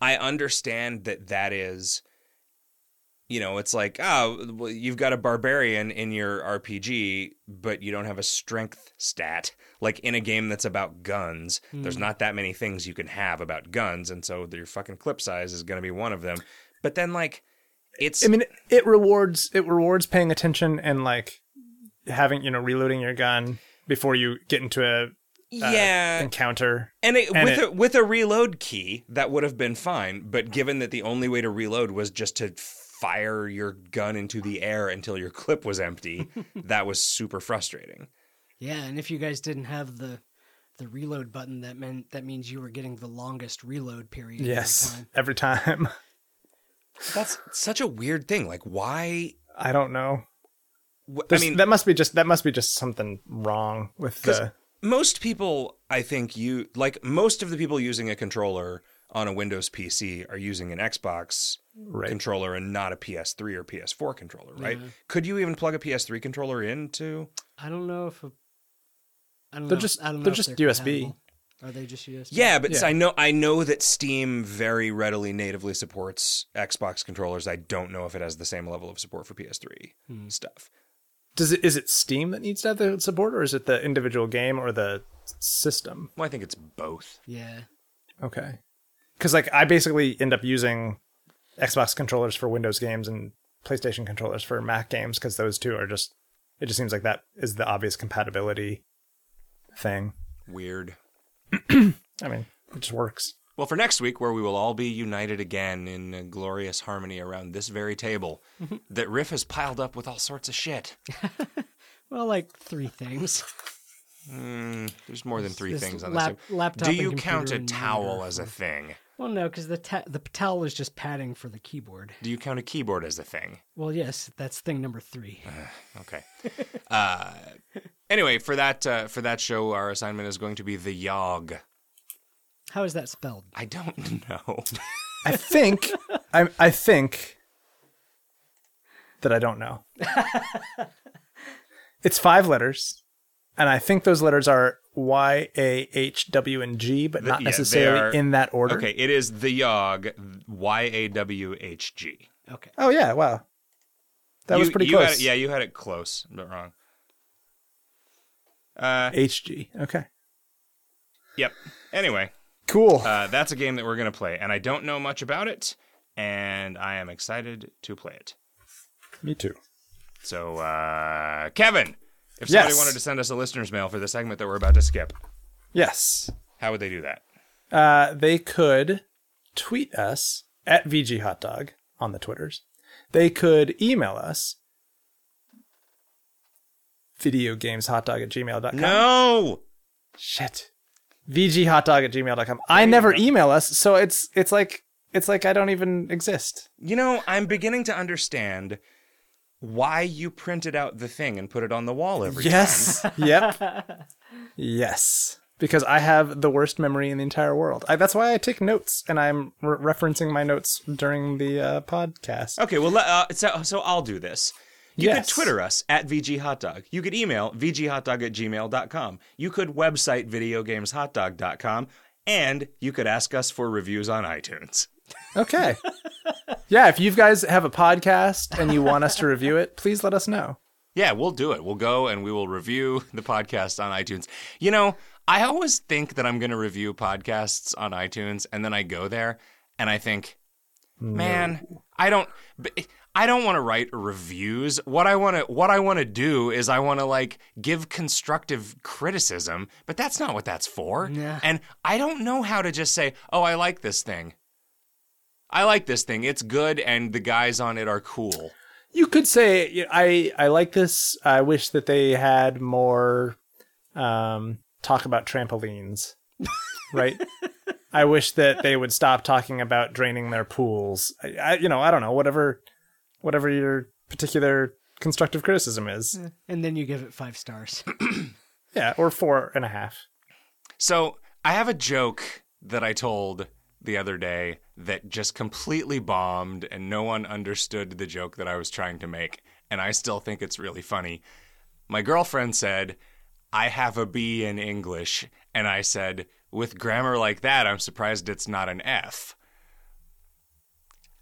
I understand that that is, you know, it's like oh, well, you've got a barbarian in your RPG, but you don't have a strength stat. Like in a game that's about guns, there's hmm. not that many things you can have about guns, and so your fucking clip size is going to be one of them. But then like. It's I mean, it, it rewards it rewards paying attention and like having you know reloading your gun before you get into a uh, yeah, encounter. and, it, and with it- a with a reload key that would have been fine. But given that the only way to reload was just to fire your gun into the air until your clip was empty, (laughs) that was super frustrating. Yeah, and if you guys didn't have the the reload button, that meant that means you were getting the longest reload period. every Yes, time. every time. (laughs) That's such a weird thing. Like, why? I don't know. wh- I mean, that must be just that must be just something wrong with the. Most people, I think, you like most of the people using a controller on a Windows PC are using an Xbox Right. controller and not a PS3 or PS4 controller, right? Could you even plug a PS3 controller into? I don't know if a, I don't They're know. just- I don't they're know if just USB. compatible. Are they just USB? Yeah, but Yeah. I know I know that Steam very readily natively supports Xbox controllers. I don't know if it has the same level of support for PS3 hmm. stuff. Does it is it Steam that needs to have the support, or is it the individual game or the system? Well, I think it's both. Yeah. Okay. Because like I basically end up using Xbox controllers for Windows games and PlayStation controllers for Mac games because those two are just. It just seems like that is the obvious compatibility thing. Weird. (clears throat) I mean, it just works. Well, for next week, where we will all be united again in glorious harmony around this very table, that Riff has piled up with all sorts of shit. (laughs) Well, like three things. Mm, there's more than three This things on lap- this. laptop Do you count a towel as a thing? Well, no, because the ta- the towel is just padding for the keyboard. Do you count a keyboard as a thing? Well, yes, that's thing number three. Okay. uh, anyway, for that uh, for that show, our assignment is going to be the Yawhg. How is that spelled? I don't (laughs) know. I think (laughs) I I think that I don't know. (laughs) it's five letters, and I think those letters are Y A H W and G, but not yeah, necessarily are- in that order. okay, it is the Yawhg. Y a w h g. Okay. Oh yeah, wow. That was pretty you close. it- yeah, you had it close, but wrong. Uh, H G. Okay. yep. Anyway, Cool. uh, that's a game that we're gonna play, and I don't know much about it, and I am excited to play it. Me too. So, uh, Kevin, if somebody Yes. wanted to send us a listener's mail for the segment that we're about to skip, Yes. how would they do that? Uh, they could tweet us at VG Hot Dog on the Twitters. They could email us videogameshotdog at gmail.com. No. Shit. VGHotdog at gmail.com. I never email us, so it's it's like it's like I don't even exist. You know, I'm beginning to understand why you printed out the thing and put it on the wall every Yes. (laughs) yep. Yes. Because I have the worst memory in the entire world. I, that's why I take notes, and I'm re- referencing my notes during the uh, podcast. Okay, well, uh, so, so I'll do this. You Yes. could Twitter us at VGHotDog. You could email VGHotDog at gmail.com. You could website videogameshotdog.com. And you could ask us for reviews on iTunes. Okay. yeah, if you guys have a podcast and you want us to review it, please let us know. Yeah, we'll do it. We'll go and we will review the podcast on iTunes. You know, I always think that I'm going to review podcasts on iTunes, and then I go there and I think, man, I don't. I don't want to write reviews. What I want to what I want to do is I want to like give constructive criticism, but that's not what that's for. Yeah. And I don't know how to just say, "Oh, I like this thing." I like this thing. It's good and the guys on it are cool. You could say I I like this. I wish that they had more um, talk about trampolines, (laughs) right? I wish that they would stop talking about draining their pools. I, I you know I don't know whatever whatever your particular constructive criticism is. Eh, and then you give it five stars. (clears throat) Yeah, or four and a half. So I have a joke that I told the other day that just completely bombed and no one understood the joke that I was trying to make. And I still think it's really funny. My girlfriend said, I have a B in English. And I said, with grammar like that, I'm surprised it's not an F.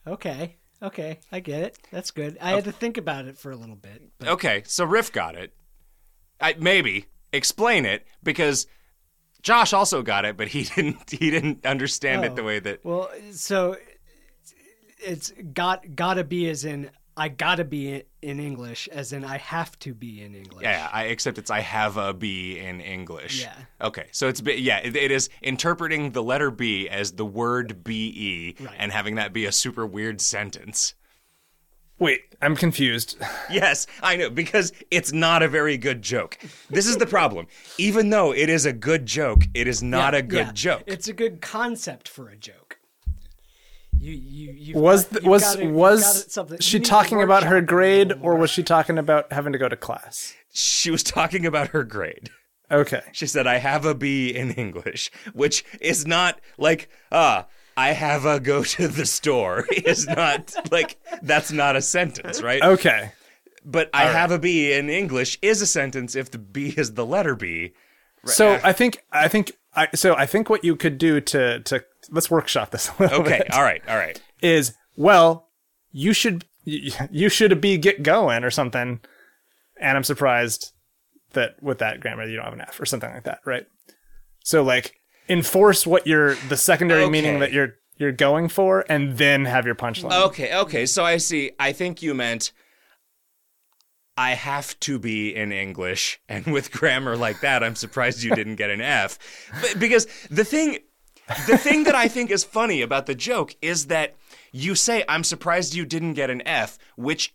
Okay. Okay. I get it. That's good. I had to think about it for a little bit. But Okay, so Riff got it. I, maybe explain it because Josh also got it, but he (laughs) didn't. He didn't understand it the Oh. way that. well, so it's got gotta be as in I gotta be in English, as in I have to be in English. Yeah, I except it's I have a B in English. Yeah. Okay, so it's B- yeah, it, it is interpreting the letter B as the word B E Right. and having that be a super weird sentence. Wait, I'm confused. (laughs) Yes, I know because it's not a very good joke. This is the problem. Even though it is a good joke, it is not Yeah, a good yeah. joke. It's a good concept for a joke. You you you've Was got- you've was got it- was got it something- she talking about her workshop it a grade, or was she talking about having to go to class? she was talking about her grade. Okay. She said, I have a B in English, which is not like, ah, I have a go to the store. (laughs) Is not like, that's not a sentence, right? Okay. But I have a B in English is a sentence if the B is the letter B. Right. So I think I think I so I think what you could do to to let's workshop this a little Okay, bit all right, all right. is well you should you, should be get going or something and I'm surprised that with that grammar you don't have an F or something like that right so like enforce what you're the secondary meaning that you're you're going for and then have your punchline Okay, okay. So I see. I think you meant I have to be in English, and with (laughs) grammar like that, I'm surprised you didn't get an F. But, because the thing, the thing that I think is funny about the joke is that you say, "I'm surprised you didn't get an F," which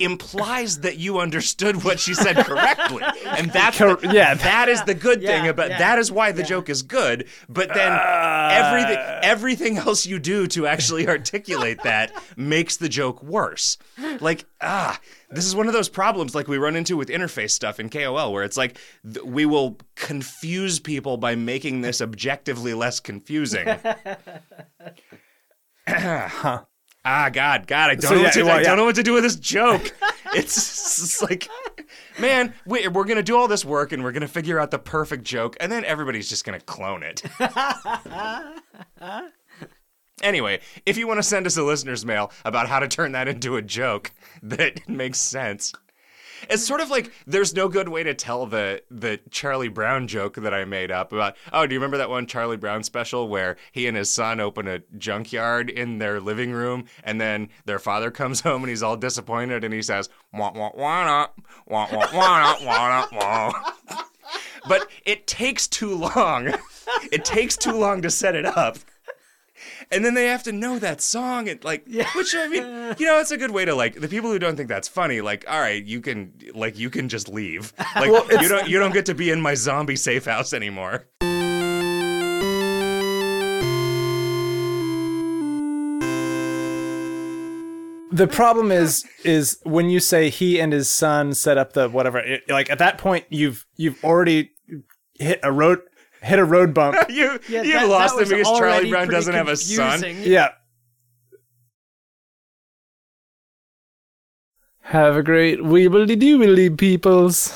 implies that you understood what she said correctly. (laughs) And that's Cor- the- yeah. that is the good thing about yeah, that is why the joke is good. But then everything everything else you do to actually articulate that makes the joke worse. Like ah this is one of those problems like we run into with interface stuff in KOL where it's like th- we will confuse people by making this objectively less confusing (laughs) (clears throat) Ah, God, God, I don't So, know yeah, what to, well, I yeah. don't know what to do with this joke. (laughs) it's, it's like, man, we, we're gonna do all this work and we're gonna figure out the perfect joke, and then everybody's just gonna clone it. (laughs) anyway, if you want to send us a listener's mail about how to turn that into a joke that (laughs) makes sense. It's sort of like there's no good way to tell the the Charlie Brown joke that I made up about. Oh, do you remember that one Charlie Brown special where he and his son open a junkyard in their living room, and then their father (laughs) comes home and he's all disappointed, and he says, "Wah wah wah wah wah wah wah wah." wah. but it takes too long. (laughs) It takes too long to set it up. And then they have to know that song and like yeah. which I mean, you know, it's a good way to like the people who don't think that's funny, like, all right, you can like you can just leave. (laughs) Like you don't you don't get to be in my zombie safe house anymore. the problem is is when you say he and his son set up the whatever it, like at that point you've you've already hit a road hit a road bump (laughs) You Yeah, you that- lost that him because Charlie Brown doesn't have a son. yeah Have a great weebly doobly peoples.